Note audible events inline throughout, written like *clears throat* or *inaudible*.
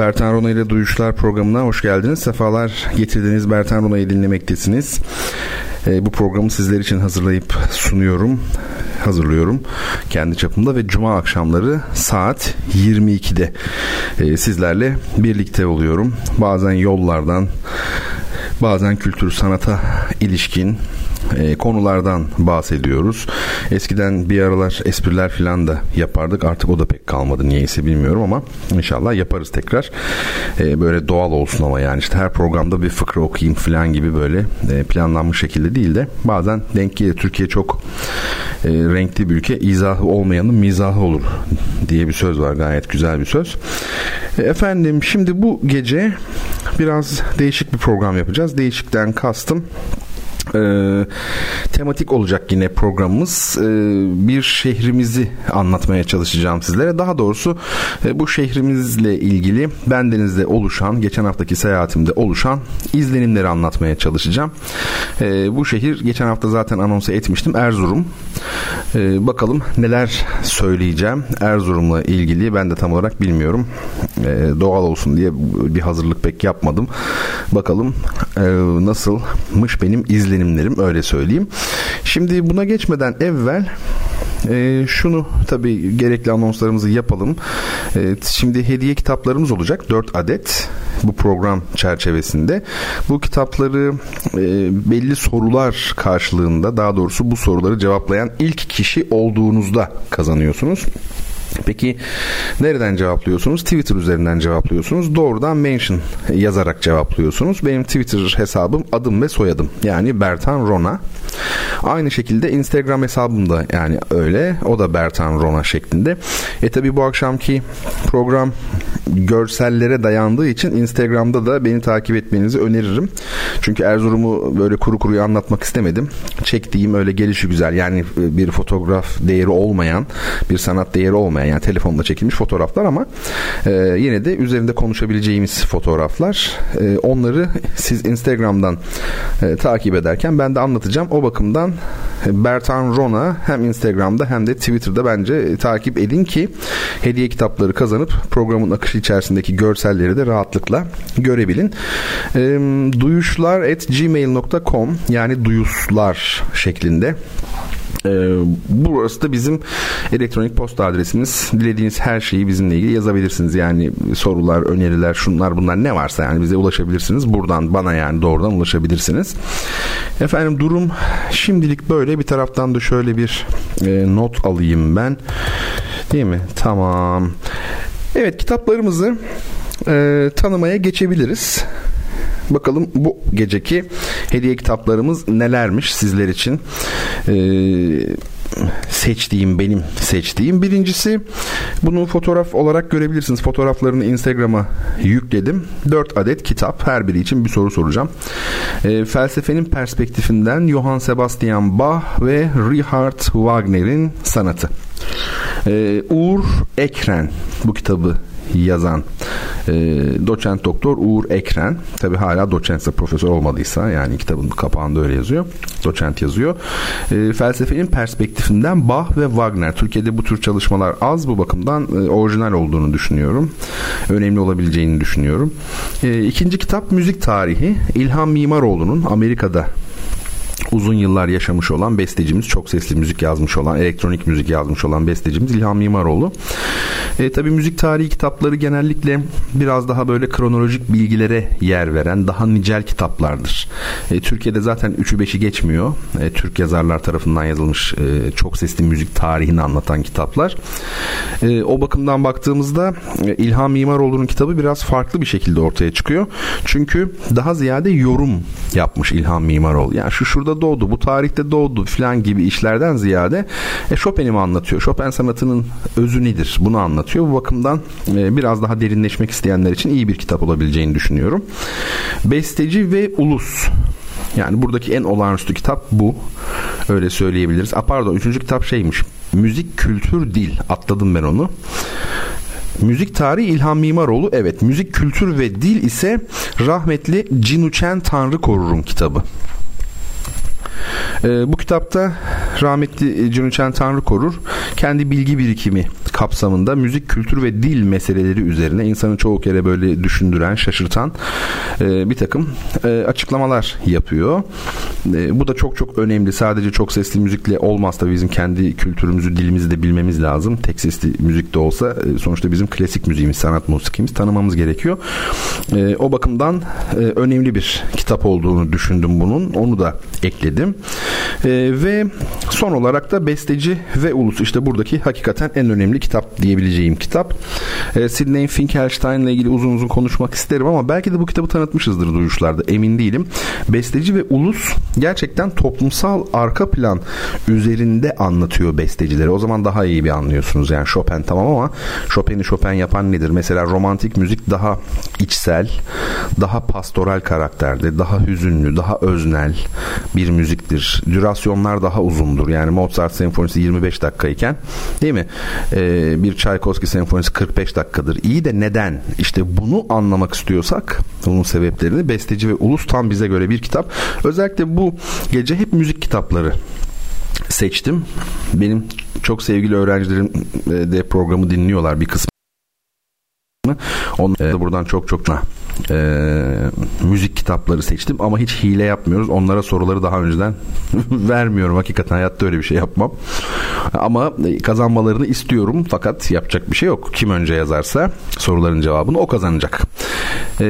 Bertan Rona ile Duyuşlar programına hoş geldiniz. Sefalar getirdiniz. Bertan Rona'yı dinlemektesiniz. E, bu programı sizler için hazırlayıp sunuyorum. Hazırlıyorum kendi çapımda ve cuma akşamları saat 22'de e, sizlerle birlikte oluyorum. Bazen yollardan, bazen kültür sanata ilişkin e, konulardan bahsediyoruz. Eskiden bir aralar espriler falan da yapardık. Artık o da pek kalmadı niyeyse bilmiyorum ama inşallah yaparız tekrar. E, böyle doğal olsun ama yani işte her programda bir fıkra okuyayım falan gibi böyle e, planlanmış şekilde değil de bazen denk gelir. Türkiye çok e, renkli bir ülke. İzahı olmayanın mizahı olur diye bir söz var. Gayet güzel bir söz. E, efendim şimdi bu gece biraz değişik bir program yapacağız. Değişikten kastım e, tematik olacak yine programımız. E, bir şehrimizi anlatmaya çalışacağım sizlere. Daha doğrusu e, bu şehrimizle ilgili bendenizde oluşan, geçen haftaki seyahatimde oluşan izlenimleri anlatmaya çalışacağım. E, bu şehir geçen hafta zaten anons etmiştim. Erzurum. E, bakalım neler söyleyeceğim Erzurum'la ilgili. Ben de tam olarak bilmiyorum. E, doğal olsun diye bir hazırlık pek yapmadım. Bakalım e, nasılmış benim izlenimim izlenimlerim öyle söyleyeyim. Şimdi buna geçmeden evvel e, şunu tabii gerekli anonslarımızı yapalım. E, şimdi hediye kitaplarımız olacak 4 adet bu program çerçevesinde. Bu kitapları e, belli sorular karşılığında daha doğrusu bu soruları cevaplayan ilk kişi olduğunuzda kazanıyorsunuz. Peki nereden cevaplıyorsunuz? Twitter üzerinden cevaplıyorsunuz. Doğrudan mention yazarak cevaplıyorsunuz. Benim Twitter hesabım adım ve soyadım. Yani Bertan Rona. Aynı şekilde Instagram hesabım da yani öyle. O da Bertan Rona şeklinde. E tabi bu akşamki program görsellere dayandığı için Instagram'da da beni takip etmenizi öneririm. Çünkü Erzurum'u böyle kuru kuruyu anlatmak istemedim. Çektiğim öyle gelişi güzel yani bir fotoğraf değeri olmayan, bir sanat değeri olmayan yani telefonla çekilmiş fotoğraflar ama e, yine de üzerinde konuşabileceğimiz fotoğraflar. E, onları siz Instagram'dan e, takip ederken ben de anlatacağım. O bakımdan Bertan Rona hem Instagram'da hem de Twitter'da bence takip edin ki hediye kitapları kazanıp programın akışı içerisindeki görselleri de rahatlıkla görebilin. E, duyuşlar at gmail.com yani duyuslar şeklinde ee, burası da bizim elektronik posta adresimiz. Dilediğiniz her şeyi bizimle ilgili yazabilirsiniz. Yani sorular, öneriler, şunlar bunlar ne varsa yani bize ulaşabilirsiniz. Buradan bana yani doğrudan ulaşabilirsiniz. Efendim durum şimdilik böyle. Bir taraftan da şöyle bir e, not alayım ben. Değil mi? Tamam. Evet kitaplarımızı e, tanımaya geçebiliriz. Bakalım bu geceki hediye kitaplarımız nelermiş sizler için. Ee, seçtiğim benim seçtiğim. Birincisi bunu fotoğraf olarak görebilirsiniz. Fotoğraflarını Instagram'a yükledim. 4 adet kitap. Her biri için bir soru soracağım. E, felsefenin perspektifinden Johann Sebastian Bach ve Richard Wagner'in sanatı. E, Uğur Ekren bu kitabı yazan e, doçent doktor Uğur Ekren. Tabi hala doçentse profesör olmadıysa yani kitabın kapağında öyle yazıyor doçent yazıyor. E, felsefenin perspektifinden Bach ve Wagner. Türkiye'de bu tür çalışmalar az bu bakımdan e, orijinal olduğunu düşünüyorum. Önemli olabileceğini düşünüyorum. E, ikinci kitap müzik tarihi. İlhan Mimaroğlu'nun Amerika'da uzun yıllar yaşamış olan bestecimiz, çok sesli müzik yazmış olan, elektronik müzik yazmış olan bestecimiz İlhan Mimaroğlu. E, tabii müzik tarihi kitapları genellikle biraz daha böyle kronolojik bilgilere yer veren daha nicel kitaplardır. E, Türkiye'de zaten 3'ü 5'i geçmiyor. E, Türk yazarlar tarafından yazılmış e, çok sesli müzik tarihini anlatan kitaplar. E, o bakımdan baktığımızda e, İlhan Mimaroğlu'nun kitabı biraz farklı bir şekilde ortaya çıkıyor. Çünkü daha ziyade yorum yapmış İlhan Mimaroğlu. Yani şu şurada burada doğdu, bu tarihte doğdu falan gibi işlerden ziyade e, Chopin'i mi anlatıyor? Chopin sanatının özü nedir? Bunu anlatıyor. Bu bakımdan e, biraz daha derinleşmek isteyenler için iyi bir kitap olabileceğini düşünüyorum. Besteci ve Ulus yani buradaki en olağanüstü kitap bu. Öyle söyleyebiliriz. A pardon üçüncü kitap şeymiş. Müzik, kültür, dil. Atladım ben onu. Müzik tarihi İlhan Mimaroğlu evet. Müzik, kültür ve dil ise rahmetli Cinuçen Tanrı Korur'un kitabı. E, bu kitapta rahmetli Cüneyt Tanrı Korur. Kendi bilgi birikimi kapsamında müzik, kültür ve dil meseleleri üzerine insanı çoğu kere böyle düşündüren, şaşırtan e, bir takım e, açıklamalar yapıyor. E, bu da çok çok önemli. Sadece çok sesli müzikle olmaz tabii bizim kendi kültürümüzü, dilimizi de bilmemiz lazım. Tek sesli müzik de olsa e, sonuçta bizim klasik müziğimiz, sanat musikimiz tanımamız gerekiyor. E, o bakımdan e, önemli bir kitap olduğunu düşündüm bunun. Onu da ekledim. E, ve son olarak da Besteci ve Ulus işte buradaki hakikaten en önemli kitap diyebileceğim kitap. E, Sidney Finkelstein ile ilgili uzun uzun konuşmak isterim ama belki de bu kitabı tanıtmışızdır duyuşlarda emin değilim. Besteci ve Ulus gerçekten toplumsal arka plan üzerinde anlatıyor bestecileri. O zaman daha iyi bir anlıyorsunuz. Yani Chopin tamam ama Chopin'i Chopin yapan nedir? Mesela romantik müzik daha içsel, daha pastoral karakterde, daha hüzünlü, daha öznel bir müziktir. Dürasyonlar daha uzundur. Yani Mozart senfonisi 25 dakikayken değil mi? Ee, bir Tchaikovsky senfonisi 45 dakikadır. İyi de neden? İşte bunu anlamak istiyorsak bunun sebeplerini Besteci ve Ulus tam bize göre bir kitap. Özellikle bu gece hep müzik kitapları seçtim. Benim çok sevgili öğrencilerim de programı dinliyorlar bir kısmı. Onu buradan çok çok e, müzik kitapları seçtim ama hiç hile yapmıyoruz. Onlara soruları daha önceden *laughs* vermiyorum. Hakikaten hayatta öyle bir şey yapmam. Ama kazanmalarını istiyorum fakat yapacak bir şey yok. Kim önce yazarsa soruların cevabını o kazanacak. E,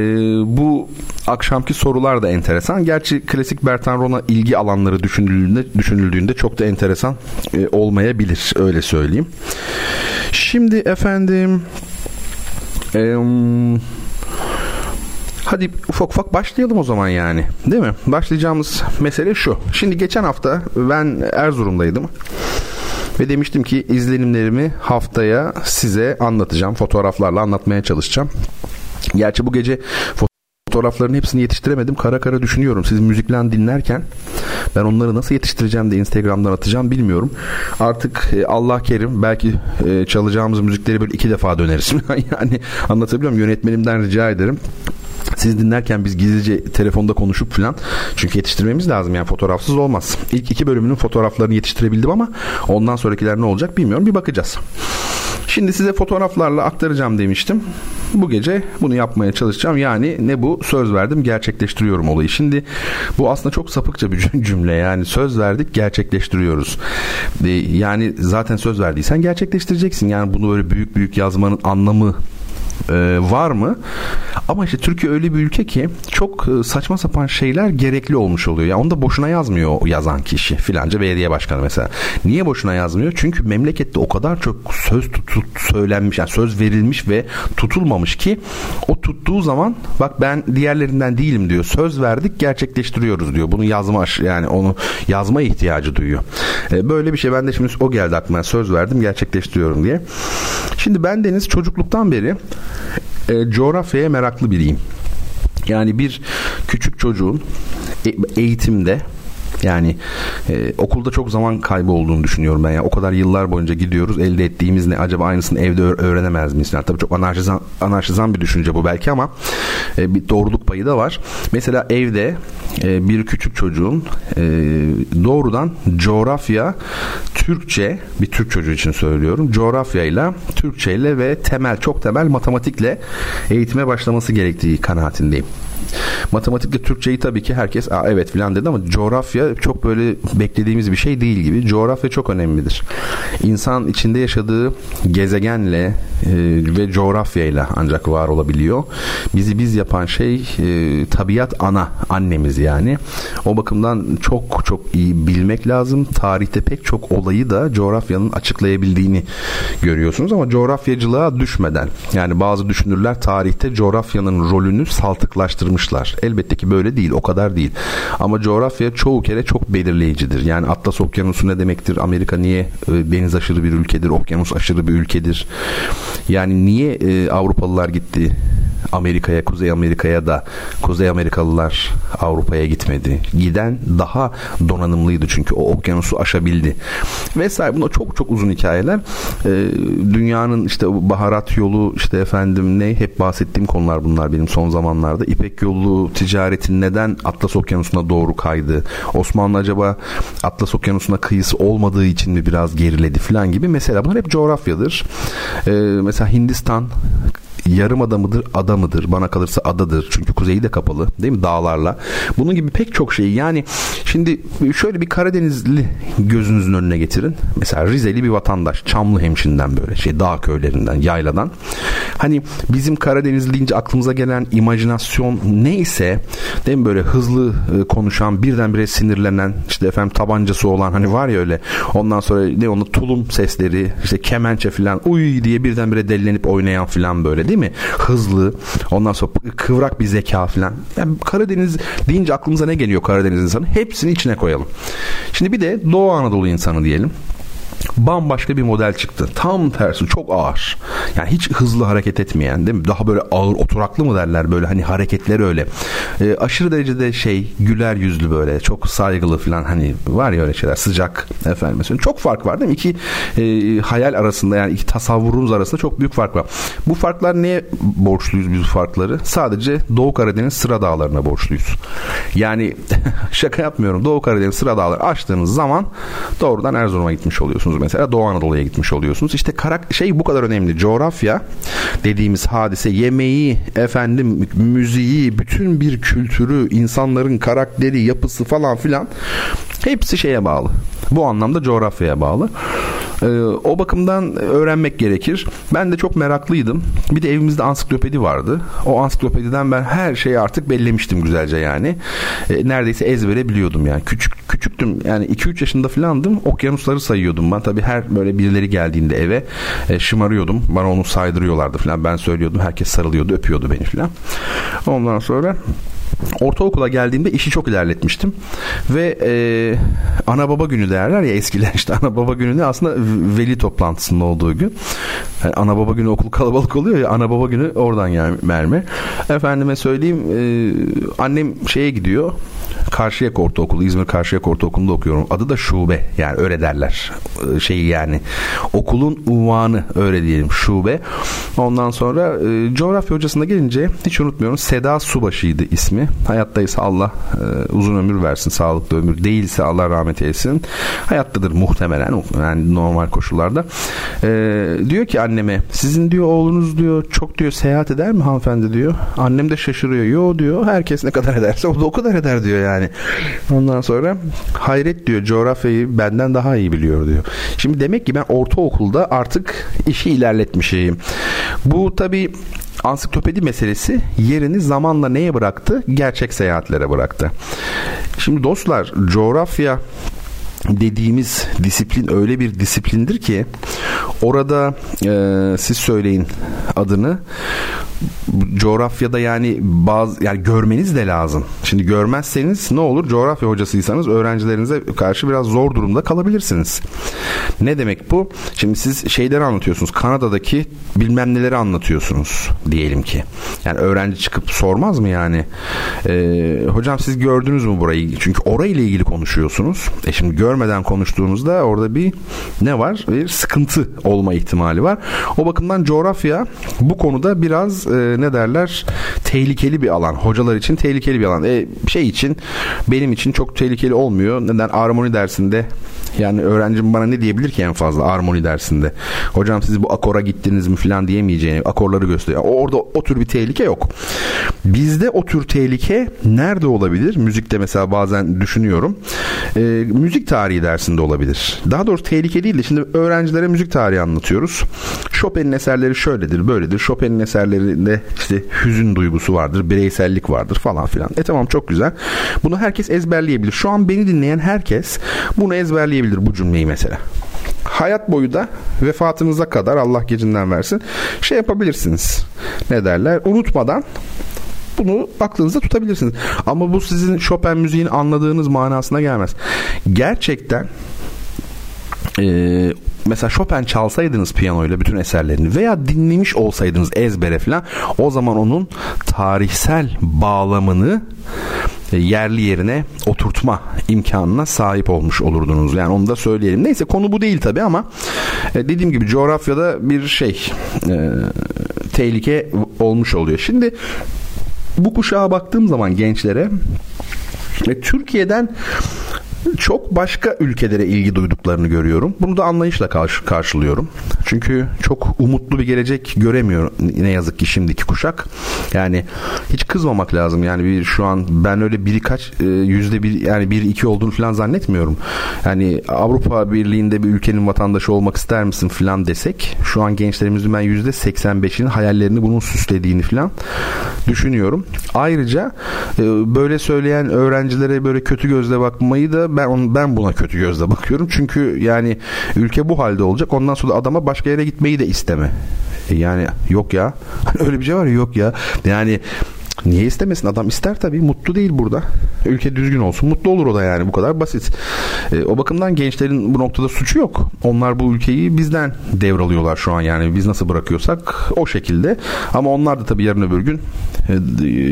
bu akşamki sorular da enteresan. Gerçi klasik Bertan Rona ilgi alanları düşünüldüğünde, düşünüldüğünde çok da enteresan e, olmayabilir. Öyle söyleyeyim. Şimdi efendim eee Hadi ufak ufak başlayalım o zaman yani. Değil mi? Başlayacağımız mesele şu. Şimdi geçen hafta ben Erzurum'daydım. Ve demiştim ki izlenimlerimi haftaya size anlatacağım. Fotoğraflarla anlatmaya çalışacağım. Gerçi bu gece fotoğrafların hepsini yetiştiremedim. Kara kara düşünüyorum. Siz müziklen dinlerken ben onları nasıl yetiştireceğim de Instagram'dan atacağım bilmiyorum. Artık e, Allah kerim belki e, çalacağımız müzikleri böyle iki defa döneriz. *laughs* yani anlatabiliyor muyum? Yönetmenimden rica ederim siz dinlerken biz gizlice telefonda konuşup falan çünkü yetiştirmemiz lazım yani fotoğrafsız olmaz. İlk iki bölümünün fotoğraflarını yetiştirebildim ama ondan sonrakiler ne olacak bilmiyorum bir bakacağız. Şimdi size fotoğraflarla aktaracağım demiştim. Bu gece bunu yapmaya çalışacağım. Yani ne bu? Söz verdim, gerçekleştiriyorum olayı. Şimdi bu aslında çok sapıkça bir *laughs* cümle. Yani söz verdik, gerçekleştiriyoruz. Ee, yani zaten söz verdiysen gerçekleştireceksin. Yani bunu böyle büyük büyük yazmanın anlamı e, var mı? Ama işte Türkiye öyle bir ülke ki çok e, saçma sapan şeyler gerekli olmuş oluyor. Ya yani onu da boşuna yazmıyor yazan kişi filanca belediye başkanı mesela. Niye boşuna yazmıyor? Çünkü memlekette o kadar çok söz tutut söylenmiş yani söz verilmiş ve tutulmamış ki o tuttuğu zaman bak ben diğerlerinden değilim diyor. Söz verdik gerçekleştiriyoruz diyor. Bunu yazma yani onu yazma ihtiyacı duyuyor. E, böyle bir şey ben de şimdi o geldi aklıma söz verdim gerçekleştiriyorum diye. Şimdi ben Deniz çocukluktan beri e, coğrafyaya meraklı biriyim. Yani bir küçük çocuğun e, eğitimde yani e, okulda çok zaman kaybı olduğunu düşünüyorum ben. Yani o kadar yıllar boyunca gidiyoruz. Elde ettiğimiz ne? Acaba aynısını evde öğrenemez miyiz? Yani tabii çok anarşizan, anarşizan bir düşünce bu belki ama e, bir doğruluk payı da var. Mesela evde e, bir küçük çocuğun e, doğrudan coğrafya, Türkçe, bir Türk çocuğu için söylüyorum. Coğrafyayla, Türkçeyle ve temel, çok temel matematikle eğitime başlaması gerektiği kanaatindeyim. Matematikle Türkçeyi tabii ki herkes Aa, evet filan dedi ama coğrafya çok böyle beklediğimiz bir şey değil gibi. Coğrafya çok önemlidir. İnsan içinde yaşadığı gezegenle e, ve coğrafyayla ancak var olabiliyor. Bizi biz yapan şey e, tabiat ana annemiz yani. O bakımdan çok çok iyi bilmek lazım. Tarihte pek çok olayı da coğrafyanın açıklayabildiğini görüyorsunuz ama coğrafyacılığa düşmeden yani bazı düşünürler tarihte coğrafyanın rolünü saltıklaştırmış anlamışlar. Elbette ki böyle değil o kadar değil. Ama coğrafya çoğu kere çok belirleyicidir. Yani Atlas Okyanusu ne demektir? Amerika niye e, deniz aşırı bir ülkedir? Okyanus aşırı bir ülkedir? Yani niye e, Avrupalılar gitti Amerika'ya, Kuzey Amerika'ya da Kuzey Amerikalılar Avrupa'ya gitmedi. Giden daha donanımlıydı çünkü o okyanusu aşabildi. Vesaire. Bunlar çok çok uzun hikayeler. Ee, dünyanın işte baharat yolu işte efendim ne hep bahsettiğim konular bunlar benim son zamanlarda. İpek yolu ticaretin neden Atlas Okyanusu'na doğru kaydı? Osmanlı acaba Atlas Okyanusu'na kıyısı olmadığı için mi biraz geriledi falan gibi mesela bunlar hep coğrafyadır. Ee, mesela Hindistan yarım ada mıdır, ada mıdır? Bana kalırsa adadır. Çünkü kuzeyi de kapalı değil mi? Dağlarla. Bunun gibi pek çok şey. Yani şimdi şöyle bir Karadenizli gözünüzün önüne getirin. Mesela Rizeli bir vatandaş. Çamlı hemşinden böyle şey dağ köylerinden, yayladan. Hani bizim Karadeniz deyince aklımıza gelen imajinasyon neyse değil mi böyle hızlı e, konuşan birdenbire sinirlenen işte efendim tabancası olan hani var ya öyle ondan sonra ne onu tulum sesleri işte kemençe filan uy diye birdenbire delilenip oynayan filan böyle değil mi? Hızlı ondan sonra kıvrak bir zeka filan. Yani Karadeniz deyince aklımıza ne geliyor Karadeniz insanı? Hepsini içine koyalım. Şimdi bir de Doğu Anadolu insanı diyelim bambaşka bir model çıktı. Tam tersi çok ağır. Yani hiç hızlı hareket etmeyen değil mi? Daha böyle ağır oturaklı mı derler böyle hani hareketleri öyle. E, aşırı derecede şey güler yüzlü böyle çok saygılı falan hani var ya öyle şeyler sıcak efendim mesela. Çok fark var değil mi? İki e, hayal arasında yani iki tasavvurumuz arasında çok büyük fark var. Bu farklar neye borçluyuz biz bu farkları? Sadece Doğu Karadeniz sıra dağlarına borçluyuz. Yani *laughs* şaka yapmıyorum. Doğu Karadeniz sıra dağları açtığınız zaman doğrudan Erzurum'a gitmiş oluyorsunuz mesela Doğu Anadolu'ya gitmiş oluyorsunuz. İşte karak şey bu kadar önemli. Coğrafya dediğimiz hadise yemeği, efendim müziği, bütün bir kültürü, insanların karakteri, yapısı falan filan hepsi şeye bağlı. Bu anlamda coğrafyaya bağlı. Ee, o bakımdan öğrenmek gerekir. Ben de çok meraklıydım. Bir de evimizde ansiklopedi vardı. O ansiklopediden ben her şeyi artık bellemiştim güzelce yani. Ee, neredeyse ezbere biliyordum yani. Küçük küçüktüm yani 2-3 yaşında filandım. Okyanusları sayıyordum ben. Tabii her böyle birileri geldiğinde eve e, şımarıyordum. Bana onu saydırıyorlardı filan. Ben söylüyordum. Herkes sarılıyordu, öpüyordu beni filan. Ondan sonra ortaokula geldiğimde işi çok ilerletmiştim ve e, ana baba günü derler ya eskiler *laughs* işte ana baba günü ne aslında veli toplantısında olduğu gün yani ana baba günü okul kalabalık oluyor ya ana baba günü oradan yani mermi efendime söyleyeyim e, annem şeye gidiyor Karşıyaka Ortaokulu, İzmir Karşıyaka Ortaokulu'nda okuyorum. Adı da şube yani öyle derler. Ee, şeyi yani okulun unvanı öyle diyelim şube. Ondan sonra e, coğrafya hocasına gelince hiç unutmuyorum Seda Subaşı'ydı ismi. Hayattaysa Allah e, uzun ömür versin, sağlıklı ömür. Değilse Allah rahmet eylesin. Hayattadır muhtemelen yani normal koşullarda. E, diyor ki anneme sizin diyor oğlunuz diyor çok diyor seyahat eder mi hanımefendi diyor. Annem de şaşırıyor. Yo diyor herkes ne kadar ederse o da o kadar eder diyor yani. Ondan sonra hayret diyor coğrafyayı benden daha iyi biliyor diyor. Şimdi demek ki ben ortaokulda artık işi ilerletmişim. Bu tabi ansiklopedi meselesi yerini zamanla neye bıraktı? Gerçek seyahatlere bıraktı. Şimdi dostlar coğrafya dediğimiz disiplin öyle bir disiplindir ki orada e, siz söyleyin adını coğrafyada yani bazı yani görmeniz de lazım. Şimdi görmezseniz ne olur? Coğrafya hocasıysanız öğrencilerinize karşı biraz zor durumda kalabilirsiniz. Ne demek bu? Şimdi siz şeyleri anlatıyorsunuz. Kanada'daki bilmem neleri anlatıyorsunuz diyelim ki. Yani öğrenci çıkıp sormaz mı yani? Ee, hocam siz gördünüz mü burayı? Çünkü orayla ilgili konuşuyorsunuz. E şimdi görmeden konuştuğunuzda orada bir ne var? Bir sıkıntı olma ihtimali var. O bakımdan coğrafya bu konuda biraz e, ne derler tehlikeli bir alan. Hocalar için tehlikeli bir alan. E, şey için benim için çok tehlikeli olmuyor. Neden? Armoni dersinde yani öğrencim bana ne diyebilir ki en fazla armoni dersinde? Hocam siz bu akora gittiniz mi falan diyemeyeceğini akorları gösteriyor. Orada o tür bir tehlike yok. Bizde o tür tehlike nerede olabilir? Müzikte mesela bazen düşünüyorum. E, müzik tarihi dersinde olabilir. Daha doğrusu tehlike değil de şimdi öğrencilere müzik tarihi anlatıyoruz. Chopin'in eserleri şöyledir, böyledir. Chopin'in eserlerinde işte hüzün duygusu vardır, bireysellik vardır falan filan. E tamam çok güzel. Bunu herkes ezberleyebilir. Şu an beni dinleyen herkes bunu ezberleyebilir bu cümleyi mesela hayat boyu da vefatınıza kadar Allah gecinden versin şey yapabilirsiniz. Ne derler? Unutmadan Bunu aklınızda tutabilirsiniz. Ama bu sizin Chopin müziğini anladığınız manasına gelmez. Gerçekten e, mesela Chopin çalsaydınız piyanoyla bütün eserlerini veya dinlemiş olsaydınız ezbere falan o zaman onun tarihsel bağlamını e, yerli yerine oturtma imkanına sahip olmuş olurdunuz. Yani onu da söyleyelim. Neyse konu bu değil tabi ama e, dediğim gibi coğrafyada bir şey e, tehlike olmuş oluyor. Şimdi bu kuşağa baktığım zaman gençlere ve Türkiye'den çok başka ülkelere ilgi duyduklarını görüyorum. Bunu da anlayışla karşı, karşılıyorum. Çünkü çok umutlu bir gelecek göremiyor ne yazık ki şimdiki kuşak. Yani hiç kızmamak lazım. Yani bir şu an ben öyle birkaç e, yüzde bir yani bir iki olduğunu falan zannetmiyorum. Yani Avrupa Birliği'nde bir ülkenin vatandaşı olmak ister misin falan desek şu an gençlerimizin ben yüzde 85'inin hayallerini bunun süslediğini falan düşünüyorum. Ayrıca e, böyle söyleyen öğrencilere böyle kötü gözle bakmayı da ben on, ben buna kötü gözle bakıyorum. Çünkü yani ülke bu halde olacak. Ondan sonra adama başka yere gitmeyi de isteme. E yani yok ya. *laughs* Öyle bir şey var ya yok ya. Yani Niye istemesin? Adam ister tabii. Mutlu değil burada. Ülke düzgün olsun. Mutlu olur o da yani. Bu kadar basit. E, o bakımdan gençlerin bu noktada suçu yok. Onlar bu ülkeyi bizden devralıyorlar şu an yani. Biz nasıl bırakıyorsak o şekilde. Ama onlar da tabii yarın öbür gün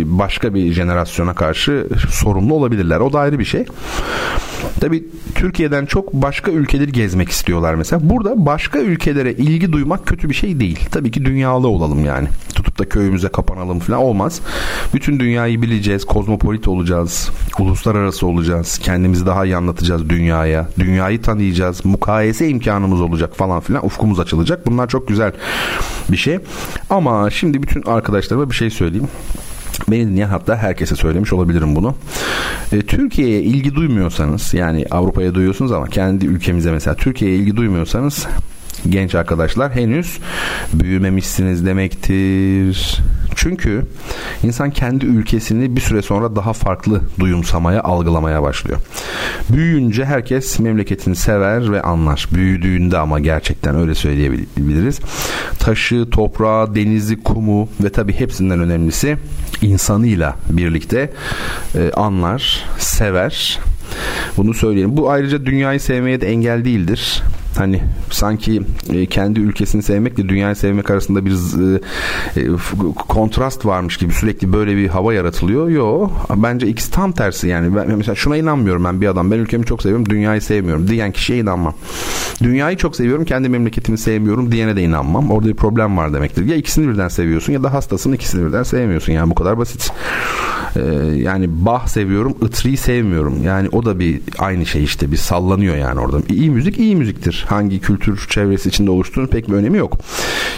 başka bir jenerasyona karşı sorumlu olabilirler. O da ayrı bir şey. Tabii Türkiye'den çok başka ülkeleri gezmek istiyorlar mesela. Burada başka ülkelere ilgi duymak kötü bir şey değil. Tabii ki dünyalı olalım yani. Tutup da köyümüze kapanalım falan olmaz. Bütün dünyayı bileceğiz, kozmopolit olacağız, uluslararası olacağız, kendimizi daha iyi anlatacağız dünyaya, dünyayı tanıyacağız, mukayese imkanımız olacak falan filan, ufkumuz açılacak. Bunlar çok güzel bir şey. Ama şimdi bütün arkadaşlarıma bir şey söyleyeyim. Beni dinleyen hatta herkese söylemiş olabilirim bunu. E, Türkiye'ye ilgi duymuyorsanız yani Avrupa'ya duyuyorsunuz ama kendi ülkemize mesela Türkiye'ye ilgi duymuyorsanız genç arkadaşlar henüz büyümemişsiniz demektir. Çünkü insan kendi ülkesini bir süre sonra daha farklı duyumsamaya, algılamaya başlıyor. Büyüyünce herkes memleketini sever ve anlar. Büyüdüğünde ama gerçekten öyle söyleyebiliriz. Taşı, toprağı, denizi, kumu ve tabii hepsinden önemlisi insanıyla birlikte e, anlar, sever. Bunu söyleyelim. Bu ayrıca dünyayı sevmeye de engel değildir. Hani sanki e, kendi ülkesini sevmekle dünyayı sevmek arasında bir e, e, kontrast varmış gibi sürekli böyle bir hava yaratılıyor. Yo bence ikisi tam tersi yani. Ben mesela şuna inanmıyorum ben bir adam. Ben ülkemi çok seviyorum, dünyayı sevmiyorum diyen kişiye inanmam. Dünyayı çok seviyorum, kendi memleketimi sevmiyorum diyene de inanmam. Orada bir problem var demektir. Ya ikisini birden seviyorsun ya da hastasın ikisini birden sevmiyorsun. Yani bu kadar basit. Ee, yani Bach seviyorum, Itri'yi sevmiyorum. Yani o da bir aynı şey işte bir sallanıyor yani orada. İyi müzik iyi müziktir hangi kültür çevresi içinde oluştuğunun pek bir önemi yok.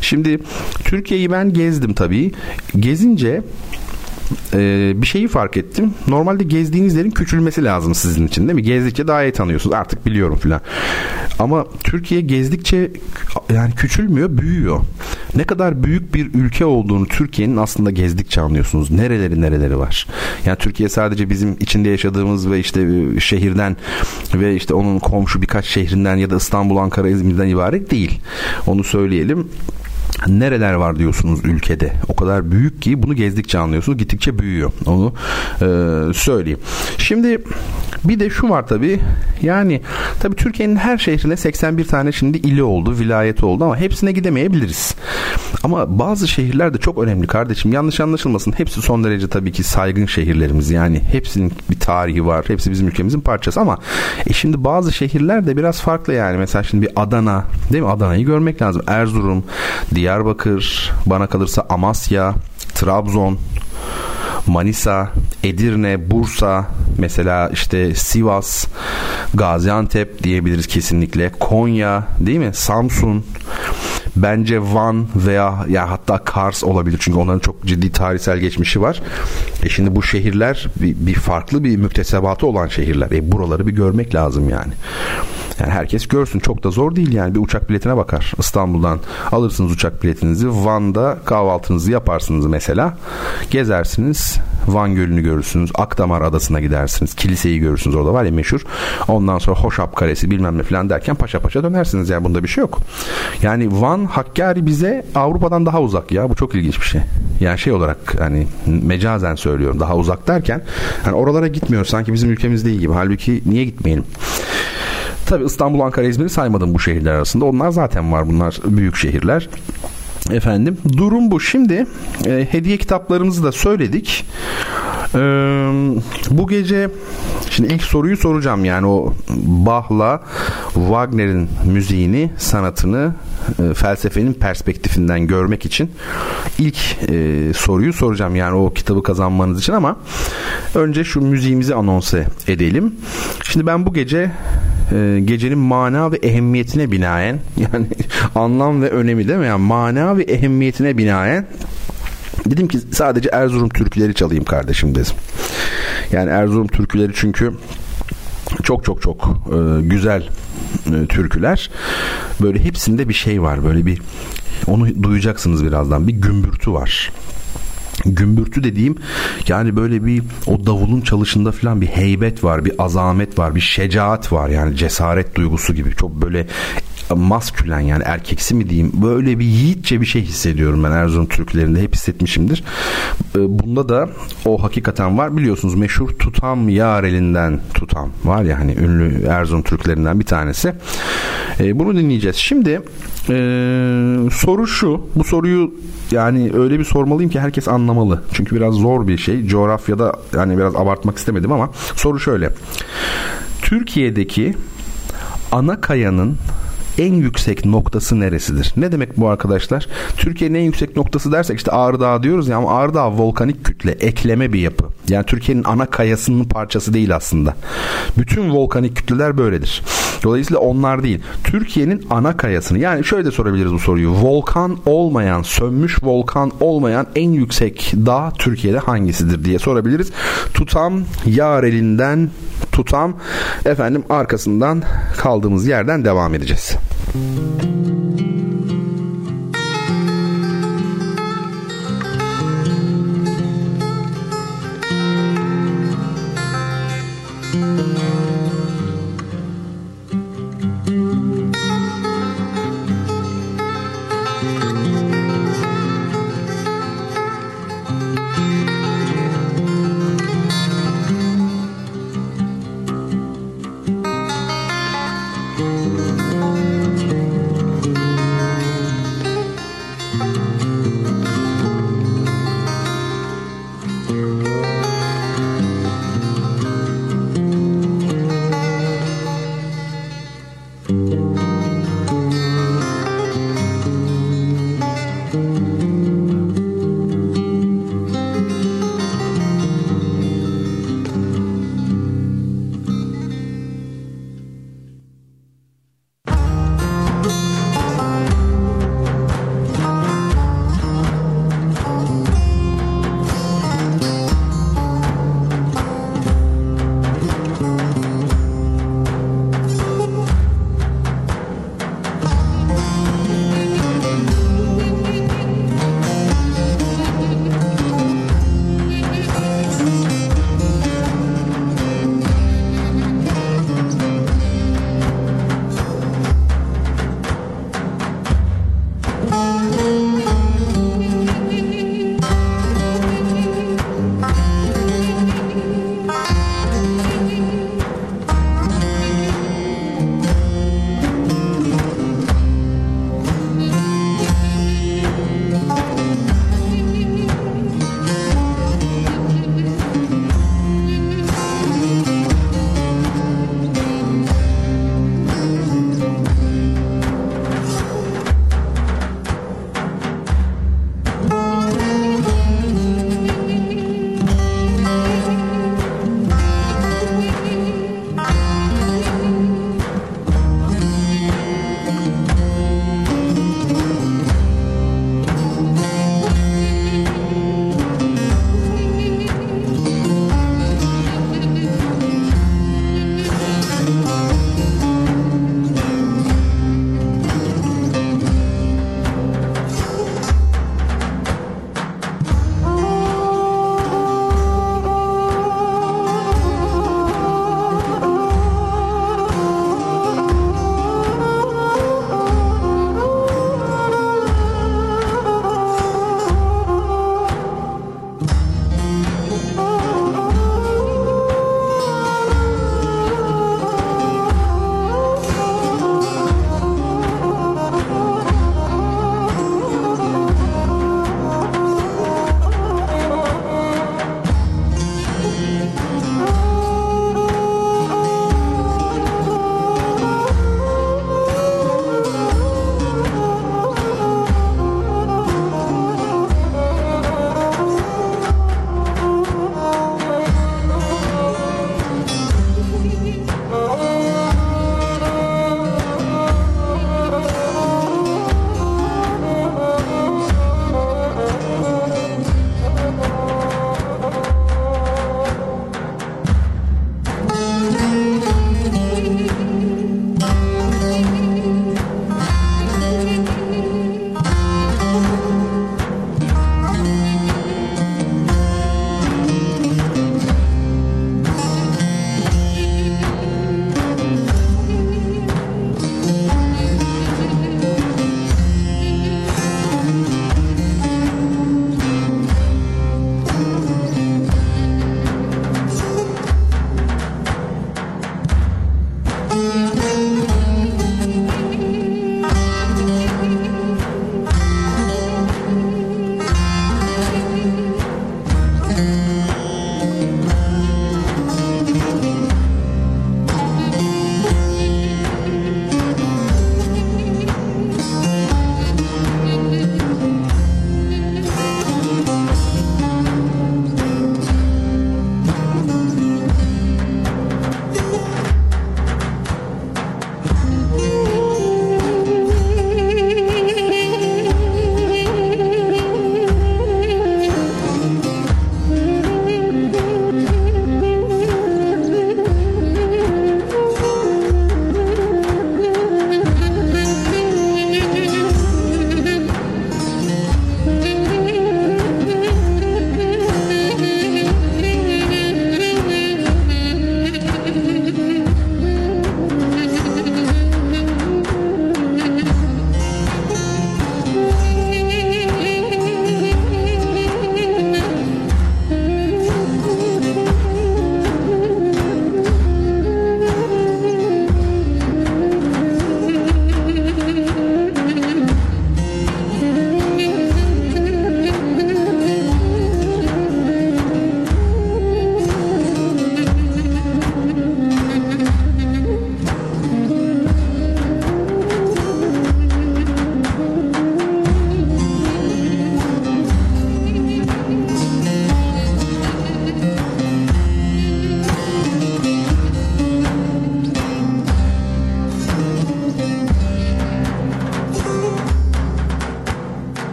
Şimdi Türkiye'yi ben gezdim tabii. Gezince e, bir şeyi fark ettim. Normalde gezdiğiniz yerin küçülmesi lazım sizin için değil mi? Gezdikçe daha iyi tanıyorsunuz. Artık biliyorum filan. Ama Türkiye gezdikçe yani küçülmüyor, büyüyor. Ne kadar büyük bir ülke olduğunu Türkiye'nin aslında gezdikçe anlıyorsunuz. Nereleri nereleri var. Yani Türkiye sadece bizim içinde yaşadığımız ve işte e, şehirden ve işte onun komşu birkaç şehrinden ya da İstanbul, Ankara, İzmir'den ibaret değil. Onu söyleyelim nereler var diyorsunuz ülkede. O kadar büyük ki bunu gezdikçe anlıyorsunuz. Gittikçe büyüyor. Onu e, söyleyeyim. Şimdi bir de şu var tabii. Yani tabii Türkiye'nin her şehrine 81 tane şimdi ili oldu, vilayeti oldu ama hepsine gidemeyebiliriz. Ama bazı şehirler de çok önemli kardeşim. Yanlış anlaşılmasın. Hepsi son derece tabii ki saygın şehirlerimiz. Yani hepsinin bir tarihi var. Hepsi bizim ülkemizin parçası ama e şimdi bazı şehirler de biraz farklı yani. Mesela şimdi bir Adana, değil mi? Adana'yı görmek lazım. Erzurum, Diyarbakır, bana kalırsa Amasya, Trabzon, Manisa, Edirne, Bursa, mesela işte Sivas, Gaziantep diyebiliriz kesinlikle. Konya, değil mi? Samsun, bence Van veya ya hatta Kars olabilir çünkü onların çok ciddi tarihsel geçmişi var. E şimdi bu şehirler bir, bir farklı bir müktesebatı olan şehirler. E buraları bir görmek lazım yani. Yani herkes görsün çok da zor değil yani bir uçak biletine bakar. İstanbul'dan alırsınız uçak biletinizi Van'da kahvaltınızı yaparsınız mesela. Gezersiniz. Van Gölü'nü görürsünüz. Akdamar Adası'na gidersiniz. Kiliseyi görürsünüz orada var ya meşhur. Ondan sonra Hoşap Kalesi bilmem ne falan derken paşa paşa dönersiniz. Yani bunda bir şey yok. Yani Van Hakkari bize Avrupa'dan daha uzak ya. Bu çok ilginç bir şey. Yani şey olarak hani mecazen söylüyorum daha uzak derken hani oralara gitmiyor sanki bizim ülkemiz değil gibi. Halbuki niye gitmeyelim? Tabi İstanbul, Ankara, İzmir'i saymadım bu şehirler arasında. Onlar zaten var bunlar büyük şehirler. Efendim durum bu. Şimdi e, hediye kitaplarımızı da söyledik. E, bu gece şimdi ilk soruyu soracağım yani o Bach'la Wagner'in müziğini, sanatını e, felsefenin perspektifinden görmek için ilk e, soruyu soracağım yani o kitabı kazanmanız için ama önce şu müziğimizi anonse edelim. Şimdi ben bu gece e, gecenin mana ve ehemmiyetine binaen *laughs* yani anlam ve önemi değil mi? Yani mana ve ehemmiyetine binaen dedim ki sadece Erzurum türküleri çalayım kardeşim dedim. Yani Erzurum türküleri çünkü çok çok çok e, güzel e, türküler. Böyle hepsinde bir şey var. Böyle bir onu duyacaksınız birazdan. Bir gümbürtü var gümbürtü dediğim yani böyle bir o davulun çalışında falan bir heybet var, bir azamet var, bir şecaat var yani cesaret duygusu gibi. Çok böyle maskülen yani erkeksi mi diyeyim böyle bir yiğitçe bir şey hissediyorum ben Erzurum türkülerinde hep hissetmişimdir. Ee, bunda da o hakikaten var biliyorsunuz meşhur tutam yar elinden tutam var ya hani ünlü Erzurum türkülerinden bir tanesi. Ee, bunu dinleyeceğiz. Şimdi e, soru şu bu soruyu yani öyle bir sormalıyım ki herkes anlamalı. Çünkü biraz zor bir şey. Coğrafyada yani biraz abartmak istemedim ama soru şöyle. Türkiye'deki ana kayanın en yüksek noktası neresidir? Ne demek bu arkadaşlar? Türkiye'nin en yüksek noktası dersek işte Ağrı Dağı diyoruz ya ama Ağrı Dağı volkanik kütle, ekleme bir yapı. Yani Türkiye'nin ana kayasının parçası değil aslında. Bütün volkanik kütleler böyledir. Dolayısıyla onlar değil. Türkiye'nin ana kayasını yani şöyle de sorabiliriz bu soruyu. Volkan olmayan, sönmüş volkan olmayan en yüksek dağ Türkiye'de hangisidir diye sorabiliriz. Tutam yar elinden tutam efendim arkasından kaldığımız yerden devam edeceğiz. Müzik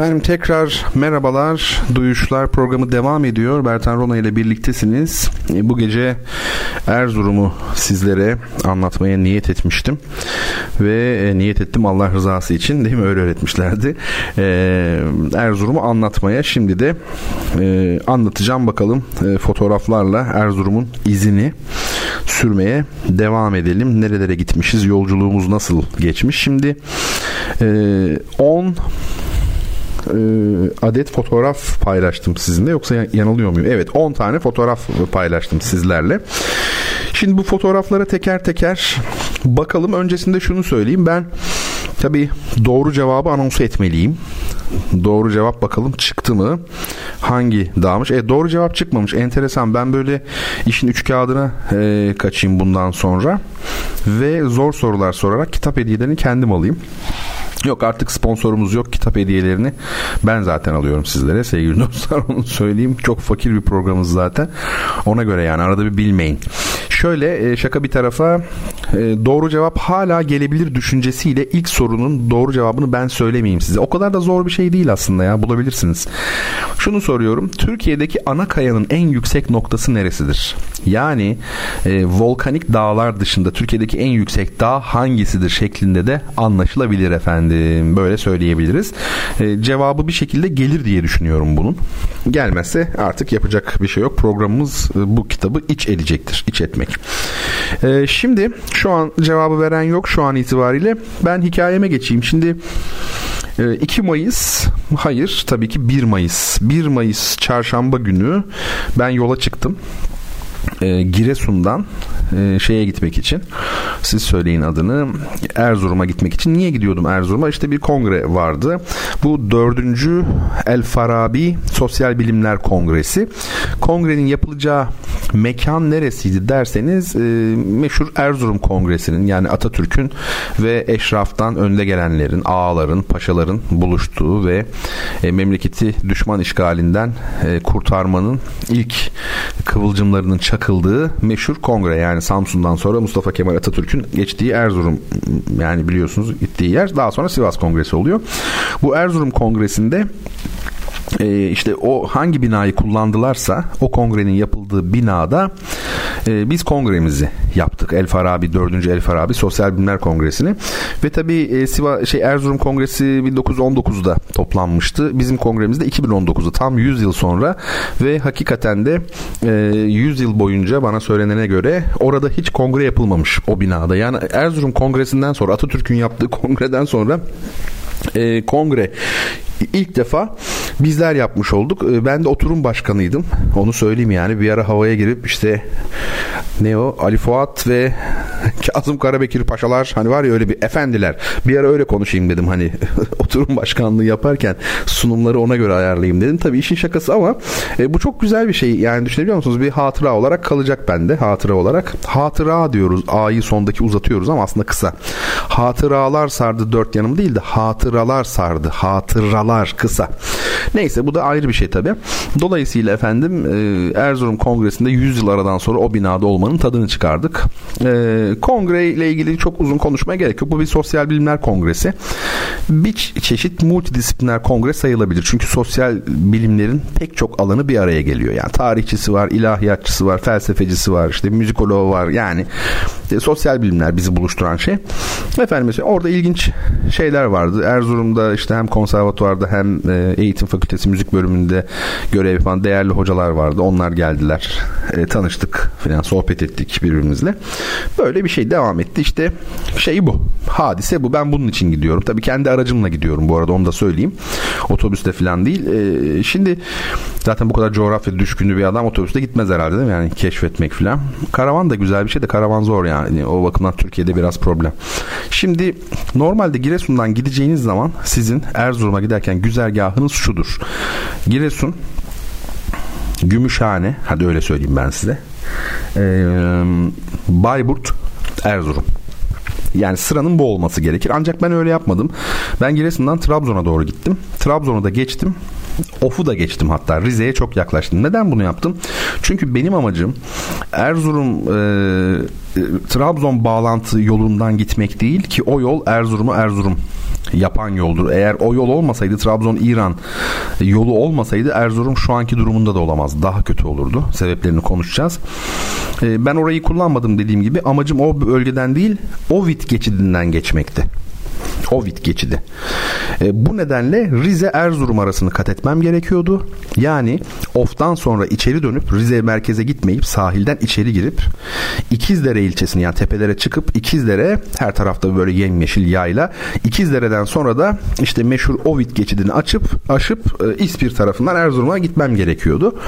Efendim tekrar merhabalar. Duyuşlar programı devam ediyor. Bertan Rona ile birliktesiniz. E, bu gece Erzurum'u sizlere anlatmaya niyet etmiştim. Ve e, niyet ettim Allah rızası için. Değil mi? Öyle öğretmişlerdi. E, Erzurum'u anlatmaya şimdi de anlatacağım bakalım fotoğraflarla Erzurum'un izini sürmeye devam edelim. Nerelere gitmişiz? Yolculuğumuz nasıl geçmiş? Şimdi 10 e, adet fotoğraf paylaştım sizinle yoksa yanılıyor muyum? Evet 10 tane fotoğraf paylaştım sizlerle. Şimdi bu fotoğraflara teker teker bakalım. Öncesinde şunu söyleyeyim. Ben tabii doğru cevabı anons etmeliyim. Doğru cevap bakalım çıktı mı? Hangi dağmış? E doğru cevap çıkmamış. Enteresan. Ben böyle işin üç kağıdına e, kaçayım bundan sonra ve zor sorular sorarak kitap hediyelerini kendim alayım. Yok artık sponsorumuz yok. Kitap hediyelerini ben zaten alıyorum sizlere. Sevgili *laughs* dostlar onu söyleyeyim. Çok fakir bir programımız zaten. Ona göre yani arada bir bilmeyin. Şöyle e, şaka bir tarafa e, doğru cevap hala gelebilir düşüncesiyle ilk sorunun doğru cevabını ben söylemeyeyim size o kadar da zor bir şey değil aslında ya bulabilirsiniz şunu soruyorum Türkiye'deki ana kayanın en yüksek noktası neresidir yani e, volkanik dağlar dışında Türkiye'deki en yüksek dağ hangisidir şeklinde de anlaşılabilir efendim. Böyle söyleyebiliriz. E, cevabı bir şekilde gelir diye düşünüyorum bunun. Gelmezse artık yapacak bir şey yok. Programımız e, bu kitabı iç edecektir. İç etmek. E, şimdi şu an cevabı veren yok şu an itibariyle. Ben hikayeme geçeyim. Şimdi 2 e, Mayıs hayır tabii ki 1 Mayıs 1 Mayıs çarşamba günü ben yola çıktım e, Giresun'dan e, şeye gitmek için. Siz söyleyin adını. Erzurum'a gitmek için. Niye gidiyordum Erzurum'a? İşte bir kongre vardı. Bu dördüncü El Farabi Sosyal Bilimler Kongresi. Kongrenin yapılacağı mekan neresiydi derseniz e, meşhur Erzurum Kongresi'nin yani Atatürk'ün ve eşraftan önde gelenlerin ağaların paşaların buluştuğu ve e, memleketi düşman işgalinden e, kurtarmanın ilk kıvılcımlarının çakıldığı meşhur kongre yani Samsun'dan sonra Mustafa Kemal Atatürk'ün geçtiği Erzurum yani biliyorsunuz gittiği yer daha sonra Sivas Kongresi oluyor. Bu Erzurum Kongresi'nde e, işte o hangi binayı kullandılarsa o kongrenin yapıldığı binada e, biz kongremizi yaptık. El Farabi 4. El Farabi Sosyal Bilimler Kongresi'ni ve tabii e, Siva şey Erzurum Kongresi 1919'da toplanmıştı. Bizim kongremiz de 2019'da tam 100 yıl sonra ve hakikaten de e, 100 yıl boyunca bana söylenene göre orada hiç kongre yapılmamış o binada. Yani Erzurum Kongresi'nden sonra Atatürk'ün yaptığı *laughs* kongreden sonra e, kongre ilk defa bizler yapmış olduk. E, ben de oturum başkanıydım. Onu söyleyeyim yani. Bir ara havaya girip işte ne o Ali Fuat ve *laughs* Kazım Karabekir paşalar hani var ya öyle bir efendiler. Bir ara öyle konuşayım dedim hani *laughs* oturum başkanlığı yaparken sunumları ona göre ayarlayayım dedim. Tabii işin şakası ama e, bu çok güzel bir şey. Yani düşünebiliyor musunuz? Bir hatıra olarak kalacak bende hatıra olarak. Hatıra diyoruz. A'yı sondaki uzatıyoruz ama aslında kısa. Hatıralar sardı dört yanım değil de hatıralar sardı. Hatıralar kısa. Neyse bu da ayrı bir şey tabii. Dolayısıyla efendim e, Erzurum Kongresi'nde 100 yıl aradan sonra o binada olmanın tadını çıkardık. E, kongre ile ilgili çok uzun konuşmaya gerek yok. Bu bir sosyal bilimler kongresi. Bir çeşit multidisipliner kongre sayılabilir. Çünkü sosyal bilimlerin pek çok alanı bir araya geliyor. Yani tarihçisi var, ilahiyatçısı var, felsefecisi var, işte müzikoloğu var. Yani e, sosyal bilimler bizi buluşturan şey. Efendim mesela orada ilginç şeyler vardı. Erzurum'da işte hem konservatuvarda hem e, eğitim fakültesi müzik bölümünde görev yapan değerli hocalar vardı. Onlar geldiler. E, tanıştık falan sohbet ettik birbirimizle. Böyle bir şey devam etti. İşte şey bu. Hadise bu. Ben bunun için gidiyorum. Tabii kendi aracımla gidiyorum bu arada onu da söyleyeyim. Otobüste falan değil. E, şimdi zaten bu kadar coğrafya düşkünlü bir adam otobüste gitmez herhalde değil mi? Yani keşfetmek falan. Karavan da güzel bir şey de karavan zor yani. O bakımdan Türkiye'de biraz problem. Şimdi normalde Giresun'dan gideceğiniz zaman sizin Erzurum'a giderken güzergahınız şudur. Giresun Gümüşhane hadi öyle söyleyeyim ben size. Ee, Bayburt Erzurum. Yani sıranın bu olması gerekir. Ancak ben öyle yapmadım. Ben Giresun'dan Trabzon'a doğru gittim. Trabzon'u da geçtim. Of'u da geçtim hatta Rize'ye çok yaklaştım. Neden bunu yaptım? Çünkü benim amacım Erzurum e, e Trabzon bağlantı yolundan gitmek değil ki o yol Erzurum'a Erzurum yapan yoldur. Eğer o yol olmasaydı Trabzon-İran yolu olmasaydı Erzurum şu anki durumunda da olamaz. Daha kötü olurdu. Sebeplerini konuşacağız. Ee, ben orayı kullanmadım dediğim gibi. Amacım o bölgeden değil Ovid geçidinden geçmekti. Ovid geçidi. E, bu nedenle Rize Erzurum arasını kat etmem gerekiyordu. Yani Of'tan sonra içeri dönüp Rize merkeze gitmeyip sahilden içeri girip İkizdere ilçesini yani tepelere çıkıp İkizdere her tarafta böyle yemyeşil yayla İkizdere'den sonra da işte meşhur Ovid geçidini açıp aşıp e, İspir tarafından Erzurum'a gitmem gerekiyordu.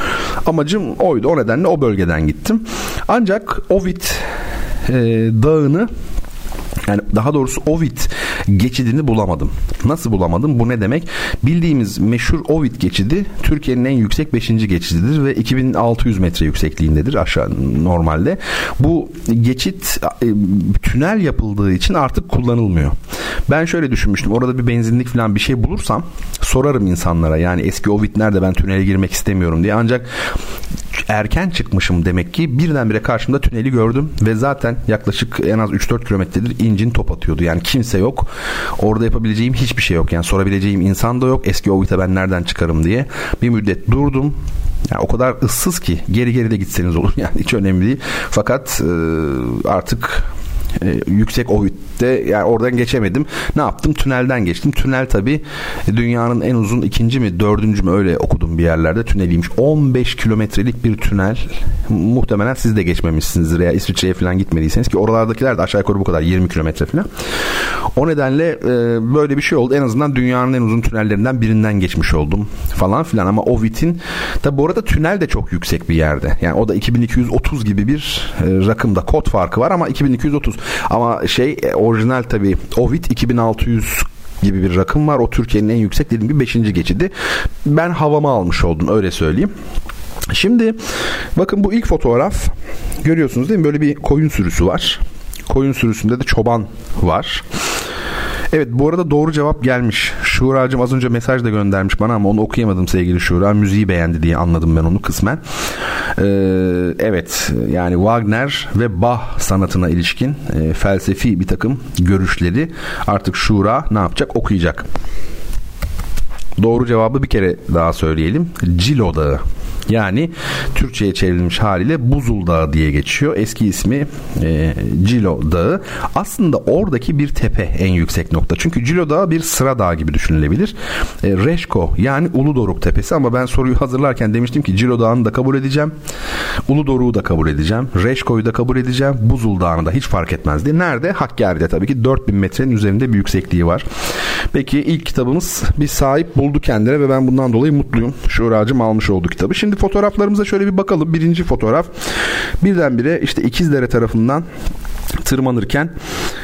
Amacım oydu. O nedenle o bölgeden gittim. Ancak Ovid e, dağını yani daha doğrusu Ovid geçidini bulamadım. Nasıl bulamadım? Bu ne demek? Bildiğimiz meşhur Ovid geçidi Türkiye'nin en yüksek 5. geçididir ve 2600 metre yüksekliğindedir aşağı normalde. Bu geçit e, tünel yapıldığı için artık kullanılmıyor. Ben şöyle düşünmüştüm. Orada bir benzinlik falan bir şey bulursam sorarım insanlara. Yani eski Ovid nerede ben tünele girmek istemiyorum diye. Ancak erken çıkmışım demek ki birdenbire karşımda tüneli gördüm ve zaten yaklaşık en az 3-4 kilometredir incin top atıyordu. Yani kimse yok. Orada yapabileceğim hiçbir şey yok. Yani sorabileceğim insan da yok. Eski Ovid'e ben nereden çıkarım diye. Bir müddet durdum. Yani o kadar ıssız ki geri geri de gitseniz olur *laughs* yani hiç önemli değil. Fakat artık e, yüksek Ovid'de yani oradan geçemedim. Ne yaptım? Tünelden geçtim. Tünel tabi dünyanın en uzun ikinci mi dördüncü mü öyle okudum bir yerlerde tüneliymiş. 15 kilometrelik bir tünel. Muhtemelen siz de geçmemişsinizdir ya İsviçre'ye falan gitmediyseniz ki oralardakiler de aşağı yukarı bu kadar 20 kilometre falan. O nedenle e, böyle bir şey oldu. En azından dünyanın en uzun tünellerinden birinden geçmiş oldum falan filan ama Ovid'in tabi bu arada tünel de çok yüksek bir yerde. Yani o da 2230 gibi bir e, rakımda kod farkı var ama 2230 ama şey e, orijinal tabii Ovid 2600 gibi bir rakım var. O Türkiye'nin en yüksek dediğim gibi 5. geçidi. Ben havamı almış oldum öyle söyleyeyim. Şimdi bakın bu ilk fotoğraf görüyorsunuz değil mi? Böyle bir koyun sürüsü var. Koyun sürüsünde de çoban var. Evet bu arada doğru cevap gelmiş. Şuracığım az önce mesaj da göndermiş bana ama onu okuyamadım sevgili Şura. Müziği beğendi diye anladım ben onu kısmen. Ee, evet yani Wagner ve Bach sanatına ilişkin e, felsefi bir takım görüşleri artık Şura ne yapacak? Okuyacak. Doğru cevabı bir kere daha söyleyelim. Cilo Dağı. Yani Türkçe'ye çevrilmiş haliyle Buzul Dağı diye geçiyor. Eski ismi e, Cilo Dağı. Aslında oradaki bir tepe en yüksek nokta. Çünkü Cilo Dağı bir sıra dağ gibi düşünülebilir. E, Reşko yani Uludoruk Tepesi ama ben soruyu hazırlarken demiştim ki Cilo Dağı'nı da kabul edeceğim. Uludoruk'u da kabul edeceğim. Reşko'yu da kabul edeceğim. Buzul Dağı'nı da hiç fark etmezdi. Nerede? Hakkari'de tabii ki 4000 metrenin üzerinde bir yüksekliği var. Peki ilk kitabımız bir sahip buldu kendine ve ben bundan dolayı mutluyum. Şuracım almış oldu kitabı. Şimdi fotoğraflarımıza şöyle bir bakalım. Birinci fotoğraf birdenbire işte İkizdere tarafından tırmanırken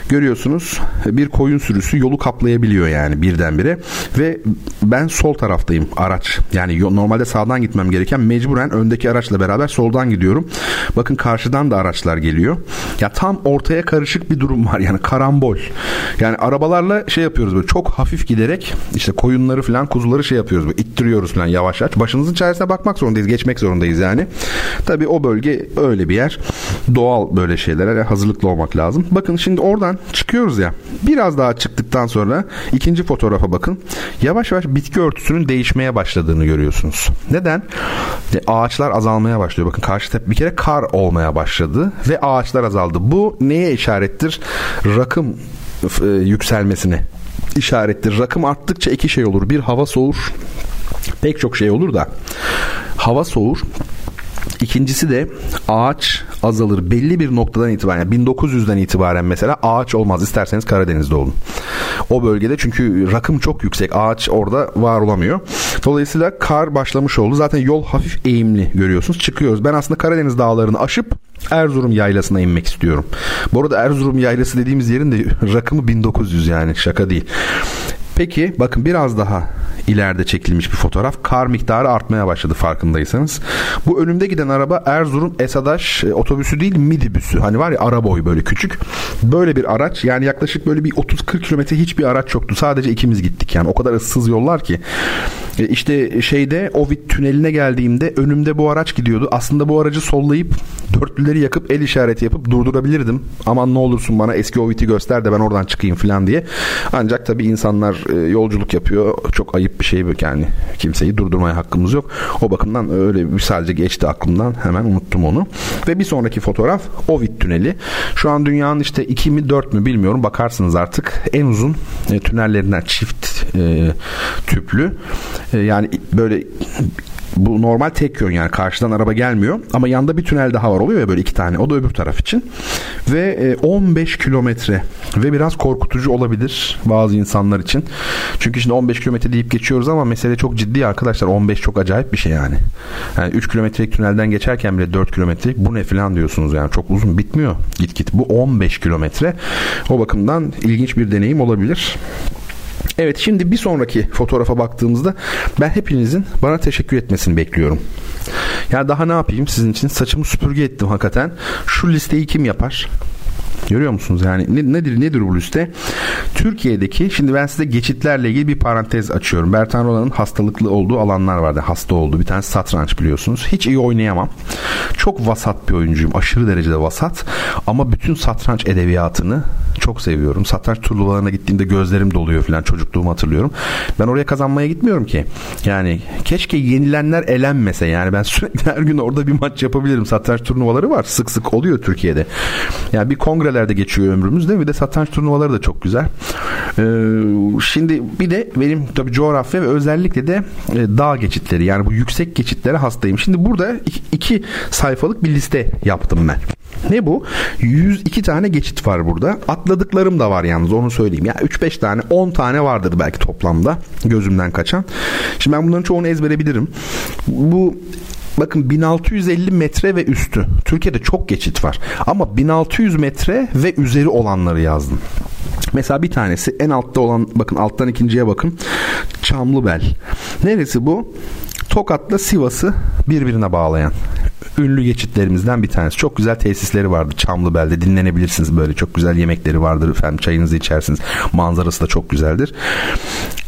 görüyorsunuz bir koyun sürüsü yolu kaplayabiliyor yani birdenbire. Ve ben sol taraftayım araç. Yani normalde sağdan gitmem gereken mecburen öndeki araçla beraber soldan gidiyorum. Bakın karşıdan da araçlar geliyor. Ya tam ortaya karışık bir durum var yani karambol. Yani arabalarla şey yapıyoruz böyle çok hafif giderek işte koyunları falan kuzuları şey yapıyoruz böyle ittiriyoruz falan yavaş yavaş. Başımızın çaresine bakmak zorundayız geçmek zorundayız yani. Tabi o bölge öyle bir yer. Doğal böyle şeylere hazırlıklı olmak lazım bakın şimdi oradan çıkıyoruz ya. Biraz daha çıktıktan sonra ikinci fotoğrafa bakın. Yavaş yavaş bitki örtüsünün değişmeye başladığını görüyorsunuz. Neden? E, ağaçlar azalmaya başlıyor. Bakın karşı tepe bir kere kar olmaya başladı ve ağaçlar azaldı. Bu neye işarettir? Rakım e, yükselmesine işarettir. Rakım arttıkça iki şey olur. Bir hava soğur. Pek çok şey olur da hava soğur İkincisi de ağaç azalır. Belli bir noktadan itibaren yani 1900'den itibaren mesela ağaç olmaz. İsterseniz Karadeniz'de olun. O bölgede çünkü rakım çok yüksek. Ağaç orada var olamıyor. Dolayısıyla kar başlamış oldu. Zaten yol hafif eğimli görüyorsunuz. Çıkıyoruz. Ben aslında Karadeniz dağlarını aşıp Erzurum yaylasına inmek istiyorum. Bu arada Erzurum yaylası dediğimiz yerin de *laughs* rakımı 1900 yani şaka değil. Peki bakın biraz daha ileride çekilmiş bir fotoğraf. Kar miktarı artmaya başladı farkındaysanız. Bu önümde giden araba Erzurum Esadaş e, otobüsü değil midibüsü. Hani var ya ara boy böyle küçük. Böyle bir araç yani yaklaşık böyle bir 30-40 kilometre hiçbir araç yoktu. Sadece ikimiz gittik yani. O kadar ıssız yollar ki. E, işte şeyde Ovid tüneline geldiğimde önümde bu araç gidiyordu. Aslında bu aracı sollayıp dörtlüleri yakıp el işareti yapıp durdurabilirdim. Aman ne olursun bana eski Ovid'i göster de ben oradan çıkayım falan diye. Ancak tabii insanlar e, yolculuk yapıyor. Çok ayıp bir şey yani. Kimseyi durdurmaya hakkımız yok. O bakımdan öyle bir sadece geçti aklımdan. Hemen unuttum onu. Ve bir sonraki fotoğraf Ovid tüneli. Şu an dünyanın işte 2 mi 4 mü bilmiyorum. Bakarsınız artık. En uzun e, tünellerinden çift e, tüplü. E, yani böyle bu normal tek yön yani karşıdan araba gelmiyor. Ama yanda bir tünel daha var oluyor ya böyle iki tane o da öbür taraf için. Ve 15 e, kilometre ve biraz korkutucu olabilir bazı insanlar için. Çünkü şimdi 15 kilometre deyip geçiyoruz ama mesele çok ciddi arkadaşlar. 15 çok acayip bir şey yani, yani 3 kilometrelik tünelden geçerken bile 4 kilometrelik bu ne falan diyorsunuz yani. Çok uzun bitmiyor git git. Bu 15 kilometre. O bakımdan ilginç bir deneyim olabilir Evet şimdi bir sonraki fotoğrafa baktığımızda ben hepinizin bana teşekkür etmesini bekliyorum. Ya daha ne yapayım sizin için saçımı süpürge ettim hakikaten. Şu listeyi kim yapar? Görüyor musunuz? Yani ne, nedir nedir bu liste? Türkiye'deki şimdi ben size geçitlerle ilgili bir parantez açıyorum. Bertan Rola'nın hastalıklı olduğu alanlar vardı. Hasta olduğu bir tane satranç biliyorsunuz. Hiç iyi oynayamam. Çok vasat bir oyuncuyum. Aşırı derecede vasat. Ama bütün satranç edebiyatını çok seviyorum. Satranç turnuvalarına gittiğimde gözlerim doluyor falan. Çocukluğumu hatırlıyorum. Ben oraya kazanmaya gitmiyorum ki. Yani keşke yenilenler elenmese. Yani ben *laughs* sürekli her gün orada bir maç yapabilirim. Satranç turnuvaları var. Sık sık oluyor Türkiye'de. Yani bir kongrelerde geçiyor ömrümüz değil mi? Bir de satranç turnuvaları da çok güzel. Ee, şimdi bir de benim tabii coğrafya ve özellikle de e, dağ geçitleri yani bu yüksek geçitlere hastayım. Şimdi burada iki, sayfalık bir liste yaptım ben. Ne bu? 102 tane geçit var burada. Atladıklarım da var yalnız onu söyleyeyim. Ya 3-5 tane 10 tane vardır belki toplamda gözümden kaçan. Şimdi ben bunların çoğunu ezbere bilirim. Bu Bakın 1650 metre ve üstü. Türkiye'de çok geçit var. Ama 1600 metre ve üzeri olanları yazdım. Mesela bir tanesi en altta olan bakın alttan ikinciye bakın. Çamlıbel. Neresi bu? Tokat'la Sivas'ı birbirine bağlayan ünlü geçitlerimizden bir tanesi. Çok güzel tesisleri vardı Çamlıbel'de. Dinlenebilirsiniz böyle. Çok güzel yemekleri vardır efendim. Çayınızı içersiniz. Manzarası da çok güzeldir.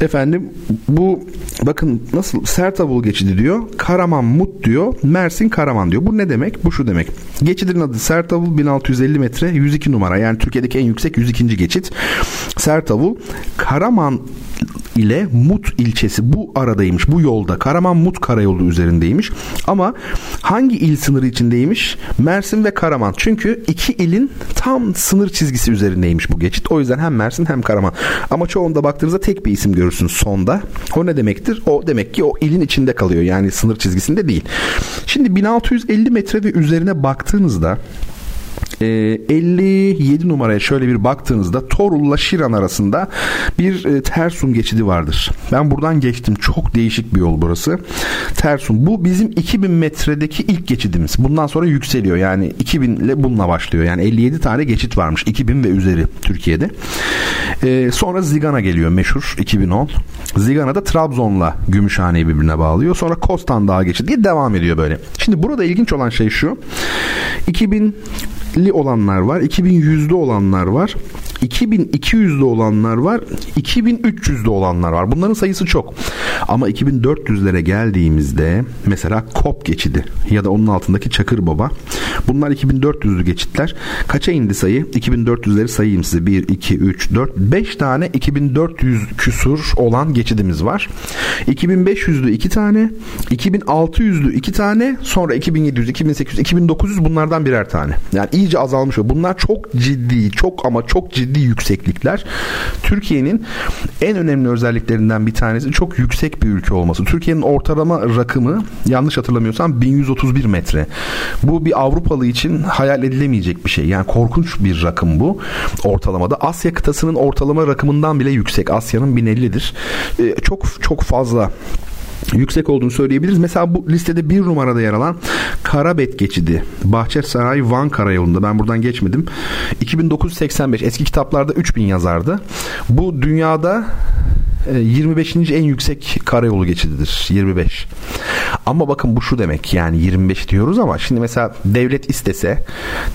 Efendim bu bakın nasıl Sertabul geçidi diyor. Karaman Mut diyor. Mersin Karaman diyor. Bu ne demek? Bu şu demek. Geçidin adı Sertabul 1650 metre 102 numara. Yani Türkiye'deki en yüksek 102. geçit. Sertabul Karaman ile Mut ilçesi bu aradaymış. Bu yolda Karaman Mut karayolu üzerindeymiş. Ama hangi il sınırı içindeymiş? Mersin ve Karaman. Çünkü iki ilin tam sınır çizgisi üzerindeymiş bu geçit. O yüzden hem Mersin hem Karaman. Ama çoğunda baktığınızda tek bir isim görürsünüz sonda. O ne demektir? O demek ki o ilin içinde kalıyor. Yani sınır çizgisinde değil. Şimdi 1650 metre ve üzerine baktığınızda цинс, да. Ee, e, 57 numaraya şöyle bir baktığınızda Torul'la Şiran arasında bir e, Tersun geçidi vardır. Ben buradan geçtim. Çok değişik bir yol burası. Tersun. Bu bizim 2000 metredeki ilk geçidimiz. Bundan sonra yükseliyor. Yani 2000 ile bununla başlıyor. Yani 57 tane geçit varmış. 2000 ve üzeri Türkiye'de. E, sonra Zigana geliyor meşhur 2010. Zigana da Trabzon'la Gümüşhane'yi birbirine bağlıyor. Sonra Kostan Dağı geçidi diye devam ediyor böyle. Şimdi burada ilginç olan şey şu. 2000'li 2000'li olanlar var, 2100'lü olanlar var, 2200'lü olanlar var, 2300'lü olanlar var. Bunların sayısı çok. Ama 2400'lere geldiğimizde mesela Kop geçidi ya da onun altındaki Çakır Baba. Bunlar 2400'lü geçitler. Kaça indi sayı? 2400'leri sayayım size. 1, 2, 3, 4, 5 tane 2400 küsur olan geçidimiz var. 2500'lü 2 tane, 2600'lü 2 tane, sonra 2700, 2800, 2900 bunlardan birer tane. Yani iyice azalmış. Bunlar çok ciddi, çok ama çok ciddi yükseklikler. Türkiye'nin en önemli özelliklerinden bir tanesi çok yüksek bir ülke olması. Türkiye'nin ortalama rakımı yanlış hatırlamıyorsam 1131 metre. Bu bir Avrupalı için hayal edilemeyecek bir şey. Yani korkunç bir rakım bu ortalamada. Asya kıtasının ortalama rakımından bile yüksek. Asya'nın 1050'dir. Ee, çok çok fazla yüksek olduğunu söyleyebiliriz. Mesela bu listede bir numarada yer alan Karabet geçidi. Bahçesaray Van Karayolu'nda. Ben buradan geçmedim. 2985. Eski kitaplarda 3000 yazardı. Bu dünyada 25. E, en yüksek karayolu geçididir. 25. Ama bakın bu şu demek yani 25 diyoruz ama şimdi mesela devlet istese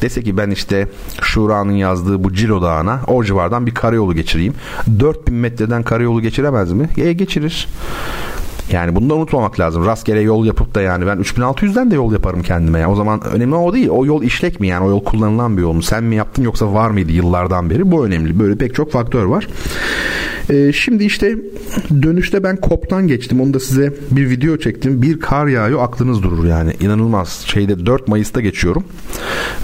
dese ki ben işte Şura'nın yazdığı bu Cilo Dağı'na o civardan bir karayolu geçireyim. 4000 metreden karayolu geçiremez mi? E geçirir. Yani bunu da unutmamak lazım. Rastgele yol yapıp da yani ben 3600'den de yol yaparım kendime. Ya. O zaman önemli o değil. O yol işlek mi yani? O yol kullanılan bir yol mu? Sen mi yaptın yoksa var mıydı yıllardan beri? Bu önemli. Böyle pek çok faktör var. Ee, şimdi işte dönüşte ben koptan geçtim. Onu da size bir video çektim. Bir kar yağıyor aklınız durur yani. İnanılmaz. Şeyde 4 Mayıs'ta geçiyorum.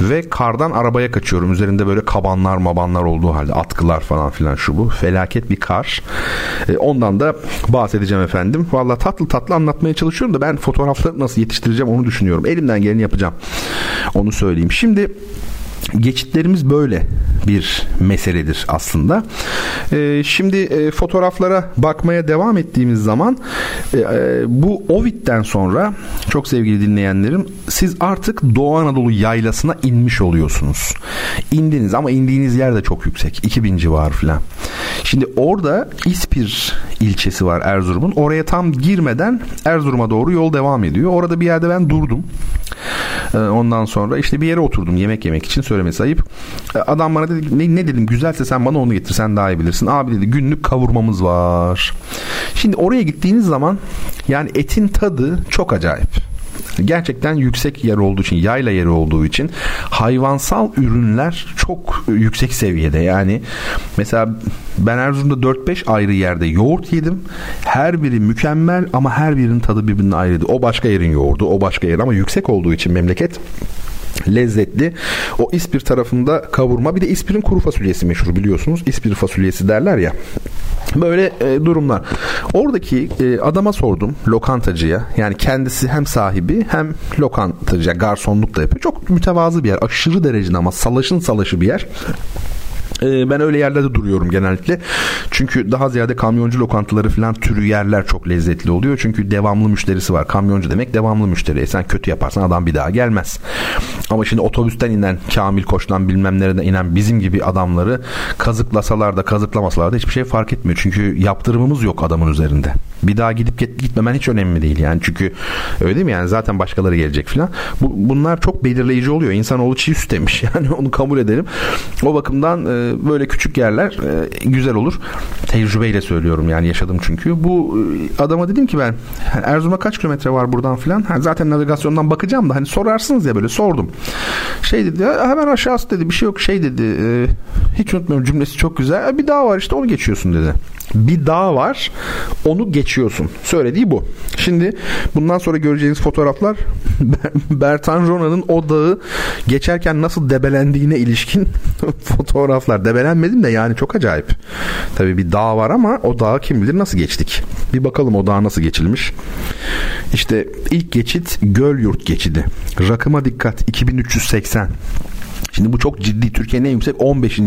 Ve kardan arabaya kaçıyorum. Üzerinde böyle kabanlar mabanlar olduğu halde atkılar falan filan şu bu. Felaket bir kar. Ee, ondan da bahsedeceğim efendim. Valla tatlı tatlı anlatmaya çalışıyorum da ben fotoğrafları nasıl yetiştireceğim onu düşünüyorum. Elimden geleni yapacağım. Onu söyleyeyim. Şimdi Geçitlerimiz böyle bir meseledir aslında. Ee, şimdi e, fotoğraflara bakmaya devam ettiğimiz zaman e, e, bu Ovid'den sonra çok sevgili dinleyenlerim siz artık Doğu Anadolu yaylasına inmiş oluyorsunuz. İndiniz ama indiğiniz yer de çok yüksek. 2000 civarı falan. Şimdi orada İspir ilçesi var Erzurum'un. Oraya tam girmeden Erzurum'a doğru yol devam ediyor. Orada bir yerde ben durdum. Ee, ondan sonra işte bir yere oturdum yemek yemek için söylemesi ayıp. Ee, adam bana dedi ne, ne dedim güzelse sen bana onu getir sen daha iyi bilirsin. Abi dedi günlük kavurmamız var. Şimdi oraya gittiğiniz zaman yani etin tadı çok acayip gerçekten yüksek yer olduğu için yayla yeri olduğu için hayvansal ürünler çok yüksek seviyede yani mesela ben Erzurum'da 4-5 ayrı yerde yoğurt yedim her biri mükemmel ama her birinin tadı birbirine ayrıydı o başka yerin yoğurdu o başka yer ama yüksek olduğu için memleket lezzetli. O İspir tarafında kavurma bir de İspir'in kuru fasulyesi meşhur biliyorsunuz. İspir fasulyesi derler ya. Böyle e, durumlar. Oradaki e, adama sordum lokantacıya. Yani kendisi hem sahibi hem lokantacı, garsonluk da yapıyor. Çok mütevazı bir yer. Aşırı derecede ama salaşın salaşı bir yer. Ee, ben öyle yerlerde duruyorum genellikle. Çünkü daha ziyade kamyoncu lokantaları falan türü yerler çok lezzetli oluyor. Çünkü devamlı müşterisi var. Kamyoncu demek devamlı müşteri. E, sen kötü yaparsan adam bir daha gelmez. Ama şimdi otobüsten inen Kamil Koç'tan bilmem nereden inen bizim gibi adamları kazıklasalar da kazıklamasalar da hiçbir şey fark etmiyor. Çünkü yaptırımımız yok adamın üzerinde. Bir daha gidip gitmemen hiç önemli değil yani. Çünkü öyle değil mi yani zaten başkaları gelecek falan. Bu, bunlar çok belirleyici oluyor. İnsanoğlu çiğ süt demiş. *laughs* Yani onu kabul edelim. O bakımdan e, böyle küçük yerler e, güzel olur. Tecrübeyle söylüyorum yani yaşadım çünkü. Bu e, adama dedim ki ben Erzurum'a kaç kilometre var buradan filan. Hani zaten navigasyondan bakacağım da hani sorarsınız ya böyle sordum. Şey dedi hemen aşağısı dedi bir şey yok şey dedi e, hiç unutmuyorum cümlesi çok güzel. Bir daha var işte onu geçiyorsun dedi bir dağ var onu geçiyorsun. Söylediği bu. Şimdi bundan sonra göreceğiniz fotoğraflar *laughs* Bertan Rona'nın o dağı geçerken nasıl debelendiğine ilişkin *laughs* fotoğraflar. Debelenmedim de yani çok acayip. Tabii bir dağ var ama o dağı kim bilir nasıl geçtik. Bir bakalım o dağ nasıl geçilmiş. İşte ilk geçit Gölyurt geçidi. Rakıma dikkat 2380. Şimdi bu çok ciddi. Türkiye'nin en yüksek 15.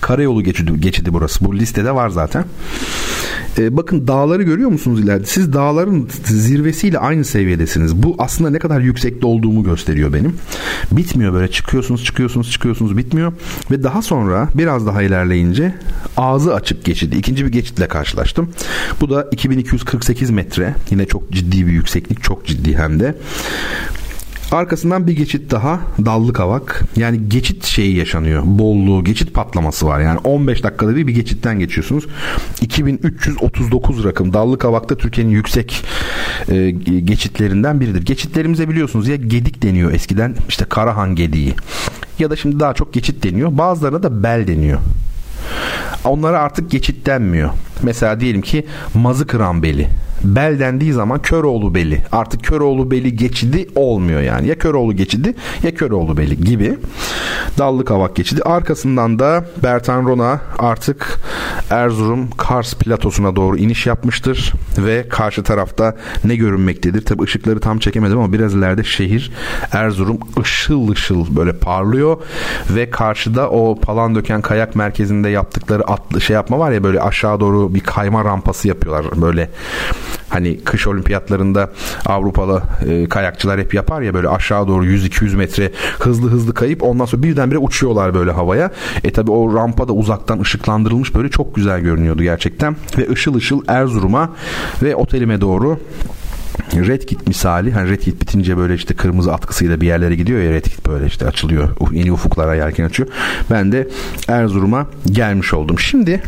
karayolu geçidi, geçidi burası. Bu listede var zaten. Ee, bakın dağları görüyor musunuz ileride? Siz dağların zirvesiyle aynı seviyedesiniz. Bu aslında ne kadar yüksekte olduğumu gösteriyor benim. Bitmiyor böyle çıkıyorsunuz çıkıyorsunuz çıkıyorsunuz bitmiyor. Ve daha sonra biraz daha ilerleyince ağzı açık geçidi. İkinci bir geçitle karşılaştım. Bu da 2248 metre. Yine çok ciddi bir yükseklik. Çok ciddi hem de. Arkasından bir geçit daha dallı kavak. Yani geçit şeyi yaşanıyor. Bolluğu, geçit patlaması var. Yani 15 dakikada bir bir geçitten geçiyorsunuz. 2339 rakım. Dallı kavakta Türkiye'nin yüksek e, geçitlerinden biridir. Geçitlerimize biliyorsunuz ya gedik deniyor eskiden. işte Karahan gediği. Ya da şimdi daha çok geçit deniyor. Bazılarına da bel deniyor. Onlara artık geçit denmiyor. Mesela diyelim ki mazı kıran beli bel dendiği zaman Köroğlu beli. Artık Köroğlu beli geçidi olmuyor yani. Ya Köroğlu geçidi ya Köroğlu beli gibi. Dallı kavak geçidi. Arkasından da Bertan Rona artık Erzurum Kars platosuna doğru iniş yapmıştır ve karşı tarafta ne görünmektedir? Tabi ışıkları tam çekemedim ama biraz ileride şehir Erzurum ışıl ışıl böyle parlıyor ve karşıda o Palandöken kayak merkezinde yaptıkları atlı şey yapma var ya böyle aşağı doğru bir kayma rampası yapıyorlar. Böyle hani kış olimpiyatlarında Avrupalı e, kayakçılar hep yapar ya böyle aşağı doğru 100-200 metre hızlı hızlı kayıp ondan sonra birdenbire uçuyorlar böyle havaya. E tabi o rampa da uzaktan ışıklandırılmış böyle çok güzel görünüyordu gerçekten. Ve ışıl ışıl Erzurum'a ve otelime doğru Red Kit misali hani Red Kit bitince böyle işte kırmızı atkısıyla bir yerlere gidiyor ya Red Kit böyle işte açılıyor yeni ufuklara yelken açıyor. Ben de Erzurum'a gelmiş oldum. Şimdi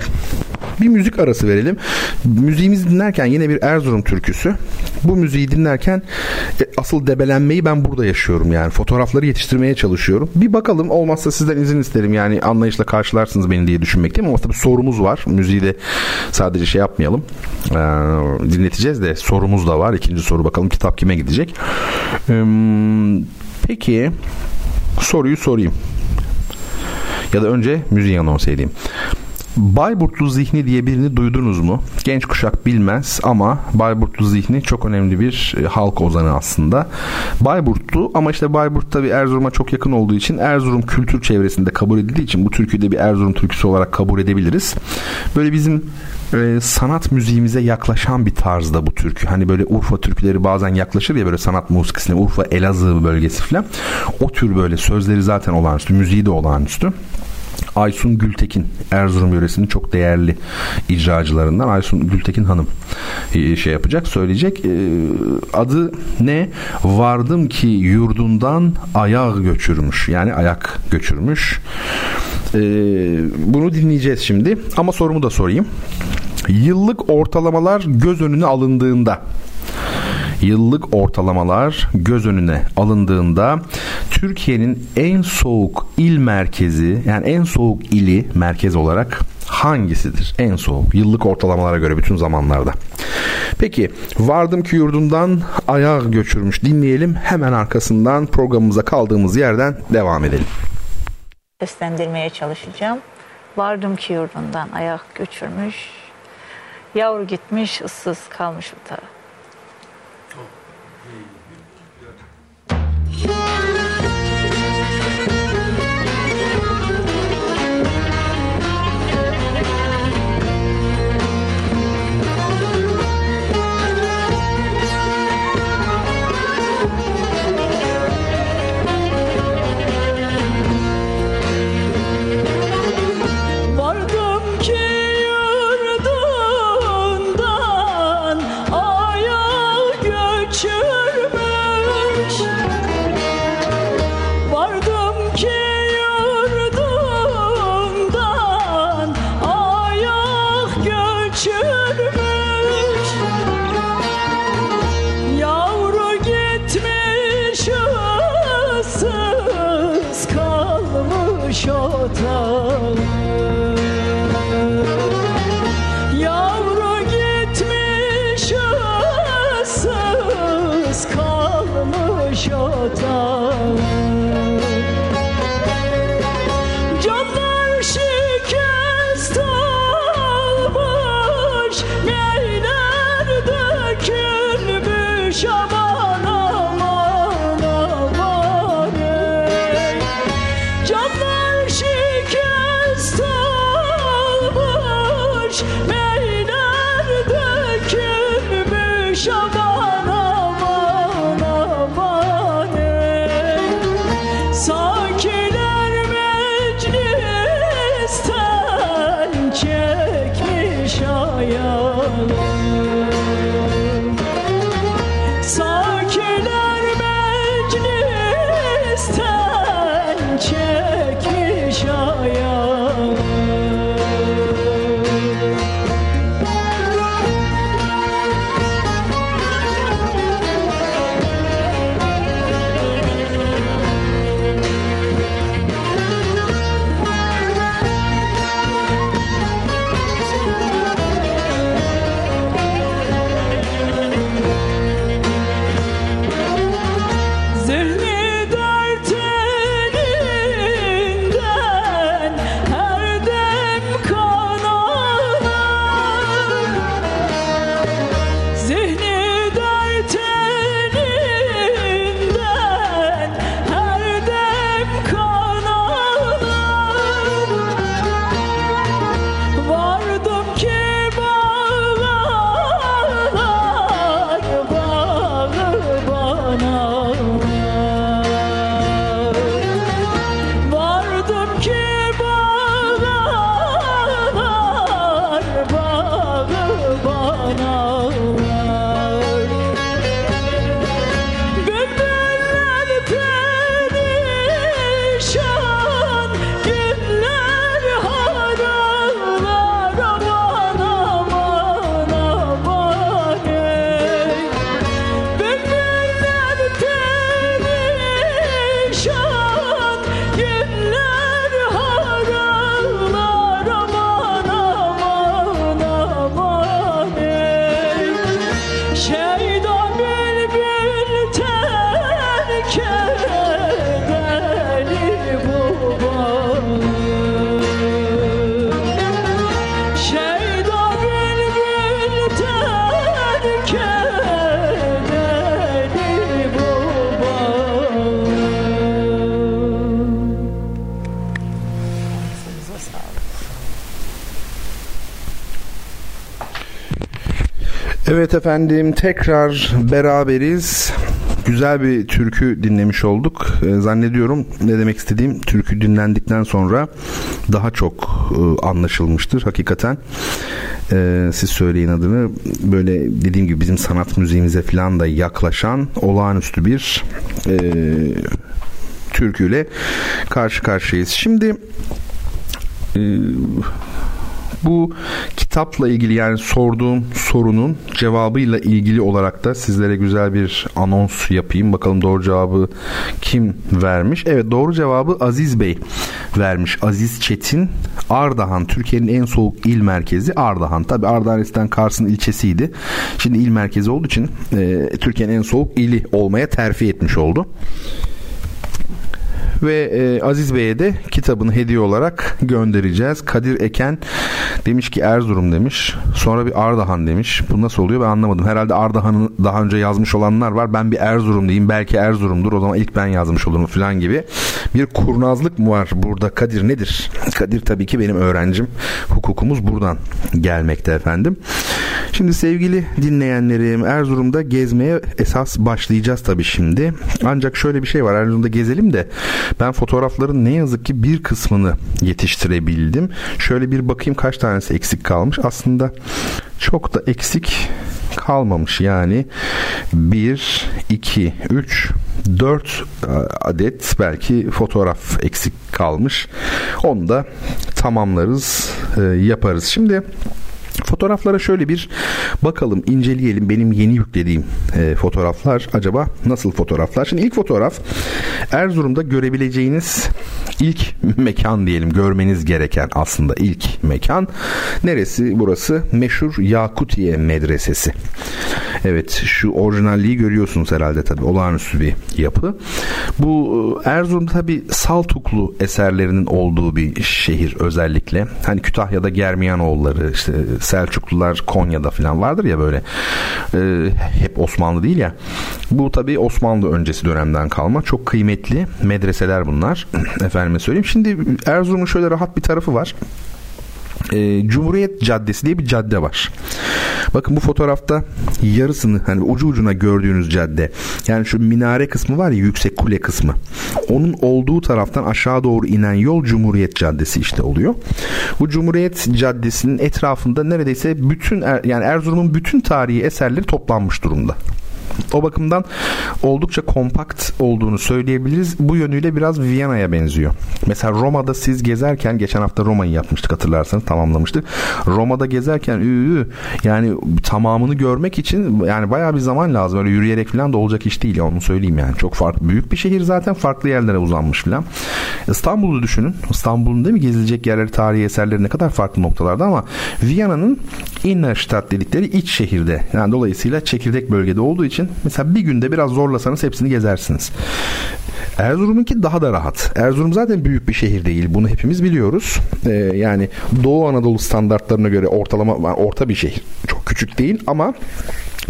bir müzik arası verelim. Müziğimizi dinlerken yine bir Erzurum türküsü. Bu müziği dinlerken e, asıl debelenmeyi ben burada yaşıyorum yani. Fotoğrafları yetiştirmeye çalışıyorum. Bir bakalım olmazsa sizden izin isterim yani anlayışla karşılarsınız beni diye düşünmekteyim ama tabii sorumuz var. Müziği de sadece şey yapmayalım. Ee, dinleteceğiz de sorumuz da var. İkinci soru bakalım kitap kime gidecek. Ee, peki soruyu sorayım. Ya da önce müziği anons edeyim. Bayburtlu Zihni diye birini duydunuz mu? Genç kuşak bilmez ama Bayburtlu Zihni çok önemli bir e, halk ozanı aslında. Bayburtlu ama işte Bayburt tabi Erzurum'a çok yakın olduğu için Erzurum kültür çevresinde kabul edildiği için bu türküyü de bir Erzurum türküsü olarak kabul edebiliriz. Böyle bizim e, sanat müziğimize yaklaşan bir tarzda bu türkü. Hani böyle Urfa türküleri bazen yaklaşır ya böyle sanat musikisine Urfa Elazığ bölgesi falan. O tür böyle sözleri zaten olağanüstü, müziği de olağanüstü. Aysun Gültekin Erzurum yöresinin çok değerli icracılarından Aysun Gültekin Hanım e, şey yapacak söyleyecek. E, adı ne? Vardım ki yurdundan ayak göçürmüş. Yani ayak göçürmüş. E, bunu dinleyeceğiz şimdi. Ama sorumu da sorayım. Yıllık ortalamalar göz önüne alındığında yıllık ortalamalar göz önüne alındığında Türkiye'nin en soğuk il merkezi yani en soğuk ili merkez olarak hangisidir? En soğuk yıllık ortalamalara göre bütün zamanlarda. Peki vardım ki yurdundan ayağa göçürmüş dinleyelim hemen arkasından programımıza kaldığımız yerden devam edelim. Seslendirmeye çalışacağım. Vardım ki yurdundan ayak göçürmüş, yavru gitmiş ıssız kalmış bu taraf. boş efendim tekrar beraberiz. Güzel bir türkü dinlemiş olduk. Ee, zannediyorum ne demek istediğim türkü dinlendikten sonra daha çok e, anlaşılmıştır hakikaten. Ee, siz söyleyin adını. Böyle dediğim gibi bizim sanat müziğimize falan da yaklaşan olağanüstü bir e, türküyle karşı karşıyayız. Şimdi e, bu kitapla ilgili yani sorduğum sorunun cevabıyla ilgili olarak da sizlere güzel bir anons yapayım. Bakalım doğru cevabı kim vermiş? Evet doğru cevabı Aziz Bey vermiş. Aziz Çetin Ardahan Türkiye'nin en soğuk il merkezi Ardahan. Tabi Ardahan eskiden Kars'ın ilçesiydi. Şimdi il merkezi olduğu için e, Türkiye'nin en soğuk ili olmaya terfi etmiş oldu ve e, Aziz Bey'e de kitabını hediye olarak göndereceğiz. Kadir Eken demiş ki Erzurum demiş. Sonra bir Ardahan demiş. Bu nasıl oluyor ben anlamadım. Herhalde Ardahan'ı daha önce yazmış olanlar var. Ben bir Erzurum diyeyim. Belki Erzurum'dur. O zaman ilk ben yazmış olurum falan gibi. Bir kurnazlık mı var burada? Kadir nedir? Kadir tabii ki benim öğrencim. Hukukumuz buradan gelmekte efendim. Şimdi sevgili dinleyenlerim Erzurum'da gezmeye esas başlayacağız tabii şimdi. Ancak şöyle bir şey var Erzurum'da gezelim de ben fotoğrafların ne yazık ki bir kısmını yetiştirebildim. Şöyle bir bakayım kaç tanesi eksik kalmış. Aslında çok da eksik kalmamış yani 1 2 3 4 adet belki fotoğraf eksik kalmış. Onu da tamamlarız, e, yaparız. Şimdi Fotoğraflara şöyle bir bakalım, inceleyelim. Benim yeni yüklediğim e, fotoğraflar acaba nasıl fotoğraflar? Şimdi ilk fotoğraf Erzurum'da görebileceğiniz ilk mekan diyelim. Görmeniz gereken aslında ilk mekan. Neresi burası? Meşhur Yakutiye Medresesi. Evet şu orijinalliği görüyorsunuz herhalde tabii. Olağanüstü bir yapı. Bu e, Erzurum tabii Saltuklu eserlerinin olduğu bir şehir özellikle. Hani Kütahya'da Germiyanoğulları işte Selçuklular Konya'da falan vardır ya böyle e, hep Osmanlı değil ya. Bu tabii Osmanlı öncesi dönemden kalma çok kıymetli medreseler bunlar. *clears throat* Efendime söyleyeyim. Şimdi Erzurum'un şöyle rahat bir tarafı var e, Cumhuriyet Caddesi diye bir cadde var. Bakın bu fotoğrafta yarısını hani ucu ucuna gördüğünüz cadde yani şu minare kısmı var ya yüksek kule kısmı. Onun olduğu taraftan aşağı doğru inen yol Cumhuriyet Caddesi işte oluyor. Bu Cumhuriyet Caddesi'nin etrafında neredeyse bütün er, yani Erzurum'un bütün tarihi eserleri toplanmış durumda. O bakımdan oldukça kompakt olduğunu söyleyebiliriz. Bu yönüyle biraz Viyana'ya benziyor. Mesela Roma'da siz gezerken geçen hafta Roma'yı yapmıştık hatırlarsanız tamamlamıştık. Roma'da gezerken ü, yani tamamını görmek için yani bayağı bir zaman lazım. Öyle yürüyerek falan da olacak iş değil onu söyleyeyim yani. Çok farklı büyük bir şehir zaten farklı yerlere uzanmış falan. İstanbul'u düşünün. İstanbul'un değil mi gezilecek yerleri, tarihi eserleri ne kadar farklı noktalarda ama Viyana'nın Innenstadt dedikleri iç şehirde. Yani dolayısıyla çekirdek bölgede olduğu için mesela bir günde biraz zorlasanız hepsini gezersiniz. Erzurum'unki daha da rahat. Erzurum zaten büyük bir şehir değil. Bunu hepimiz biliyoruz. Ee, yani Doğu Anadolu standartlarına göre ortalama orta bir şehir. Çok küçük değil ama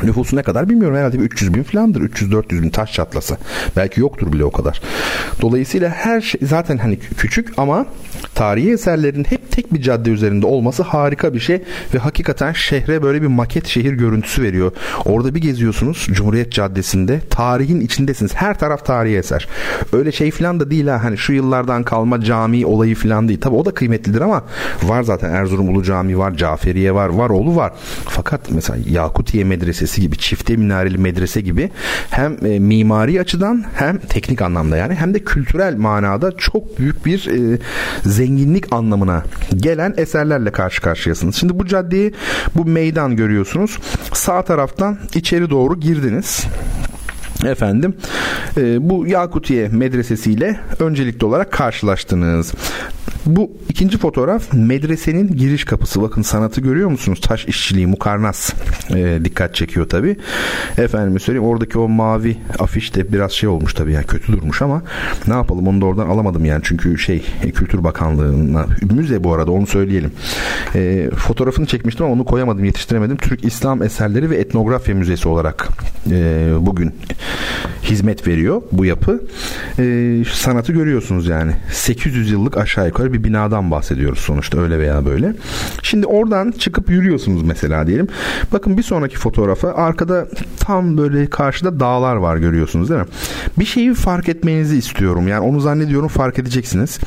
Nüfusu ne kadar bilmiyorum. Herhalde bir 300 bin falandır 300-400 bin taş çatlası. Belki yoktur bile o kadar. Dolayısıyla her şey zaten hani küçük ama tarihi eserlerin hep tek bir cadde üzerinde olması harika bir şey ve hakikaten şehre böyle bir maket şehir görüntüsü veriyor. Orada bir geziyorsunuz Cumhuriyet Caddesi'nde. Tarihin içindesiniz. Her taraf tarihi eser. Öyle şey falan da değil ha. Hani şu yıllardan kalma cami olayı falan değil. Tabi o da kıymetlidir ama var zaten. Erzurum Ulu Cami var Caferiye var Varoğlu var. Fakat mesela Yakutiye Medresesi medresesi gibi çifte minareli medrese gibi hem e, mimari açıdan hem teknik anlamda yani hem de kültürel manada çok büyük bir e, zenginlik anlamına gelen eserlerle karşı karşıyasınız. Şimdi bu caddeyi bu meydan görüyorsunuz. Sağ taraftan içeri doğru girdiniz. Efendim e, bu Yakutiye medresesiyle öncelikli olarak karşılaştınız. Bu ikinci fotoğraf medresenin giriş kapısı. Bakın sanatı görüyor musunuz? Taş işçiliği, mukarnas e, dikkat çekiyor tabi. Efendim söyleyeyim oradaki o mavi afiş de biraz şey olmuş tabi yani kötü durmuş ama ne yapalım onu da oradan alamadım yani çünkü şey e, Kültür Bakanlığı'na müze bu arada onu söyleyelim. E, fotoğrafını çekmiştim ama onu koyamadım yetiştiremedim. Türk İslam Eserleri ve Etnografya Müzesi olarak e, bugün hizmet veriyor bu yapı. E, sanatı görüyorsunuz yani. 800 yıllık aşağı yukarı bir binadan bahsediyoruz sonuçta öyle veya böyle. Şimdi oradan çıkıp yürüyorsunuz mesela diyelim. Bakın bir sonraki fotoğrafa arkada tam böyle karşıda dağlar var görüyorsunuz değil mi? Bir şeyi fark etmenizi istiyorum. Yani onu zannediyorum fark edeceksiniz.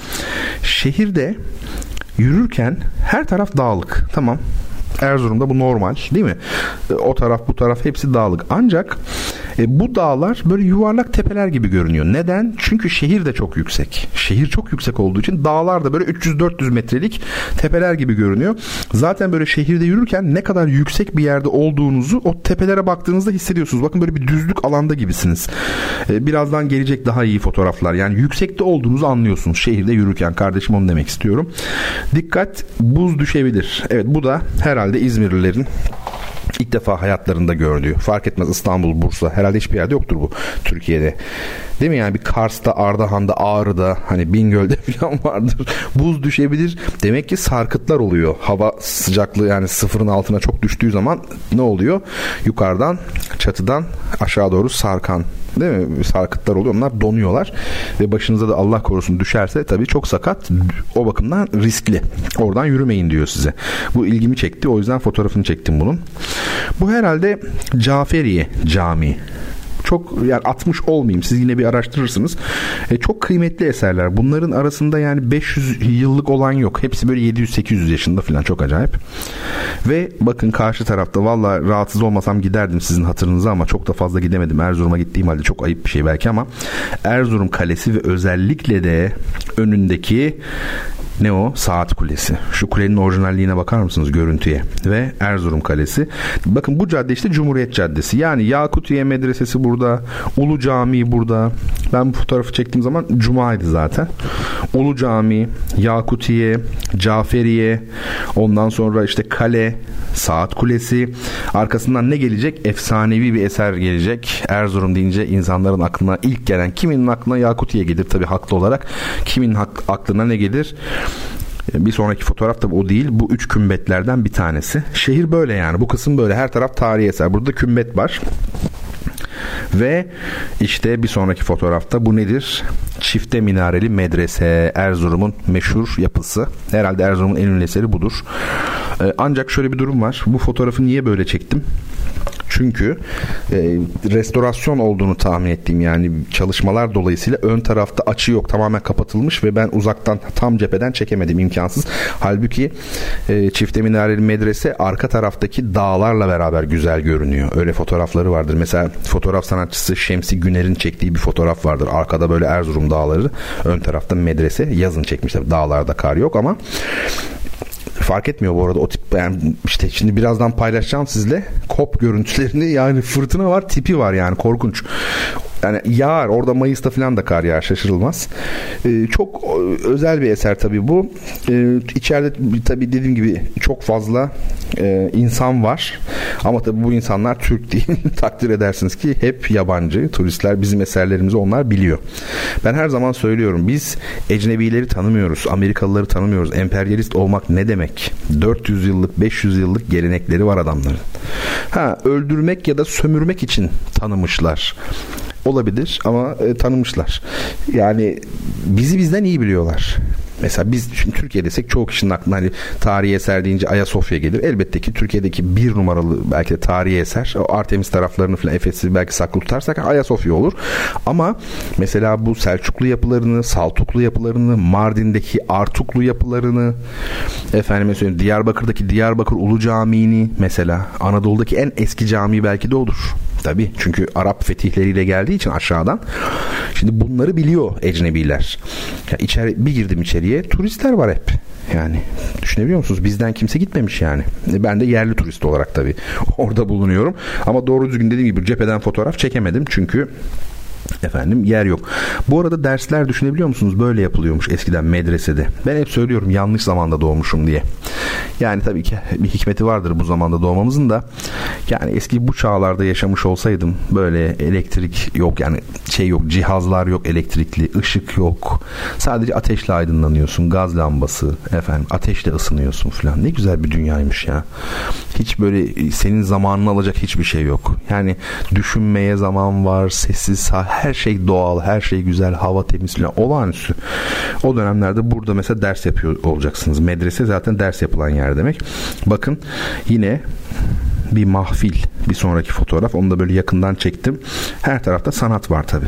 Şehirde yürürken her taraf dağlık. Tamam. Erzurum'da bu normal değil mi? E, o taraf bu taraf hepsi dağlık. Ancak e, bu dağlar böyle yuvarlak tepeler gibi görünüyor. Neden? Çünkü şehir de çok yüksek. Şehir çok yüksek olduğu için dağlar da böyle 300-400 metrelik tepeler gibi görünüyor. Zaten böyle şehirde yürürken ne kadar yüksek bir yerde olduğunuzu o tepelere baktığınızda hissediyorsunuz. Bakın böyle bir düzlük alanda gibisiniz. E, birazdan gelecek daha iyi fotoğraflar. Yani yüksekte olduğunuzu anlıyorsunuz şehirde yürürken. Kardeşim onu demek istiyorum. Dikkat buz düşebilir. Evet bu da herhalde İzmirlilerin ilk defa hayatlarında gördüğü. Fark etmez İstanbul, Bursa herhalde hiçbir yerde yoktur bu Türkiye'de. Değil mi yani bir Kars'ta, Ardahan'da, Ağrı'da hani Bingöl'de *laughs* falan vardır. Buz düşebilir. Demek ki sarkıtlar oluyor. Hava sıcaklığı yani sıfırın altına çok düştüğü zaman ne oluyor? Yukarıdan çatıdan aşağı doğru sarkan değil mi? Sarkıtlar oluyor. Onlar donuyorlar ve başınıza da Allah korusun düşerse tabii çok sakat. O bakımdan riskli. Oradan yürümeyin diyor size. Bu ilgimi çekti. O yüzden fotoğrafını çektim bunun. Bu herhalde Caferiye Camii çok yani 60 olmayayım siz yine bir araştırırsınız. E, çok kıymetli eserler. Bunların arasında yani 500 yıllık olan yok. Hepsi böyle 700-800 yaşında falan çok acayip. Ve bakın karşı tarafta valla rahatsız olmasam giderdim sizin hatırınıza ama çok da fazla gidemedim. Erzurum'a gittiğim halde çok ayıp bir şey belki ama Erzurum Kalesi ve özellikle de önündeki ne o? Saat Kulesi. Şu kulenin orijinalliğine bakar mısınız görüntüye? Ve Erzurum Kalesi. Bakın bu cadde işte Cumhuriyet Caddesi. Yani Yakutiye Medresesi burada. Ulu Camii burada. Ben bu fotoğrafı çektiğim zaman Cuma'ydı zaten. Ulu Camii, Yakutiye, Caferiye, ondan sonra işte kale, Saat Kulesi. Arkasından ne gelecek? Efsanevi bir eser gelecek. Erzurum deyince insanların aklına ilk gelen kiminin aklına Yakutiye gelir tabii haklı olarak. Kimin aklına ne gelir? Bir sonraki fotoğraf da o değil. Bu üç kümbetlerden bir tanesi. Şehir böyle yani. Bu kısım böyle. Her taraf tarihi eser. Burada kümbet var. Ve işte bir sonraki fotoğrafta bu nedir? Çifte minareli medrese Erzurum'un meşhur yapısı. Herhalde Erzurum'un en ünlü eseri budur. Ee, ancak şöyle bir durum var. Bu fotoğrafı niye böyle çektim? Çünkü e, restorasyon olduğunu tahmin ettiğim yani çalışmalar dolayısıyla ön tarafta açı yok. Tamamen kapatılmış ve ben uzaktan tam cepheden çekemedim imkansız. Halbuki e, çifte minareli medrese arka taraftaki dağlarla beraber güzel görünüyor. Öyle fotoğrafları vardır. Mesela fotoğraf sanatçısı Şemsi Güner'in çektiği bir fotoğraf vardır. Arkada böyle Erzurum dağları, ön tarafta medrese. Yazın çekmişler. Dağlarda kar yok ama fark etmiyor bu arada o tip yani işte şimdi birazdan paylaşacağım sizle. Kop görüntülerini yani fırtına var tipi var yani korkunç yani yağar orada Mayıs'ta falan da kar yağar şaşırılmaz. Ee, çok özel bir eser tabii bu. Ee, içeride tabii dediğim gibi çok fazla e, insan var. Ama tabii bu insanlar Türk değil. *laughs* Takdir edersiniz ki hep yabancı turistler bizim eserlerimizi onlar biliyor. Ben her zaman söylüyorum biz ecnebileri tanımıyoruz. Amerikalıları tanımıyoruz. Emperyalist olmak ne demek? 400 yıllık 500 yıllık gelenekleri var adamların. Ha öldürmek ya da sömürmek için tanımışlar olabilir ama e, tanımışlar. Yani bizi bizden iyi biliyorlar. Mesela biz şimdi Türkiye desek çoğu kişinin aklına hani tarihi eser deyince Ayasofya gelir. Elbette ki Türkiye'deki bir numaralı belki de tarihi eser o Artemis taraflarını falan Efes'i belki saklı tutarsak Ayasofya olur. Ama mesela bu Selçuklu yapılarını, Saltuklu yapılarını, Mardin'deki Artuklu yapılarını efendim söyleyeyim Diyarbakır'daki Diyarbakır Ulu Camii'ni mesela Anadolu'daki en eski cami belki de odur. Tabii çünkü Arap fetihleriyle geldiği için aşağıdan. Şimdi bunları biliyor ecnebiler. Ya içeri, bir girdim içeriye turistler var hep. Yani düşünebiliyor musunuz? Bizden kimse gitmemiş yani. E, ben de yerli turist olarak tabii *laughs* orada bulunuyorum. Ama doğru düzgün dediğim gibi cepheden fotoğraf çekemedim. Çünkü efendim yer yok. Bu arada dersler düşünebiliyor musunuz? Böyle yapılıyormuş eskiden medresede. Ben hep söylüyorum yanlış zamanda doğmuşum diye. Yani tabii ki bir hikmeti vardır bu zamanda doğmamızın da. Yani eski bu çağlarda yaşamış olsaydım böyle elektrik yok yani şey yok cihazlar yok elektrikli ışık yok. Sadece ateşle aydınlanıyorsun gaz lambası efendim ateşle ısınıyorsun falan. Ne güzel bir dünyaymış ya. Hiç böyle senin zamanını alacak hiçbir şey yok. Yani düşünmeye zaman var sessiz her şey doğal her şey güzel hava temiz falan olağanüstü. O dönemlerde burada mesela ders yapıyor olacaksınız. Medrese zaten ders yapılan yer demek. Bakın yine bir mahfil bir sonraki fotoğraf onu da böyle yakından çektim. Her tarafta sanat var tabi.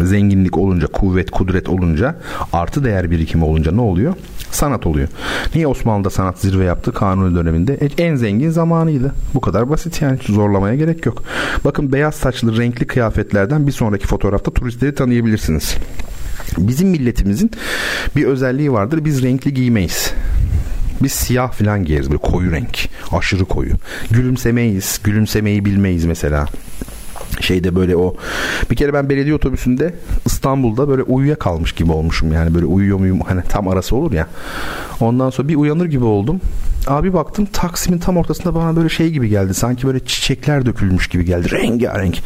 Zenginlik olunca, kuvvet, kudret olunca, artı değer birikimi olunca ne oluyor? Sanat oluyor. Niye Osmanlı'da sanat zirve yaptı Kanuni döneminde? E, en zengin zamanıydı. Bu kadar basit yani zorlamaya gerek yok. Bakın beyaz saçlı renkli kıyafetlerden bir sonraki fotoğrafta turistleri tanıyabilirsiniz. Bizim milletimizin bir özelliği vardır. Biz renkli giymeyiz. Biz siyah falan giyeriz böyle koyu renk. Aşırı koyu. Gülümsemeyiz. Gülümsemeyi bilmeyiz mesela şeyde böyle o bir kere ben belediye otobüsünde İstanbul'da böyle uyuya kalmış gibi olmuşum yani böyle uyuyor muyum hani tam arası olur ya. Ondan sonra bir uyanır gibi oldum. Abi baktım Taksim'in tam ortasında bana böyle şey gibi geldi sanki böyle çiçekler dökülmüş gibi geldi rengarenk.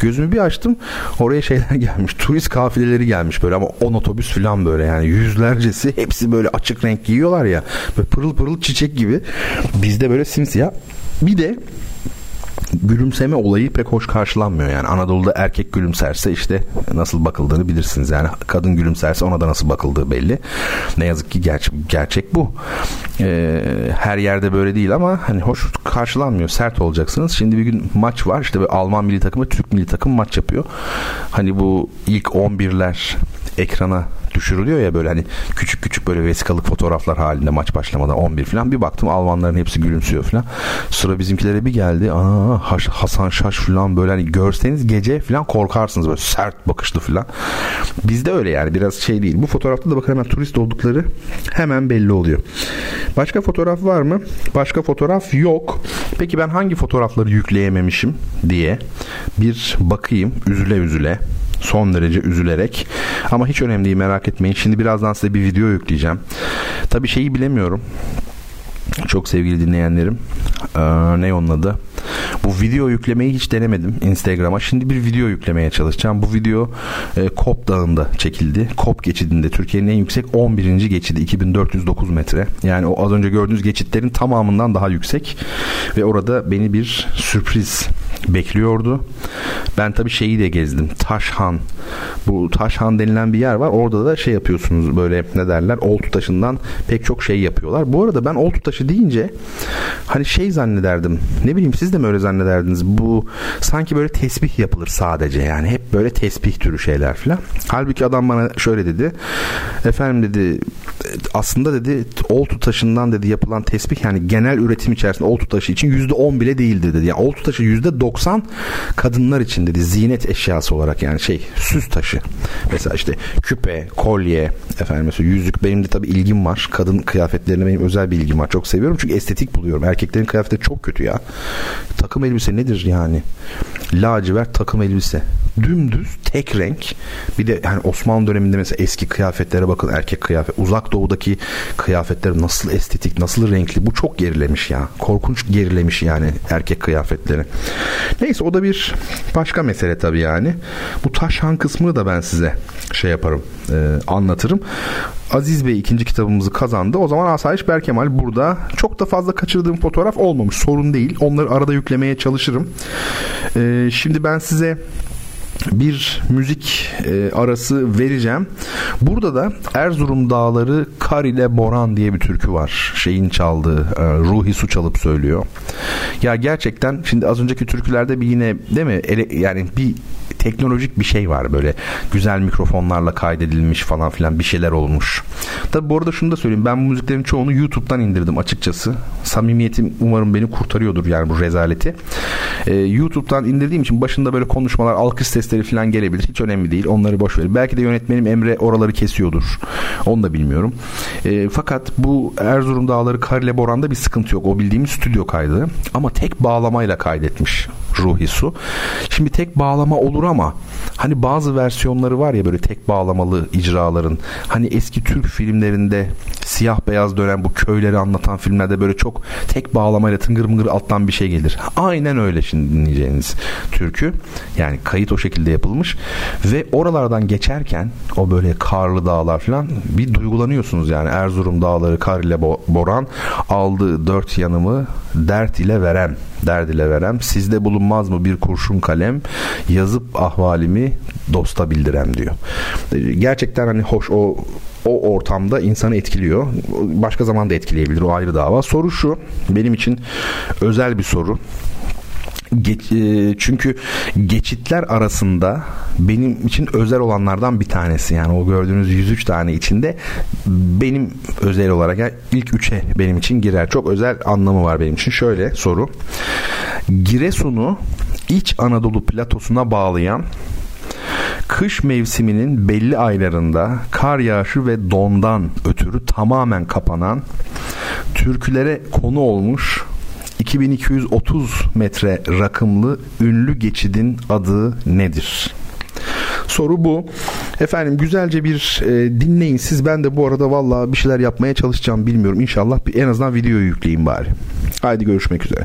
Gözümü bir açtım oraya şeyler *laughs* gelmiş turist kafileleri gelmiş böyle ama on otobüs falan böyle yani yüzlercesi hepsi böyle açık renk giyiyorlar ya böyle pırıl pırıl çiçek gibi. Bizde böyle simsiyah. Bir de gülümseme olayı pek hoş karşılanmıyor yani. Anadolu'da erkek gülümserse işte nasıl bakıldığını bilirsiniz yani. Kadın gülümserse ona da nasıl bakıldığı belli. Ne yazık ki ger- gerçek bu. Ee, her yerde böyle değil ama hani hoş karşılanmıyor. Sert olacaksınız. Şimdi bir gün maç var. İşte Alman milli takımı Türk milli takım maç yapıyor. Hani bu ilk 11'ler ekrana düşürülüyor ya böyle hani küçük küçük böyle vesikalık fotoğraflar halinde maç başlamadan 11 falan bir baktım Almanların hepsi gülümsüyor falan. Sıra bizimkilere bir geldi. Aa Hasan Şaş falan böyle hani görseniz gece falan korkarsınız böyle sert bakışlı falan. Bizde öyle yani biraz şey değil. Bu fotoğrafta da bakın hemen turist oldukları hemen belli oluyor. Başka fotoğraf var mı? Başka fotoğraf yok. Peki ben hangi fotoğrafları yükleyememişim diye bir bakayım üzüle üzüle son derece üzülerek. Ama hiç önemli değil merak etmeyin. Şimdi birazdan size bir video yükleyeceğim. Tabii şeyi bilemiyorum. Çok sevgili dinleyenlerim. Ee, ne onun adı? Bu video yüklemeyi hiç denemedim Instagram'a. Şimdi bir video yüklemeye çalışacağım. Bu video e, Kop Dağı'nda çekildi. Kop geçidinde Türkiye'nin en yüksek 11. geçidi 2409 metre. Yani o az önce gördüğünüz geçitlerin tamamından daha yüksek. Ve orada beni bir sürpriz bekliyordu. Ben tabii şeyi de gezdim. Taşhan. Bu Taşhan denilen bir yer var. Orada da şey yapıyorsunuz böyle ne derler? Oltu taşından pek çok şey yapıyorlar. Bu arada ben oltu taşı deyince hani şey zannederdim. Ne bileyim siz de mi öyle zannederdiniz? Bu sanki böyle tesbih yapılır sadece yani. Hep böyle tesbih türü şeyler falan. Halbuki adam bana şöyle dedi. Efendim dedi aslında dedi oltu taşından dedi yapılan tesbih yani genel üretim içerisinde oltu taşı için yüzde on bile değildi dedi. Yani oltu taşı yüzde doksan kadınlar için dedi zinet eşyası olarak yani şey süs taşı. Mesela işte küpe, kolye, efendim mesela yüzük benim de tabii ilgim var. Kadın kıyafetlerine benim özel bir ilgim var. Çok seviyorum çünkü estetik buluyorum. Erkeklerin kıyafetleri çok kötü ya. Takım elbise nedir yani? Lacivert takım elbise. Dümdüz tek renk. Bir de yani Osmanlı döneminde mesela eski kıyafetlere bakın erkek kıyafet. Uzak doğudaki kıyafetler nasıl estetik, nasıl renkli. Bu çok gerilemiş ya. Korkunç gerilemiş yani erkek kıyafetleri. Neyse o da bir başka mesele tabii yani. Bu taşhan kısmını da ben size şey yaparım, e, anlatırım. Aziz Bey ikinci kitabımızı kazandı. O zaman Asayiş Berkemal burada. Çok da fazla kaçırdığım fotoğraf olmamış. Sorun değil. Onları arada yüklemeye çalışırım. E, şimdi ben size bir müzik e, arası vereceğim. Burada da Erzurum Dağları Kar ile Boran diye bir türkü var. Şeyin çaldığı e, Ruhi Su çalıp söylüyor. Ya gerçekten şimdi az önceki türkülerde bir yine değil mi? Ele, yani bir teknolojik bir şey var böyle güzel mikrofonlarla kaydedilmiş falan filan bir şeyler olmuş. Tabi bu arada şunu da söyleyeyim ben bu müziklerin çoğunu YouTube'dan indirdim açıkçası. Samimiyetim umarım beni kurtarıyordur yani bu rezaleti. Ee, YouTube'dan indirdiğim için başında böyle konuşmalar, alkış sesleri falan gelebilir. Hiç önemli değil. Onları boş verin. Belki de yönetmenim Emre oraları kesiyordur. Onu da bilmiyorum. Ee, fakat bu Erzurum Dağları Karile Boran'da bir sıkıntı yok. O bildiğimiz stüdyo kaydı. Ama tek bağlamayla kaydetmiş Ruhi Su. Şimdi tek bağlama olur ama hani bazı versiyonları var ya böyle tek bağlamalı icraların. Hani eski Türk filmlerinde siyah beyaz dönen bu köyleri anlatan filmlerde böyle çok tek bağlamayla tıngır mıngır alttan bir şey gelir. Aynen öyle şimdi dinleyeceğiniz türkü. Yani kayıt o şekilde yapılmış ve oralardan geçerken o böyle karlı dağlar falan bir duygulanıyorsunuz yani Erzurum dağları kar ile boran aldı dört yanımı dert ile verem derd ile verem sizde bulunmaz mı bir kurşun kalem yazıp ahvalimi dosta bildirem diyor. Gerçekten hani hoş o o ortamda insanı etkiliyor. Başka zaman da etkileyebilir o ayrı dava. Soru şu benim için özel bir soru. Geç, e, çünkü geçitler arasında benim için özel olanlardan bir tanesi yani o gördüğünüz 103 tane içinde benim özel olarak yani ilk 3'e benim için girer. Çok özel anlamı var benim için. Şöyle soru. Giresun'u İç Anadolu platosuna bağlayan kış mevsiminin belli aylarında kar yağışı ve dondan ötürü tamamen kapanan türkülere konu olmuş 2230 metre rakımlı ünlü geçidin adı nedir? Soru bu. Efendim güzelce bir e, dinleyin siz. Ben de bu arada valla bir şeyler yapmaya çalışacağım bilmiyorum. İnşallah bir, en azından videoyu yükleyeyim bari. Haydi görüşmek üzere.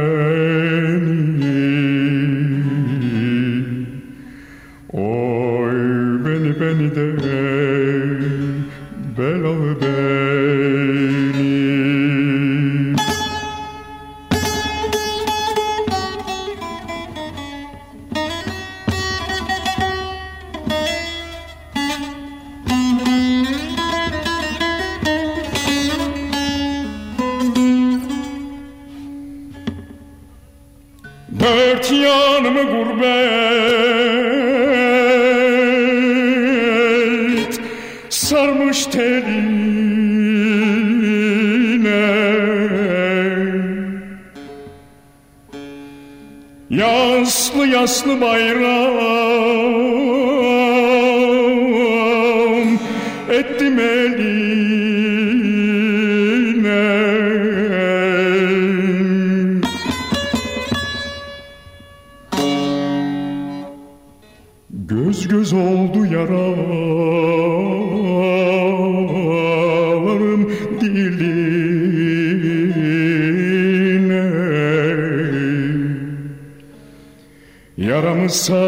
So.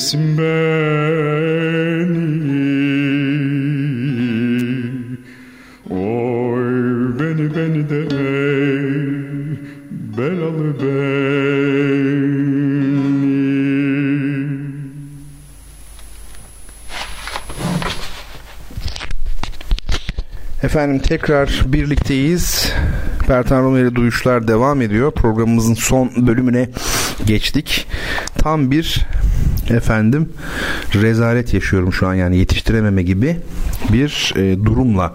Kurt yesin beni Oy beni beni de belalı beni Efendim tekrar birlikteyiz. Bertan ile Duyuşlar devam ediyor. Programımızın son bölümüne geçtik. Tam bir efendim rezalet yaşıyorum şu an yani yetiştirememe gibi bir e, durumla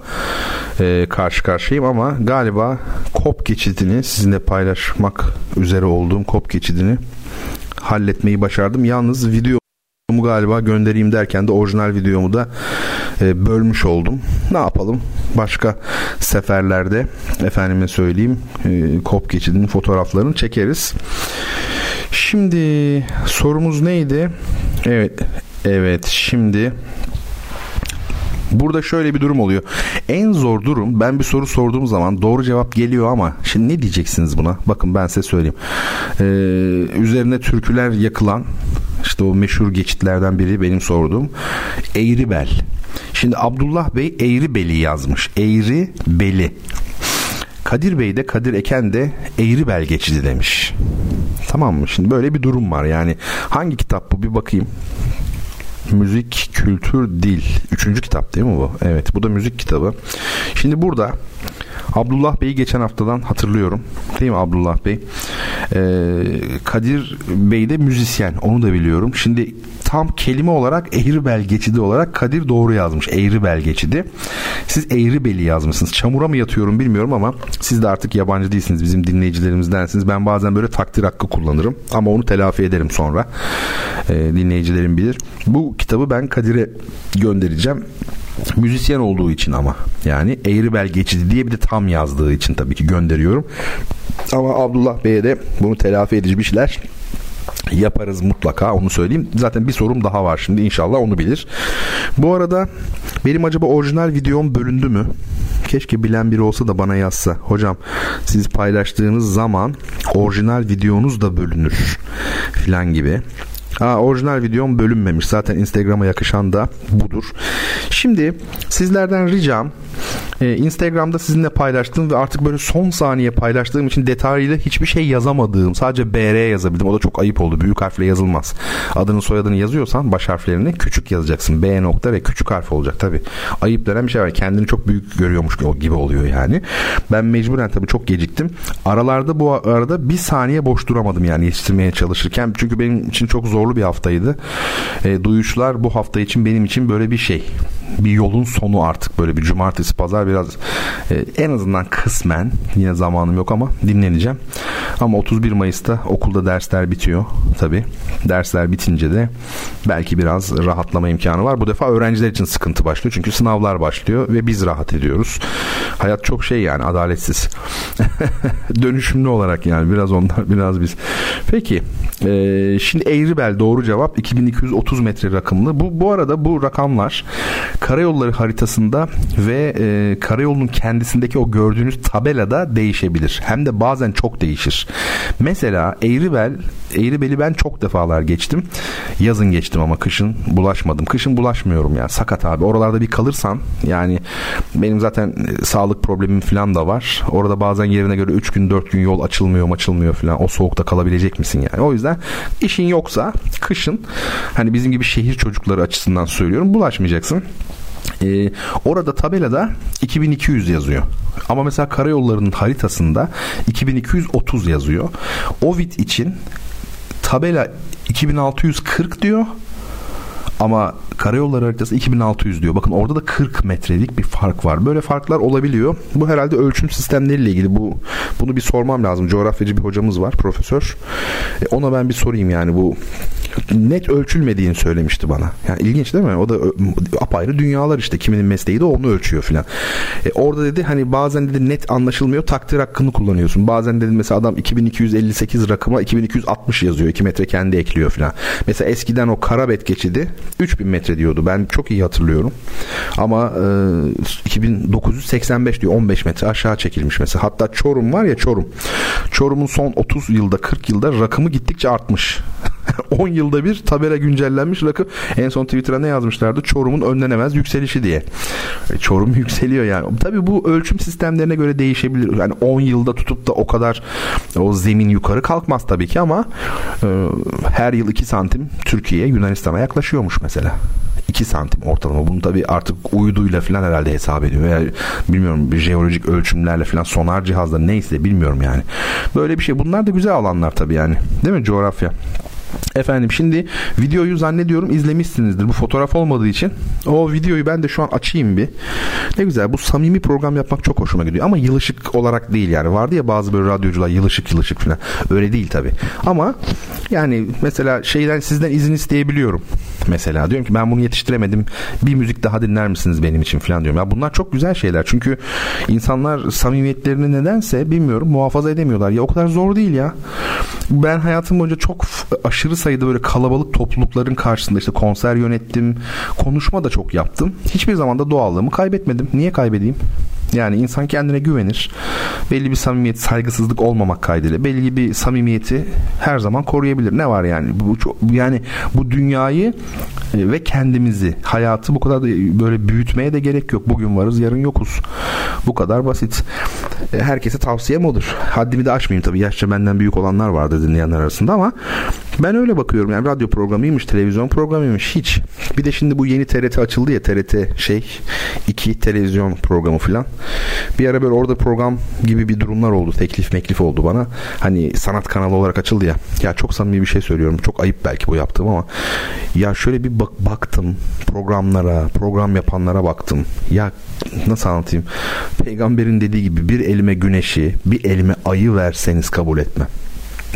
e, karşı karşıyayım ama galiba kop geçidini sizinle paylaşmak üzere olduğum kop geçidini halletmeyi başardım. Yalnız video galiba göndereyim derken de orijinal videomu da e, bölmüş oldum. Ne yapalım? Başka seferlerde efendime söyleyeyim e, kop geçidinin fotoğraflarını çekeriz. Şimdi sorumuz neydi? Evet, evet şimdi Burada şöyle bir durum oluyor. En zor durum ben bir soru sorduğum zaman doğru cevap geliyor ama şimdi ne diyeceksiniz buna? Bakın ben size söyleyeyim. Ee, üzerine türküler yakılan işte o meşhur geçitlerden biri benim sorduğum Eğribel. Şimdi Abdullah Bey Eğribeli yazmış. Eğribeli. Kadir Bey de Kadir Eken de Eğribel geçidi demiş. Tamam mı? Şimdi böyle bir durum var. Yani hangi kitap bu? Bir bakayım. Müzik, kültür, dil. Üçüncü kitap değil mi bu? Evet bu da müzik kitabı. Şimdi burada Abdullah Bey'i geçen haftadan hatırlıyorum. Değil mi Abdullah Bey? Ee, Kadir Bey de müzisyen. Onu da biliyorum. Şimdi tam kelime olarak Eğribel geçidi olarak Kadir doğru yazmış. Eğribel geçidi. Siz Eğribel'i yazmışsınız. Çamura mı yatıyorum bilmiyorum ama siz de artık yabancı değilsiniz. Bizim dinleyicilerimizdensiniz. Ben bazen böyle takdir hakkı kullanırım. Ama onu telafi ederim sonra. Ee, dinleyicilerim bilir. Bu kitabı ben Kadir'e göndereceğim. Müzisyen olduğu için ama yani Eğribel geçidi diye bir de tam yazdığı için tabii ki gönderiyorum. Ama Abdullah Bey'e de bunu telafi edici bir şeyler yaparız mutlaka onu söyleyeyim. Zaten bir sorum daha var şimdi inşallah onu bilir. Bu arada benim acaba orijinal videom bölündü mü? Keşke bilen biri olsa da bana yazsa. Hocam siz paylaştığınız zaman orijinal videonuz da bölünür filan gibi. Ha, orijinal videom bölünmemiş. Zaten Instagram'a yakışan da budur. Şimdi sizlerden ricam e, Instagram'da sizinle paylaştığım ve artık böyle son saniye paylaştığım için detaylı hiçbir şey yazamadığım sadece BR yazabildim. O da çok ayıp oldu. Büyük harfle yazılmaz. Adını soyadını yazıyorsan baş harflerini küçük yazacaksın. B nokta ve küçük harf olacak tabi. Ayıp denen bir şey var. Kendini çok büyük görüyormuş gibi oluyor yani. Ben mecburen tabii çok geciktim. Aralarda bu arada bir saniye boş duramadım yani yetiştirmeye çalışırken. Çünkü benim için çok zorlu bir haftaydı. E, duyuşlar bu hafta için benim için böyle bir şey. Bir yolun sonu artık böyle bir cumartesi pazar biraz e, en azından kısmen yine zamanım yok ama dinleneceğim. Ama 31 Mayıs'ta okulda dersler bitiyor tabi. Dersler bitince de belki biraz rahatlama imkanı var. Bu defa öğrenciler için sıkıntı başlıyor. Çünkü sınavlar başlıyor ve biz rahat ediyoruz. Hayat çok şey yani adaletsiz. *laughs* Dönüşümlü olarak yani biraz onlar biraz biz. Peki e, şimdi Doğru cevap 2230 metre rakımlı. Bu, bu arada bu rakamlar karayolları haritasında ve e, karayolunun kendisindeki o gördüğünüz tabelada değişebilir. Hem de bazen çok değişir. Mesela Eğribel, Eğribel'i ben çok defalar geçtim. Yazın geçtim ama kışın bulaşmadım. Kışın bulaşmıyorum ya. Sakat abi. Oralarda bir kalırsan yani benim zaten e, sağlık problemim falan da var. Orada bazen yerine göre 3 gün 4 gün yol açılmıyor açılmıyor falan. O soğukta kalabilecek misin yani? O yüzden işin yoksa kışın hani bizim gibi şehir çocukları açısından söylüyorum bulaşmayacaksın. Ee, orada tabelada 2200 yazıyor. Ama mesela karayollarının haritasında 2230 yazıyor. Ovid için tabela 2640 diyor Ama karayolları haritası 2600 diyor. Bakın orada da 40 metrelik bir fark var. Böyle farklar olabiliyor. Bu herhalde ölçüm sistemleriyle ilgili. Bu bunu bir sormam lazım. Coğrafyacı bir hocamız var, profesör. E, ona ben bir sorayım yani bu net ölçülmediğini söylemişti bana. Yani ilginç değil mi? O da apayrı dünyalar işte. Kiminin mesleği de onu ölçüyor filan. E, orada dedi hani bazen dedi net anlaşılmıyor. Takdir hakkını kullanıyorsun. Bazen dedi mesela adam 2258 rakıma 2260 yazıyor. 2 metre kendi ekliyor filan. Mesela eskiden o Karabet geçidi 3000 metre diyordu. Ben çok iyi hatırlıyorum. Ama e, 2985 diyor 15 metre aşağı çekilmiş mesela. Hatta Çorum var ya Çorum. Çorum'un son 30 yılda 40 yılda rakımı gittikçe artmış. *laughs* *laughs* 10 yılda bir tabela güncellenmiş rakı. En son Twitter'a ne yazmışlardı? Çorum'un önlenemez yükselişi diye. E, Çorum *laughs* yükseliyor yani. Tabii bu ölçüm sistemlerine göre değişebilir. Yani 10 yılda tutup da o kadar o zemin yukarı kalkmaz tabii ki ama e, her yıl 2 santim Türkiye Yunanistan'a yaklaşıyormuş mesela. 2 santim ortalama. Bunu tabii artık uyduyla falan herhalde hesap ediyor. Veya bilmiyorum bir jeolojik ölçümlerle falan sonar cihazla neyse bilmiyorum yani. Böyle bir şey. Bunlar da güzel alanlar tabii yani. Değil mi coğrafya? Efendim şimdi videoyu zannediyorum izlemişsinizdir. Bu fotoğraf olmadığı için o videoyu ben de şu an açayım bir. Ne güzel bu samimi program yapmak çok hoşuma gidiyor. Ama yılışık olarak değil yani. Vardı ya bazı böyle radyocular yılışık yılışık falan. Öyle değil tabi. Ama yani mesela şeyden sizden izin isteyebiliyorum. Mesela diyorum ki ben bunu yetiştiremedim. Bir müzik daha dinler misiniz benim için falan diyorum. Ya bunlar çok güzel şeyler. Çünkü insanlar samimiyetlerini nedense bilmiyorum muhafaza edemiyorlar. Ya o kadar zor değil ya. Ben hayatım boyunca çok aşırı sayıda böyle kalabalık toplulukların karşısında işte konser yönettim. Konuşma da çok yaptım. Hiçbir zaman da doğallığımı kaybetmedim. Niye kaybedeyim? Yani insan kendine güvenir. Belli bir samimiyet, saygısızlık olmamak kaydıyla belli bir samimiyeti her zaman koruyabilir. Ne var yani? Bu çok, yani bu dünyayı e, ve kendimizi, hayatı bu kadar da böyle büyütmeye de gerek yok. Bugün varız, yarın yokuz. Bu kadar basit. E, herkese tavsiyem odur. Haddimi de aşmayayım tabii. Yaşça benden büyük olanlar vardı dinleyenler arasında ama ben öyle bakıyorum. Yani radyo programıymış, televizyon programıymış hiç. Bir de şimdi bu yeni TRT açıldı ya TRT şey iki televizyon programı filan. Bir ara böyle orada program gibi bir durumlar oldu. Teklif meklif oldu bana. Hani sanat kanalı olarak açıldı ya. Ya çok samimi bir şey söylüyorum. Çok ayıp belki bu yaptığım ama ya şöyle bir bak baktım programlara, program yapanlara baktım. Ya nasıl anlatayım? Peygamberin dediği gibi bir elime güneşi, bir elime ayı verseniz kabul etmem.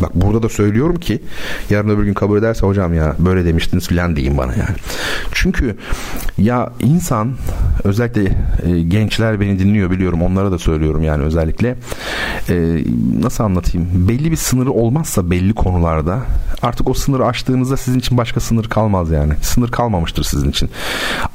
Bak burada da söylüyorum ki yarın öbür gün kabul ederse hocam ya böyle demiştiniz filan diyeyim bana yani. Çünkü ya insan özellikle e, gençler beni dinliyor biliyorum onlara da söylüyorum yani özellikle e, nasıl anlatayım belli bir sınırı olmazsa belli konularda artık o sınırı aştığınızda sizin için başka sınır kalmaz yani. Sınır kalmamıştır sizin için.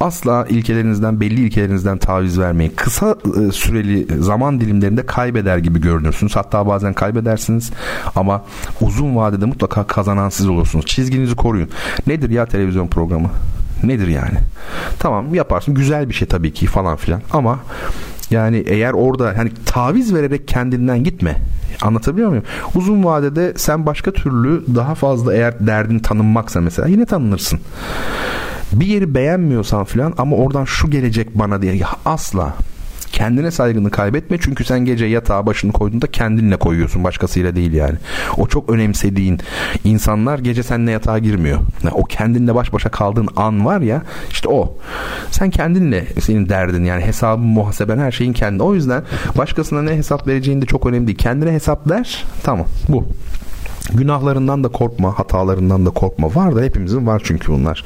Asla ilkelerinizden belli ilkelerinizden taviz vermeyin. Kısa e, süreli zaman dilimlerinde kaybeder gibi görünürsünüz. Hatta bazen kaybedersiniz ama uzun vadede mutlaka kazanan siz olursunuz. Çizginizi koruyun. Nedir ya televizyon programı? Nedir yani? Tamam yaparsın güzel bir şey tabii ki falan filan ama yani eğer orada hani taviz vererek kendinden gitme. Anlatabiliyor muyum? Uzun vadede sen başka türlü daha fazla eğer derdin tanınmaksa mesela yine tanınırsın. Bir yeri beğenmiyorsan filan ama oradan şu gelecek bana diye asla Kendine saygını kaybetme çünkü sen gece yatağa başını koyduğunda kendinle koyuyorsun başkasıyla değil yani. O çok önemsediğin insanlar gece seninle yatağa girmiyor. Yani o kendinle baş başa kaldığın an var ya işte o. Sen kendinle senin derdin yani hesabın muhaseben her şeyin kendi. O yüzden başkasına ne hesap vereceğin de çok önemli değil. Kendine hesap ver tamam bu. Günahlarından da korkma, hatalarından da korkma. Var da hepimizin var çünkü bunlar.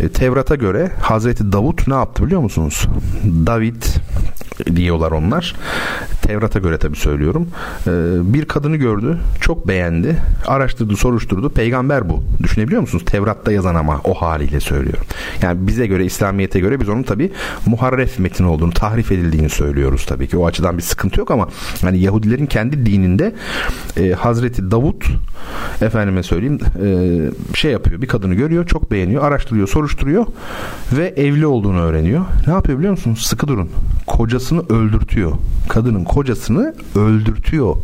E, Tevrat'a göre Hazreti Davut ne yaptı biliyor musunuz? David diyorlar onlar. Tevrat'a göre tabii söylüyorum. Ee, bir kadını gördü. Çok beğendi. Araştırdı, soruşturdu. Peygamber bu. Düşünebiliyor musunuz? Tevrat'ta yazan ama o haliyle söylüyorum. Yani bize göre, İslamiyet'e göre biz onun tabii muharref metin olduğunu, tahrif edildiğini söylüyoruz tabii ki. O açıdan bir sıkıntı yok ama hani Yahudilerin kendi dininde e, Hazreti Davut efendime söyleyeyim e, şey yapıyor. Bir kadını görüyor, çok beğeniyor, araştırıyor, soruşturuyor ve evli olduğunu öğreniyor. Ne yapıyor biliyor musunuz? Sıkı durun. Kocasını öldürtüyor. Kadının kocasını öldürtüyor.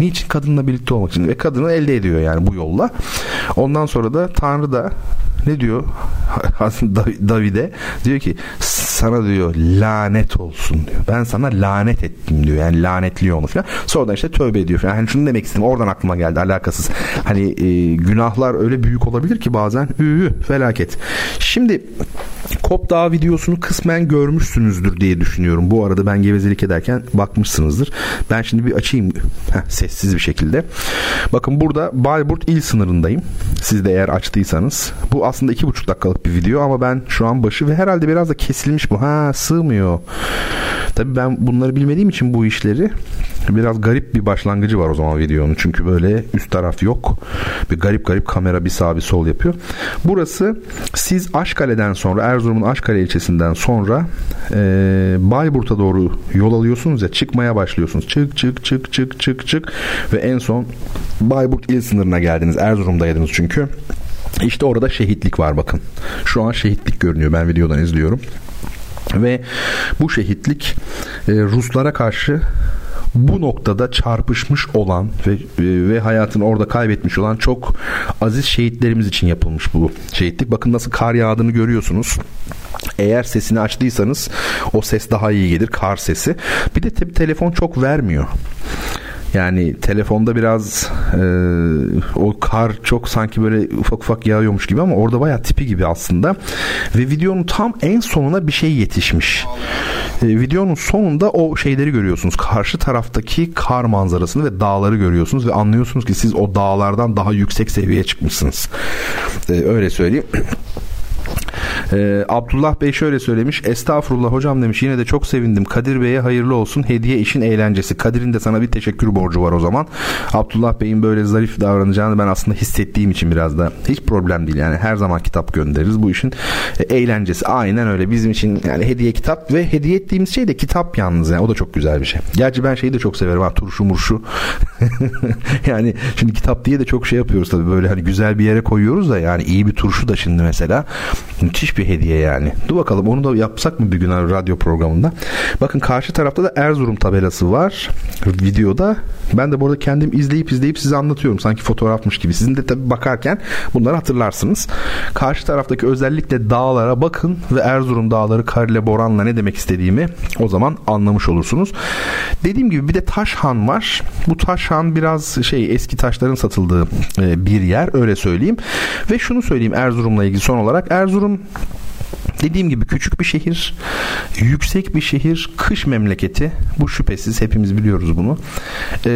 Niçin kadınla birlikte olmak için ve kadını elde ediyor yani bu yolla. Ondan sonra da Tanrı da ne diyor *laughs* David'e diyor ki sana diyor lanet olsun diyor. Ben sana lanet ettim diyor. Yani lanetliyor onu falan. Sonra işte tövbe ediyor falan. Hani şunu demek istedim. Oradan aklıma geldi alakasız. Hani e, günahlar öyle büyük olabilir ki bazen üü, felaket. Şimdi Kop Dağı videosunu kısmen görmüşsünüzdür diye düşünüyorum. Bu arada ben gevezelik ederken bakmışsınızdır. Ben şimdi bir açayım Heh, sessiz bir şekilde. Bakın burada Bayburt il sınırındayım. Siz de eğer açtıysanız. Bu aslında iki buçuk dakikalık bir video ama ben şu an başı ve herhalde biraz da kesilmiş bu. Ha sığmıyor. Tabii ben bunları bilmediğim için bu işleri biraz garip bir başlangıcı var o zaman videonun. Çünkü böyle üst taraf yok. Bir garip garip kamera bir sağ bir sol yapıyor. Burası siz Aşkale'den sonra Erzurum'un Aşkale ilçesinden sonra e, Bayburt'a doğru yol alıyorsunuz ya çıkmaya başlıyorsunuz. Çık çık çık çık çık çık ve en son Bayburt il sınırına geldiniz. Erzurum'daydınız çünkü. İşte orada şehitlik var bakın. Şu an şehitlik görünüyor. Ben videodan izliyorum. Ve bu şehitlik e, Ruslara karşı bu noktada çarpışmış olan ve e, ve hayatını orada kaybetmiş olan çok aziz şehitlerimiz için yapılmış bu şehitlik. Bakın nasıl kar yağdığını görüyorsunuz. Eğer sesini açtıysanız o ses daha iyi gelir kar sesi. Bir de tabii telefon çok vermiyor. Yani telefonda biraz e, o kar çok sanki böyle ufak ufak yağıyormuş gibi ama orada bayağı tipi gibi aslında. Ve videonun tam en sonuna bir şey yetişmiş. E, videonun sonunda o şeyleri görüyorsunuz. Karşı taraftaki kar manzarasını ve dağları görüyorsunuz ve anlıyorsunuz ki siz o dağlardan daha yüksek seviyeye çıkmışsınız. E, öyle söyleyeyim. Ee, Abdullah Bey şöyle söylemiş. Estağfurullah hocam demiş. Yine de çok sevindim. Kadir Bey'e hayırlı olsun. Hediye işin eğlencesi. Kadir'in de sana bir teşekkür borcu var o zaman. Abdullah Bey'in böyle zarif davranacağını ben aslında hissettiğim için biraz da hiç problem değil. Yani her zaman kitap göndeririz. Bu işin e, eğlencesi. Aynen öyle. Bizim için yani hediye kitap ve hediye ettiğimiz şey de kitap yalnız. Yani o da çok güzel bir şey. Gerçi ben şeyi de çok severim. Ha, turşu murşu. *laughs* yani şimdi kitap diye de çok şey yapıyoruz tabii. Böyle hani güzel bir yere koyuyoruz da yani iyi bir turşu da şimdi mesela müthiş bir hediye yani. Dur bakalım onu da yapsak mı bir gün radyo programında. Bakın karşı tarafta da Erzurum tabelası var videoda. Ben de burada kendim izleyip izleyip size anlatıyorum. Sanki fotoğrafmış gibi. Sizin de tabii bakarken bunları hatırlarsınız. Karşı taraftaki özellikle dağlara bakın ve Erzurum dağları kar ile boranla ne demek istediğimi o zaman anlamış olursunuz. Dediğim gibi bir de Taşhan var. Bu Taşhan biraz şey eski taşların satıldığı e, bir yer öyle söyleyeyim. Ve şunu söyleyeyim Erzurum'la ilgili son olarak. Erzurum Dediğim gibi küçük bir şehir, yüksek bir şehir, kış memleketi. Bu şüphesiz hepimiz biliyoruz bunu. Ee,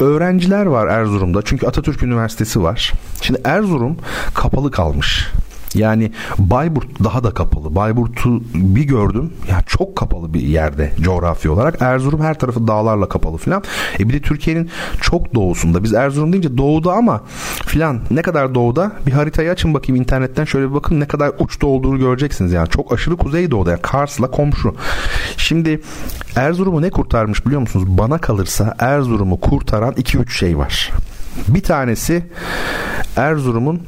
öğrenciler var Erzurum'da. Çünkü Atatürk Üniversitesi var. Şimdi Erzurum kapalı kalmış. Yani Bayburt daha da kapalı. Bayburt'u bir gördüm. Ya çok kapalı bir yerde coğrafi olarak. Erzurum her tarafı dağlarla kapalı filan. E bir de Türkiye'nin çok doğusunda. Biz Erzurum deyince doğuda ama filan ne kadar doğuda? Bir haritayı açın bakayım internetten şöyle bir bakın ne kadar uçta olduğunu göreceksiniz. Yani çok aşırı kuzeydoğuda. Yani Kars'la komşu. Şimdi Erzurum'u ne kurtarmış biliyor musunuz? Bana kalırsa Erzurum'u kurtaran 2-3 şey var. Bir tanesi Erzurum'un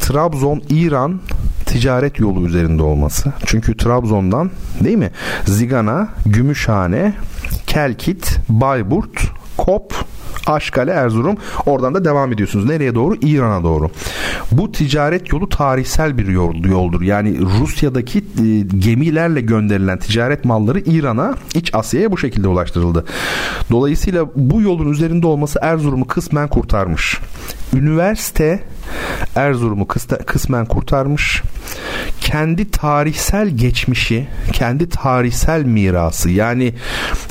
Trabzon-İran ticaret yolu üzerinde olması. Çünkü Trabzon'dan değil mi? Zigana, Gümüşhane, Kelkit, Bayburt, Kop, Aşkale, Erzurum. Oradan da devam ediyorsunuz. Nereye doğru? İran'a doğru. Bu ticaret yolu tarihsel bir yol, yoldur. Yani Rusya'daki e, gemilerle gönderilen ticaret malları İran'a, İç Asya'ya bu şekilde ulaştırıldı. Dolayısıyla bu yolun üzerinde olması Erzurum'u kısmen kurtarmış. Üniversite Erzurum'u kısmen kurtarmış. Kendi tarihsel geçmişi, kendi tarihsel mirası yani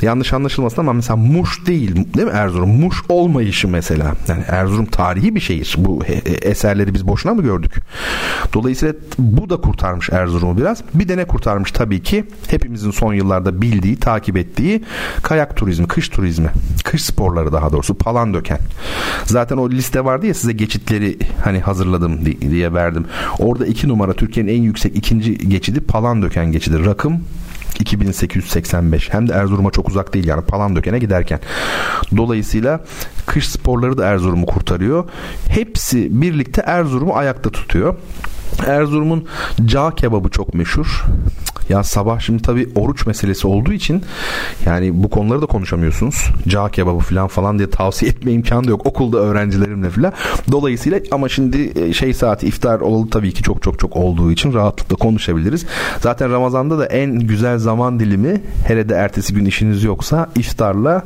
yanlış anlaşılmasın ama mesela Muş değil değil mi Erzurum? Muş olmayışı mesela. Yani Erzurum tarihi bir şehir. Bu eserleri biz boşuna mı gördük? Dolayısıyla bu da kurtarmış Erzurum'u biraz. Bir de ne kurtarmış tabii ki hepimizin son yıllarda bildiği, takip ettiği kayak turizmi, kış turizmi. Kış sporları daha doğrusu palan döken. Zaten o liste vardı ya size geçitleri hani hazırladım diye verdim. Orada iki numara Türkiye'nin en yüksek ikinci geçidi palan döken geçidi. Rakım 2885 hem de Erzurum'a çok uzak değil yani Palandöken'e giderken. Dolayısıyla kış sporları da Erzurum'u kurtarıyor. Hepsi birlikte Erzurum'u ayakta tutuyor. Erzurum'un cağ kebabı çok meşhur. Ya sabah şimdi tabii oruç meselesi olduğu için yani bu konuları da konuşamıyorsunuz. Cağ kebabı falan falan diye tavsiye *laughs* etme imkanı da yok okulda öğrencilerimle falan. Dolayısıyla ama şimdi e, şey saati iftar olalı tabii ki çok çok çok olduğu için rahatlıkla konuşabiliriz. Zaten Ramazan'da da en güzel zaman dilimi hele de ertesi gün işiniz yoksa iftarla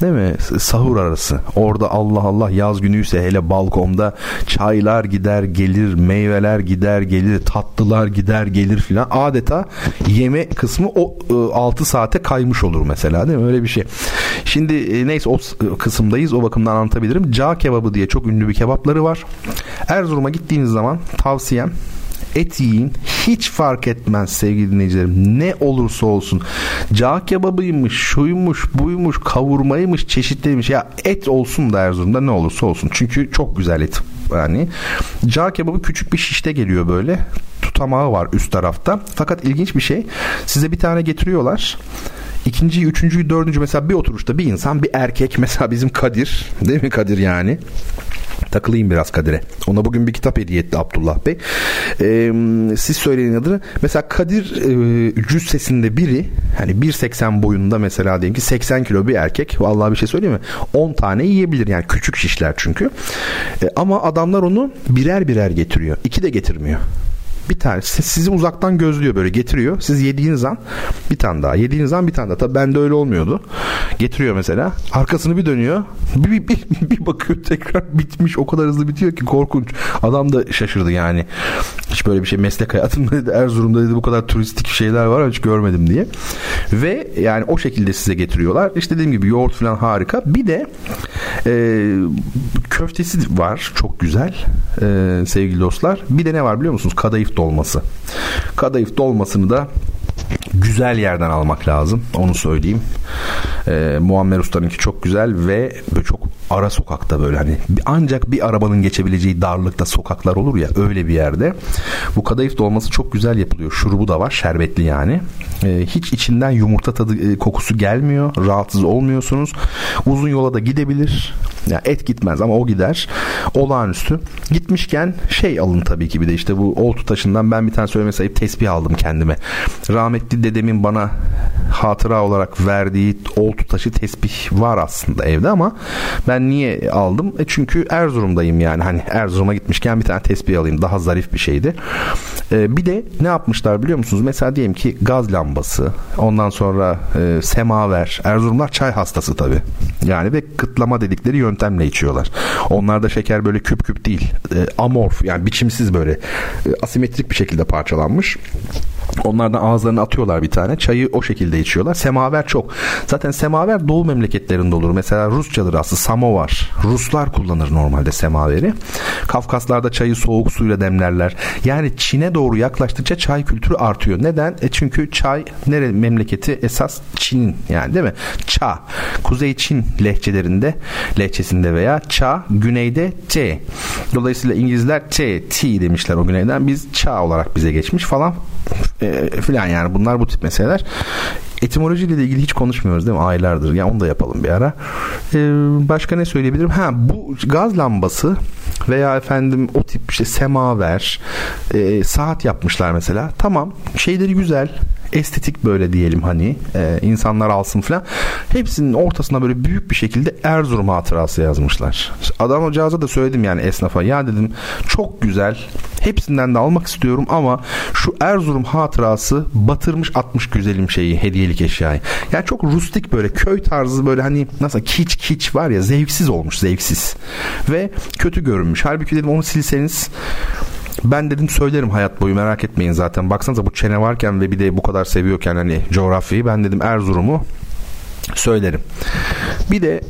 değil mi sahur arası. Orada Allah Allah yaz günüyse hele balkonda çaylar gider gelir meyveler gider gelir tatlılar gider gelir filan adeta yeme kısmı o 6 e, saate kaymış olur mesela değil mi öyle bir şey. Şimdi e, neyse o kısımdayız o bakımdan anlatabilirim. Cağ kebabı diye çok ünlü bir kebapları var. Erzurum'a gittiğiniz zaman tavsiyem et yiyin. Hiç fark etmez sevgili dinleyicilerim. Ne olursa olsun. Cağ kebabıymış, şuymuş, buymuş, kavurmaymış, çeşitliymiş. Ya et olsun da Erzurum'da ne olursa olsun. Çünkü çok güzel et. Yani cağ kebabı küçük bir şişte geliyor böyle. Tutamağı var üst tarafta. Fakat ilginç bir şey. Size bir tane getiriyorlar. İkinciyi, üçüncüyü, dördüncü mesela bir oturuşta bir insan, bir erkek *laughs* mesela bizim Kadir değil mi Kadir yani? Takılayım biraz Kadir'e. Ona bugün bir kitap hediye etti Abdullah Bey. Ee, siz söyleyin adını. Mesela Kadir e, cüssesinde biri hani 1.80 boyunda mesela diyelim ki 80 kilo bir erkek. Vallahi bir şey söyleyeyim mi? 10 tane yiyebilir yani küçük şişler çünkü. E, ama adamlar onu birer birer getiriyor. İki de getirmiyor bir tane sizi uzaktan gözlüyor böyle getiriyor. Siz yediğiniz an bir tane daha. Yediğiniz an bir tane daha. Tabii bende öyle olmuyordu. Getiriyor mesela. Arkasını bir dönüyor. Bir, bir, bir, bir bakıyor tekrar bitmiş. O kadar hızlı bitiyor ki korkunç. Adam da şaşırdı yani. Hiç böyle bir şey meslek hayatımda *laughs* dedi Erzurum'da dedi bu kadar turistik şeyler var hiç görmedim diye. Ve yani o şekilde size getiriyorlar. İşte dediğim gibi yoğurt falan harika. Bir de e, köftesi var çok güzel e, sevgili dostlar. Bir de ne var biliyor musunuz? Kadayıf dolması. Kadayıf dolmasını da güzel yerden almak lazım. Onu söyleyeyim. Ee, Muammer Usta'nınki çok güzel ve çok ara sokakta böyle hani ancak bir arabanın geçebileceği darlıkta sokaklar olur ya öyle bir yerde. Bu kadayıf dolması çok güzel yapılıyor. Şurubu da var şerbetli yani. Ee, hiç içinden yumurta tadı e, kokusu gelmiyor. Rahatsız olmuyorsunuz. Uzun yola da gidebilir. Ya et gitmez ama o gider. Olağanüstü. Gitmişken şey alın tabii ki bir de işte bu oltu taşından ben bir tane söyleme sayıp tesbih aldım kendime. Rahmetli dedemin bana hatıra olarak verdiği oltu taşı tesbih var aslında evde ama ben niye aldım? E çünkü Erzurum'dayım yani. Hani Erzurum'a gitmişken bir tane tesbih alayım. Daha zarif bir şeydi. E, bir de ne yapmışlar biliyor musunuz? Mesela diyelim ki gaz lambası, ondan sonra e, semaver. Erzurumlar çay hastası tabii. Yani ve kıtlama dedikleri yöntemle içiyorlar. Onlarda şeker böyle küp küp değil. E, amorf yani biçimsiz böyle e, asimetrik bir şekilde parçalanmış. Onlardan ağızlarına atıyorlar bir tane. Çayı o şekilde içiyorlar. Semaver çok. Zaten semaver doğu memleketlerinde olur. Mesela Rusçadır aslında samovar. Ruslar kullanır normalde semaveri. Kafkaslarda çayı soğuk suyla demlerler. Yani Çin'e doğru yaklaştıkça çay kültürü artıyor. Neden? E çünkü çay nere memleketi esas Çin yani değil mi? Ça. Kuzey Çin lehçelerinde lehçesinde veya ça güneyde T. Dolayısıyla İngilizler T, T demişler o güneyden. Biz ça olarak bize geçmiş falan e, filan yani bunlar bu tip meseleler. Etimolojiyle de ilgili hiç konuşmuyoruz değil mi? Aylardır. Ya onu da yapalım bir ara. Ee, başka ne söyleyebilirim? Ha bu gaz lambası veya efendim o tip işte semaver e, saat yapmışlar mesela. Tamam şeyleri güzel estetik böyle diyelim hani e, insanlar alsın falan. Hepsinin ortasına böyle büyük bir şekilde Erzurum hatırası yazmışlar. Adam hocağıza da söyledim yani esnafa. Ya dedim çok güzel. Hepsinden de almak istiyorum ama şu Erzurum hatırası batırmış atmış güzelim şeyi hediyelik eşyayı. Yani çok rustik böyle köy tarzı böyle hani nasıl kiç kiç var ya zevksiz olmuş zevksiz. Ve kötü görünmüş. Halbuki dedim onu silseniz ben dedim söylerim hayat boyu merak etmeyin zaten. Baksanıza bu çene varken ve bir de bu kadar seviyorken hani coğrafyayı ben dedim Erzurum'u söylerim. Bir de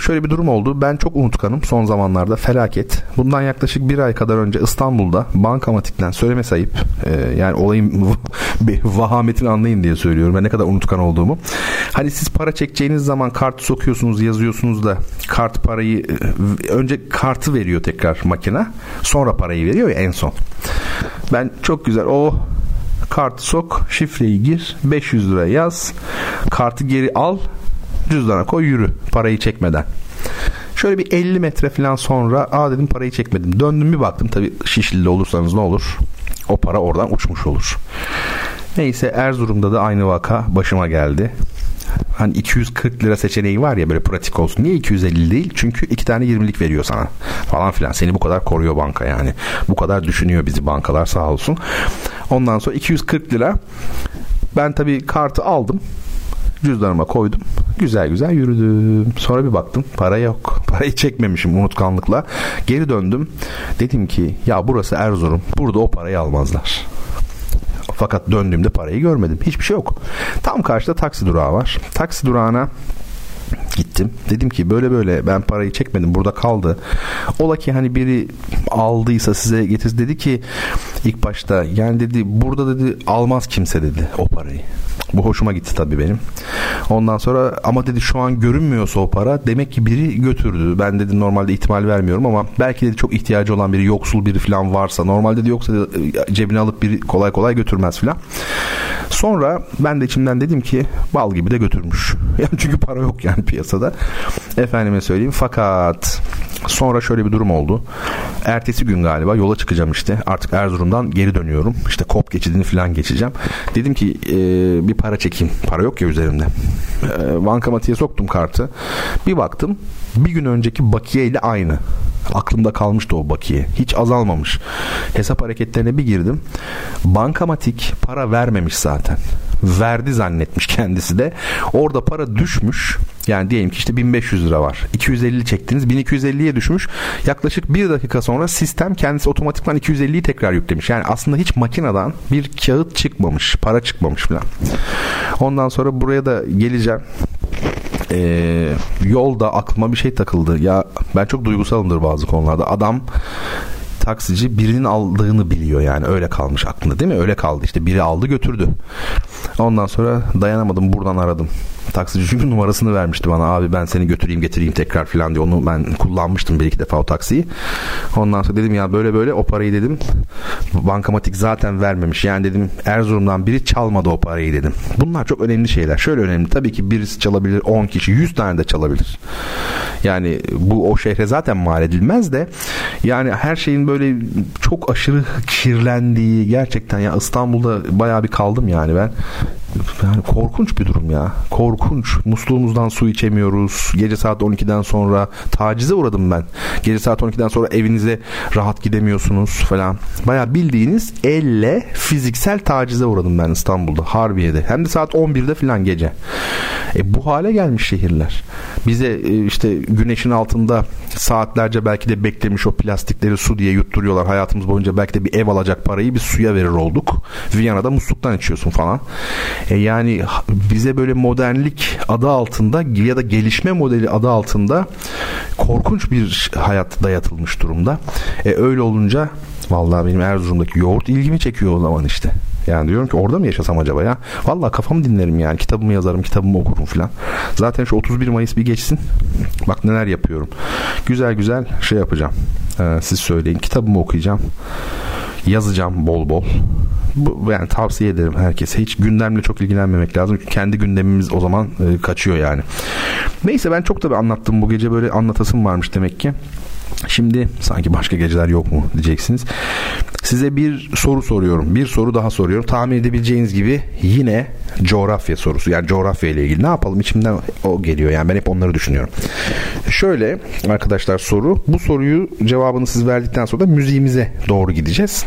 şöyle bir durum oldu. Ben çok unutkanım son zamanlarda felaket. Bundan yaklaşık bir ay kadar önce İstanbul'da bankamatikten söyleme sayıp e, yani olayın *laughs* vahametini anlayın diye söylüyorum. Ben ne kadar unutkan olduğumu. Hani siz para çekeceğiniz zaman kart sokuyorsunuz yazıyorsunuz da kart parayı e, önce kartı veriyor tekrar makine. Sonra parayı veriyor ya en son. Ben çok güzel o kartı sok şifreyi gir 500 lira yaz kartı geri al cüzdana koy yürü parayı çekmeden. Şöyle bir 50 metre falan sonra aa dedim parayı çekmedim. Döndüm bir baktım tabii Şişli'de olursanız ne olur? O para oradan uçmuş olur. Neyse Erzurum'da da aynı vaka başıma geldi hani 240 lira seçeneği var ya böyle pratik olsun. Niye 250 değil? Çünkü iki tane 20'lik veriyor sana falan filan. Seni bu kadar koruyor banka yani. Bu kadar düşünüyor bizi bankalar sağ olsun. Ondan sonra 240 lira ben tabii kartı aldım cüzdanıma koydum. Güzel güzel yürüdüm. Sonra bir baktım para yok. *laughs* Parayı çekmemişim unutkanlıkla. Geri döndüm. Dedim ki ya burası Erzurum. Burada o parayı almazlar. Fakat döndüğümde parayı görmedim. Hiçbir şey yok. Tam karşıda taksi durağı var. Taksi durağına gittim. Dedim ki böyle böyle ben parayı çekmedim burada kaldı. Ola ki hani biri aldıysa size getir dedi ki ilk başta yani dedi burada dedi almaz kimse dedi o parayı. Bu hoşuma gitti tabii benim. Ondan sonra ama dedi şu an görünmüyorsa o para demek ki biri götürdü. Ben dedi normalde ihtimal vermiyorum ama belki dedi çok ihtiyacı olan biri yoksul biri falan varsa normalde dedi yoksa dedi, cebine alıp biri kolay kolay götürmez falan. Sonra ben de içimden dedim ki bal gibi de götürmüş. *laughs* Yani çünkü para yok yani piyasada. Efendime söyleyeyim fakat sonra şöyle bir durum oldu. Ertesi gün galiba yola çıkacağım işte. Artık Erzurum'dan geri dönüyorum. İşte kop geçidini falan geçeceğim. Dedim ki e, bir para çekeyim. Para yok ya üzerimde. E, bankamatiğe soktum kartı. Bir baktım bir gün önceki bakiye ile aynı. Aklımda kalmıştı o bakiye. Hiç azalmamış. Hesap hareketlerine bir girdim. Bankamatik para vermemiş zaten. Verdi zannetmiş kendisi de. Orada para düşmüş. Yani diyelim ki işte 1500 lira var. 250 çektiniz. 1250'ye düşmüş. Yaklaşık bir dakika sonra sistem kendisi otomatikman 250'yi tekrar yüklemiş. Yani aslında hiç makineden bir kağıt çıkmamış. Para çıkmamış falan. Ondan sonra buraya da geleceğim e, yolda aklıma bir şey takıldı. Ya ben çok duygusalımdır bazı konularda. Adam taksici birinin aldığını biliyor yani öyle kalmış aklında değil mi? Öyle kaldı işte biri aldı götürdü. Ondan sonra dayanamadım buradan aradım. Taksici çünkü numarasını vermişti bana abi ben seni götüreyim getireyim tekrar filan diye onu ben kullanmıştım bir iki defa o taksiyi. Ondan sonra dedim ya böyle böyle o parayı dedim bankamatik zaten vermemiş. Yani dedim Erzurum'dan biri çalmadı o parayı dedim. Bunlar çok önemli şeyler. Şöyle önemli tabii ki birisi çalabilir 10 kişi 100 tane de çalabilir. Yani bu o şehre zaten mal edilmez de yani her şeyin böyle çok aşırı kirlendiği gerçekten ya İstanbul'da bayağı bir kaldım yani ben yani korkunç bir durum ya. Korkunç. Musluğumuzdan su içemiyoruz. Gece saat 12'den sonra tacize uğradım ben. Gece saat 12'den sonra evinize rahat gidemiyorsunuz falan. Baya bildiğiniz elle fiziksel tacize uğradım ben İstanbul'da. Harbiye'de. Hem de saat 11'de falan gece. E bu hale gelmiş şehirler. Bize e, işte güneşin altında saatlerce belki de beklemiş o plastikleri su diye yutturuyorlar. Hayatımız boyunca belki de bir ev alacak parayı biz suya verir olduk. Viyana'da musluktan içiyorsun falan. E yani bize böyle modernlik adı altında ya da gelişme modeli adı altında korkunç bir hayat dayatılmış durumda. E öyle olunca vallahi benim Erzurum'daki yoğurt ilgimi çekiyor o zaman işte. Yani diyorum ki orada mı yaşasam acaba ya? Vallahi kafamı dinlerim yani. Kitabımı yazarım, kitabımı okurum falan. Zaten şu 31 Mayıs bir geçsin. Bak neler yapıyorum. Güzel güzel şey yapacağım. Ee, siz söyleyin. Kitabımı okuyacağım. Yazacağım bol bol bu, yani tavsiye ederim herkese. Hiç gündemle çok ilgilenmemek lazım. Çünkü kendi gündemimiz o zaman e, kaçıyor yani. Neyse ben çok tabii anlattım bu gece böyle anlatasım varmış demek ki. Şimdi sanki başka geceler yok mu diyeceksiniz. Size bir soru soruyorum. Bir soru daha soruyorum. Tahmin edebileceğiniz gibi yine coğrafya sorusu. Yani coğrafya ile ilgili. Ne yapalım? İçimden o geliyor. Yani ben hep onları düşünüyorum. Şöyle arkadaşlar soru. Bu soruyu cevabını siz verdikten sonra da müziğimize doğru gideceğiz.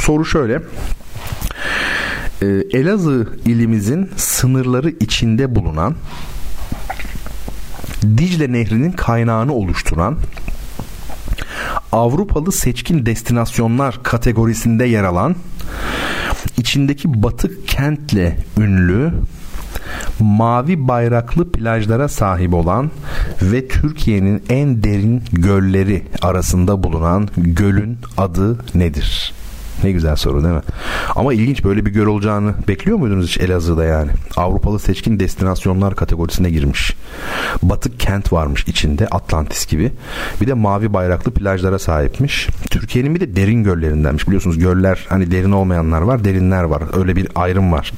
Soru şöyle. Ee, Elazığ ilimizin sınırları içinde bulunan Dicle Nehri'nin kaynağını oluşturan Avrupalı seçkin destinasyonlar kategorisinde yer alan içindeki batık kentle ünlü mavi bayraklı plajlara sahip olan ve Türkiye'nin en derin gölleri arasında bulunan gölün adı nedir? Ne güzel soru değil mi? Ama ilginç böyle bir göl olacağını bekliyor muydunuz hiç Elazığ'da yani? Avrupalı seçkin destinasyonlar kategorisine girmiş. Batık kent varmış içinde Atlantis gibi. Bir de mavi bayraklı plajlara sahipmiş. Türkiye'nin bir de derin göllerindenmiş. Biliyorsunuz göller hani derin olmayanlar var, derinler var. Öyle bir ayrım var.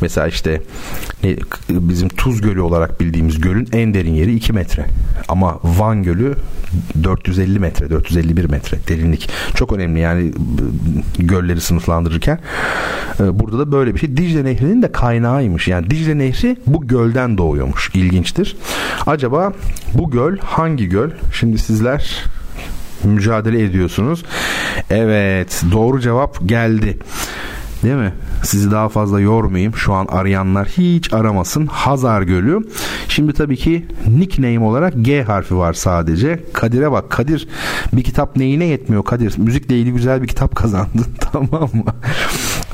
Mesela işte bizim Tuz Gölü olarak bildiğimiz gölün en derin yeri 2 metre. Ama Van Gölü 450 metre, 451 metre derinlik. Çok önemli yani gölleri sınıflandırırken. Ee, burada da böyle bir şey. Dicle Nehri'nin de kaynağıymış. Yani Dicle Nehri bu gölden doğuyormuş. İlginçtir. Acaba bu göl hangi göl? Şimdi sizler mücadele ediyorsunuz. Evet doğru cevap geldi. Değil mi? Sizi daha fazla yormayayım. Şu an arayanlar hiç aramasın. Hazar Gölü. Şimdi tabii ki nickname olarak G harfi var sadece. Kadir'e bak. Kadir bir kitap neyine yetmiyor Kadir? Müzikle ilgili güzel bir kitap kazandın. *laughs* tamam mı?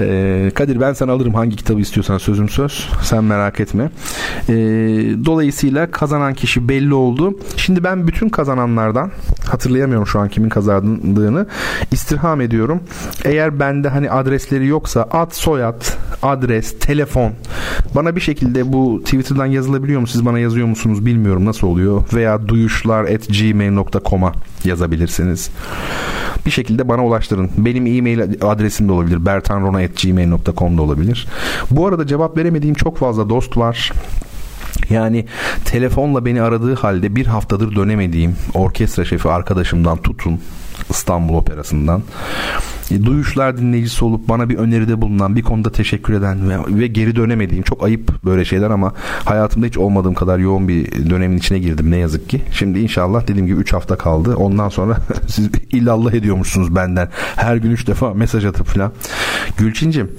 Ee, Kadir ben sana alırım hangi kitabı istiyorsan sözüm söz. Sen merak etme. Ee, dolayısıyla kazanan kişi belli oldu. Şimdi ben bütün kazananlardan hatırlayamıyorum şu an kimin kazandığını istirham ediyorum. Eğer bende hani adresleri yoksa ad, soyad, adres, telefon bana bir şekilde bu Twitter'dan yazılabiliyor mu? Siz bana yazıyor musunuz bilmiyorum nasıl oluyor. Veya duyuşlar at gmail.com'a yazabilirsiniz. Bir şekilde bana ulaştırın. Benim e-mail adresim de olabilir. bertanrona.gmail.com'da olabilir. Bu arada cevap veremediğim çok fazla dost var. Yani telefonla beni aradığı halde bir haftadır dönemediğim orkestra şefi arkadaşımdan tutun İstanbul Operası'ndan duyuşlar dinleyicisi olup bana bir öneride bulunan bir konuda teşekkür eden ve, ve geri dönemediğim çok ayıp böyle şeyler ama hayatımda hiç olmadığım kadar yoğun bir dönemin içine girdim ne yazık ki. Şimdi inşallah dediğim gibi 3 hafta kaldı. Ondan sonra *laughs* siz illallah ediyormuşsunuz benden. Her gün 3 defa mesaj atıp falan. Gülçincim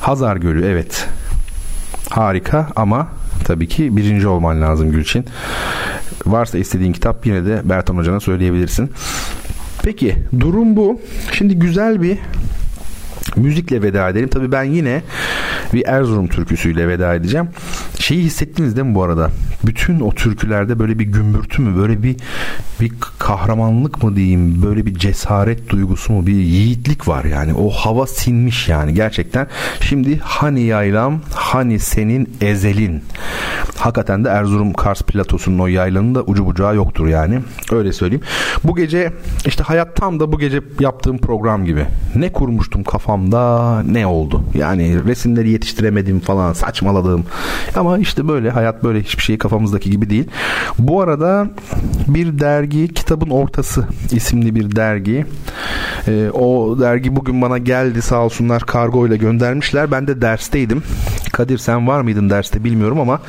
Hazar Gölü evet harika ama tabii ki birinci olman lazım Gülçin. Varsa istediğin kitap yine de Bertan Hoca'na söyleyebilirsin. Peki durum bu. Şimdi güzel bir müzikle veda edelim. Tabii ben yine bir Erzurum türküsüyle veda edeceğim. Şeyi hissettiniz değil mi bu arada? Bütün o türkülerde böyle bir gümbürtü mü, böyle bir bir kahramanlık mı diyeyim, böyle bir cesaret duygusu mu, bir yiğitlik var yani. O hava sinmiş yani gerçekten. Şimdi hani yaylam, hani senin ezelin. Hakikaten de Erzurum Kars platosunun o yaylanın da ucu bucağı yoktur yani. Öyle söyleyeyim. Bu gece işte hayat tam da bu gece yaptığım program gibi. Ne kurmuştum kafamda ne oldu. Yani resimleri yetiştiremedim falan saçmaladım. Ama işte böyle hayat böyle hiçbir şey kafamızdaki gibi değil. Bu arada bir dergi Kitabın Ortası isimli bir dergi. Ee, o dergi bugün bana geldi sağ olsunlar kargo ile göndermişler. Ben de dersteydim. Kadir sen var mıydın derste bilmiyorum ama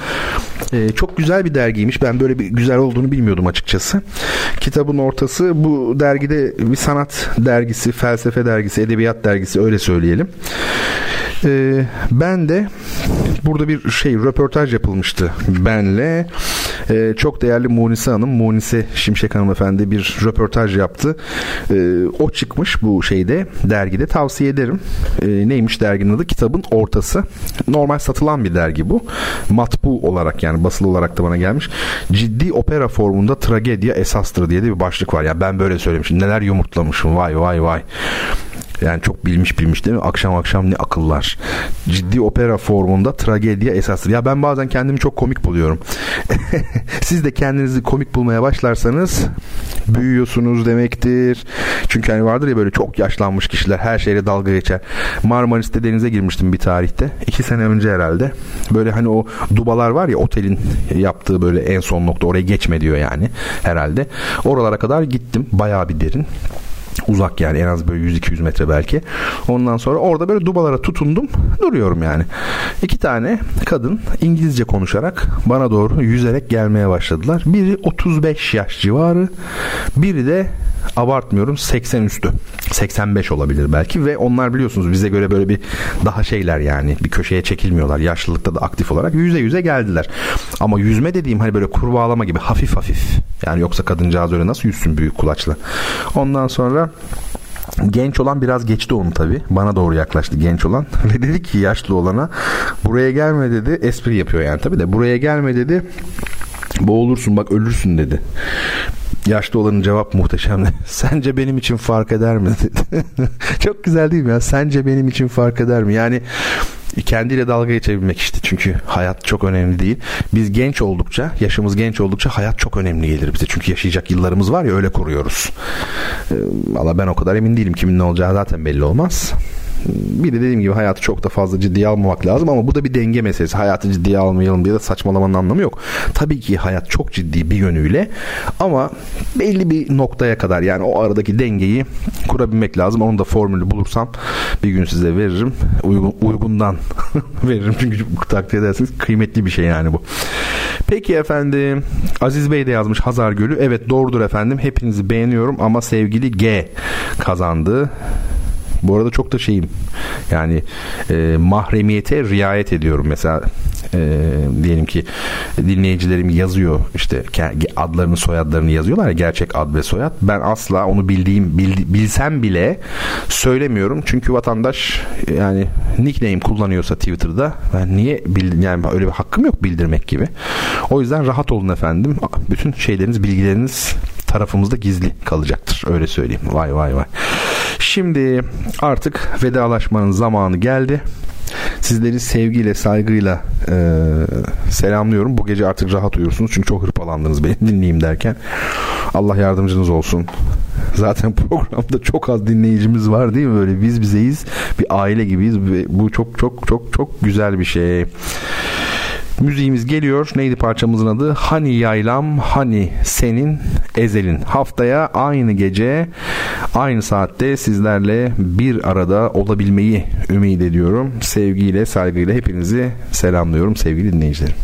e, çok güzel bir dergiymiş. Ben böyle bir güzel olduğunu bilmiyordum açıkçası. Kitabın Ortası bu dergide bir sanat dergisi, felsefe dergisi, edebiyat dergisi öyle söyleyelim. Ee, ben de burada bir şey röportaj yapılmıştı benle. Ee, çok değerli Munise Hanım, Munise Şimşek Hanımefendi bir röportaj yaptı. Ee, o çıkmış bu şeyde dergide tavsiye ederim. Ee, neymiş derginin adı? Kitabın Ortası. Normal satılan bir dergi bu. Matbu olarak yani basılı olarak da bana gelmiş. Ciddi opera formunda tragedya esastır diye de bir başlık var. Ya yani ben böyle söylemişim. Neler yumurtlamışım. Vay vay vay. Yani çok bilmiş bilmiş değil mi? Akşam akşam ne akıllar. Ciddi opera formunda tragedya esastır. Ya ben bazen kendimi çok komik buluyorum. *laughs* Siz de kendinizi komik bulmaya başlarsanız büyüyorsunuz demektir. Çünkü hani vardır ya böyle çok yaşlanmış kişiler her şeyle dalga geçer. Marmaris'te denize girmiştim bir tarihte. iki sene önce herhalde. Böyle hani o dubalar var ya otelin yaptığı böyle en son nokta oraya geçme diyor yani herhalde. Oralara kadar gittim. Bayağı bir derin uzak yani en az böyle 100-200 metre belki. Ondan sonra orada böyle dubalara tutundum. Duruyorum yani. İki tane kadın İngilizce konuşarak bana doğru yüzerek gelmeye başladılar. Biri 35 yaş civarı. Biri de abartmıyorum 80 üstü 85 olabilir belki ve onlar biliyorsunuz bize göre böyle bir daha şeyler yani bir köşeye çekilmiyorlar yaşlılıkta da aktif olarak yüze yüze geldiler ama yüzme dediğim hani böyle kurbağalama gibi hafif hafif yani yoksa kadıncağız öyle nasıl yüzsün büyük kulaçla ondan sonra Genç olan biraz geçti onu tabi. Bana doğru yaklaştı genç olan. *laughs* Ve dedi ki yaşlı olana buraya gelme dedi. Espri yapıyor yani tabi de. Buraya gelme dedi. Boğulursun bak ölürsün dedi. Yaşlı olanın cevap muhteşemdi. *laughs* Sence benim için fark eder mi. *laughs* Çok güzel değil mi ya? Sence benim için fark eder mi? Yani kendiyle dalga geçebilmek işte. Çünkü hayat çok önemli değil. Biz genç oldukça, yaşımız genç oldukça hayat çok önemli gelir bize. Çünkü yaşayacak yıllarımız var ya öyle koruyoruz. Ee, valla ben o kadar emin değilim. Kimin ne olacağı zaten belli olmaz. Bir de dediğim gibi hayatı çok da fazla ciddiye almamak lazım ama bu da bir denge meselesi. Hayatı ciddiye almayalım diye de saçmalamanın anlamı yok. Tabii ki hayat çok ciddi bir yönüyle ama belli bir noktaya kadar yani o aradaki dengeyi kurabilmek lazım. Onun da formülü bulursam bir gün size veririm. Uygun, uygundan *laughs* veririm çünkü takdir edersiniz kıymetli bir şey yani bu. Peki efendim Aziz Bey de yazmış Hazar Gölü. Evet doğrudur efendim. Hepinizi beğeniyorum ama sevgili G kazandı. Bu arada çok da şeyim yani e, mahremiyete riayet ediyorum. Mesela e, diyelim ki dinleyicilerim yazıyor işte adlarını soyadlarını yazıyorlar ya gerçek ad ve soyad. Ben asla onu bildiğim bil, bilsem bile söylemiyorum. Çünkü vatandaş yani nickname kullanıyorsa Twitter'da ben niye bil, yani öyle bir hakkım yok bildirmek gibi. O yüzden rahat olun efendim. Bütün şeyleriniz, bilgileriniz tarafımızda gizli kalacaktır. Öyle söyleyeyim. Vay vay vay. Şimdi artık vedalaşmanın zamanı geldi. Sizleri sevgiyle, saygıyla e, selamlıyorum. Bu gece artık rahat uyursunuz. Çünkü çok hırpalandınız beni dinleyeyim derken. Allah yardımcınız olsun. Zaten *laughs* programda çok az dinleyicimiz var değil mi? Böyle biz bizeyiz. Bir aile gibiyiz. Bu çok çok çok çok güzel bir şey. Müziğimiz geliyor. Neydi parçamızın adı? Hani Yaylam, Hani Senin Ezelin. Haftaya aynı gece, aynı saatte sizlerle bir arada olabilmeyi ümit ediyorum. Sevgiyle, saygıyla hepinizi selamlıyorum sevgili dinleyicilerim.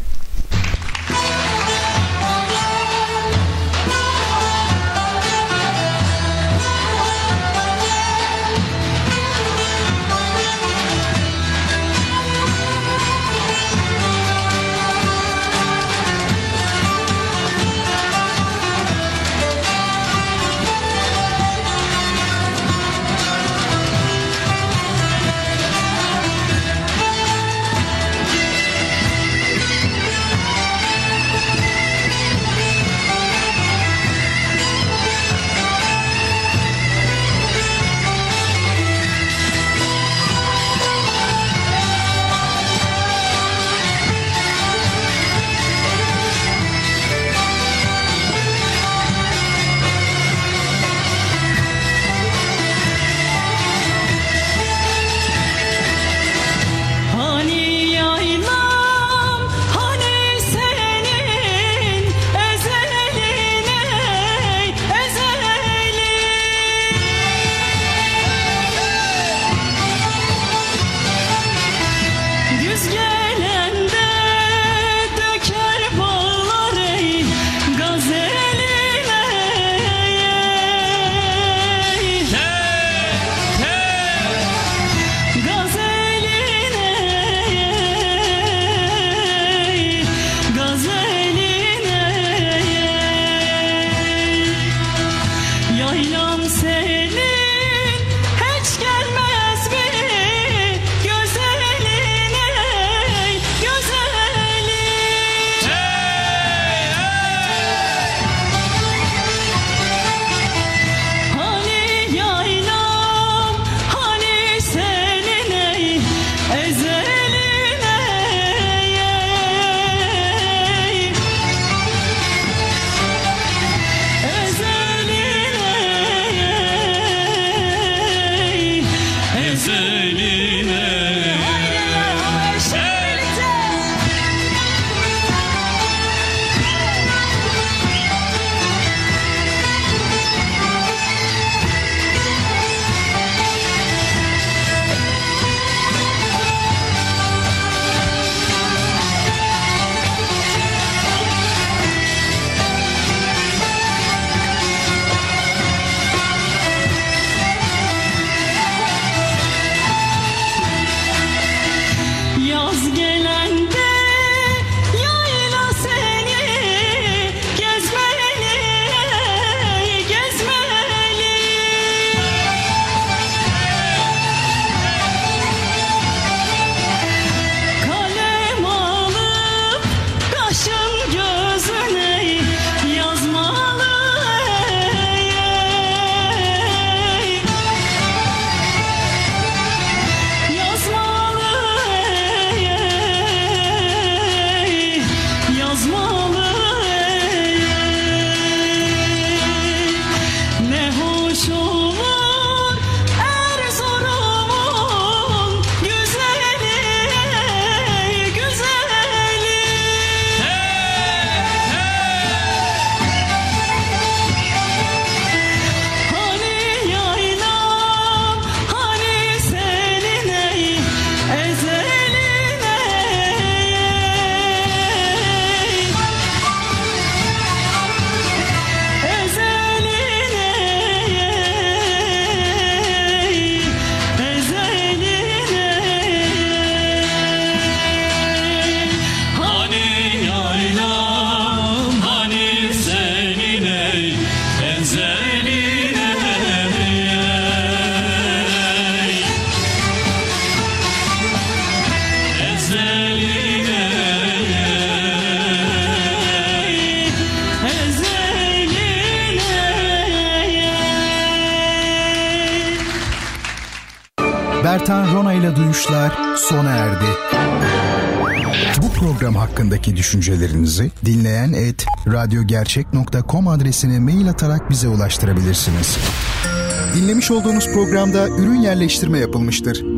Düşüncelerinizi dinleyen et radyogercek.com adresine mail atarak bize ulaştırabilirsiniz. Dinlemiş olduğunuz programda ürün yerleştirme yapılmıştır.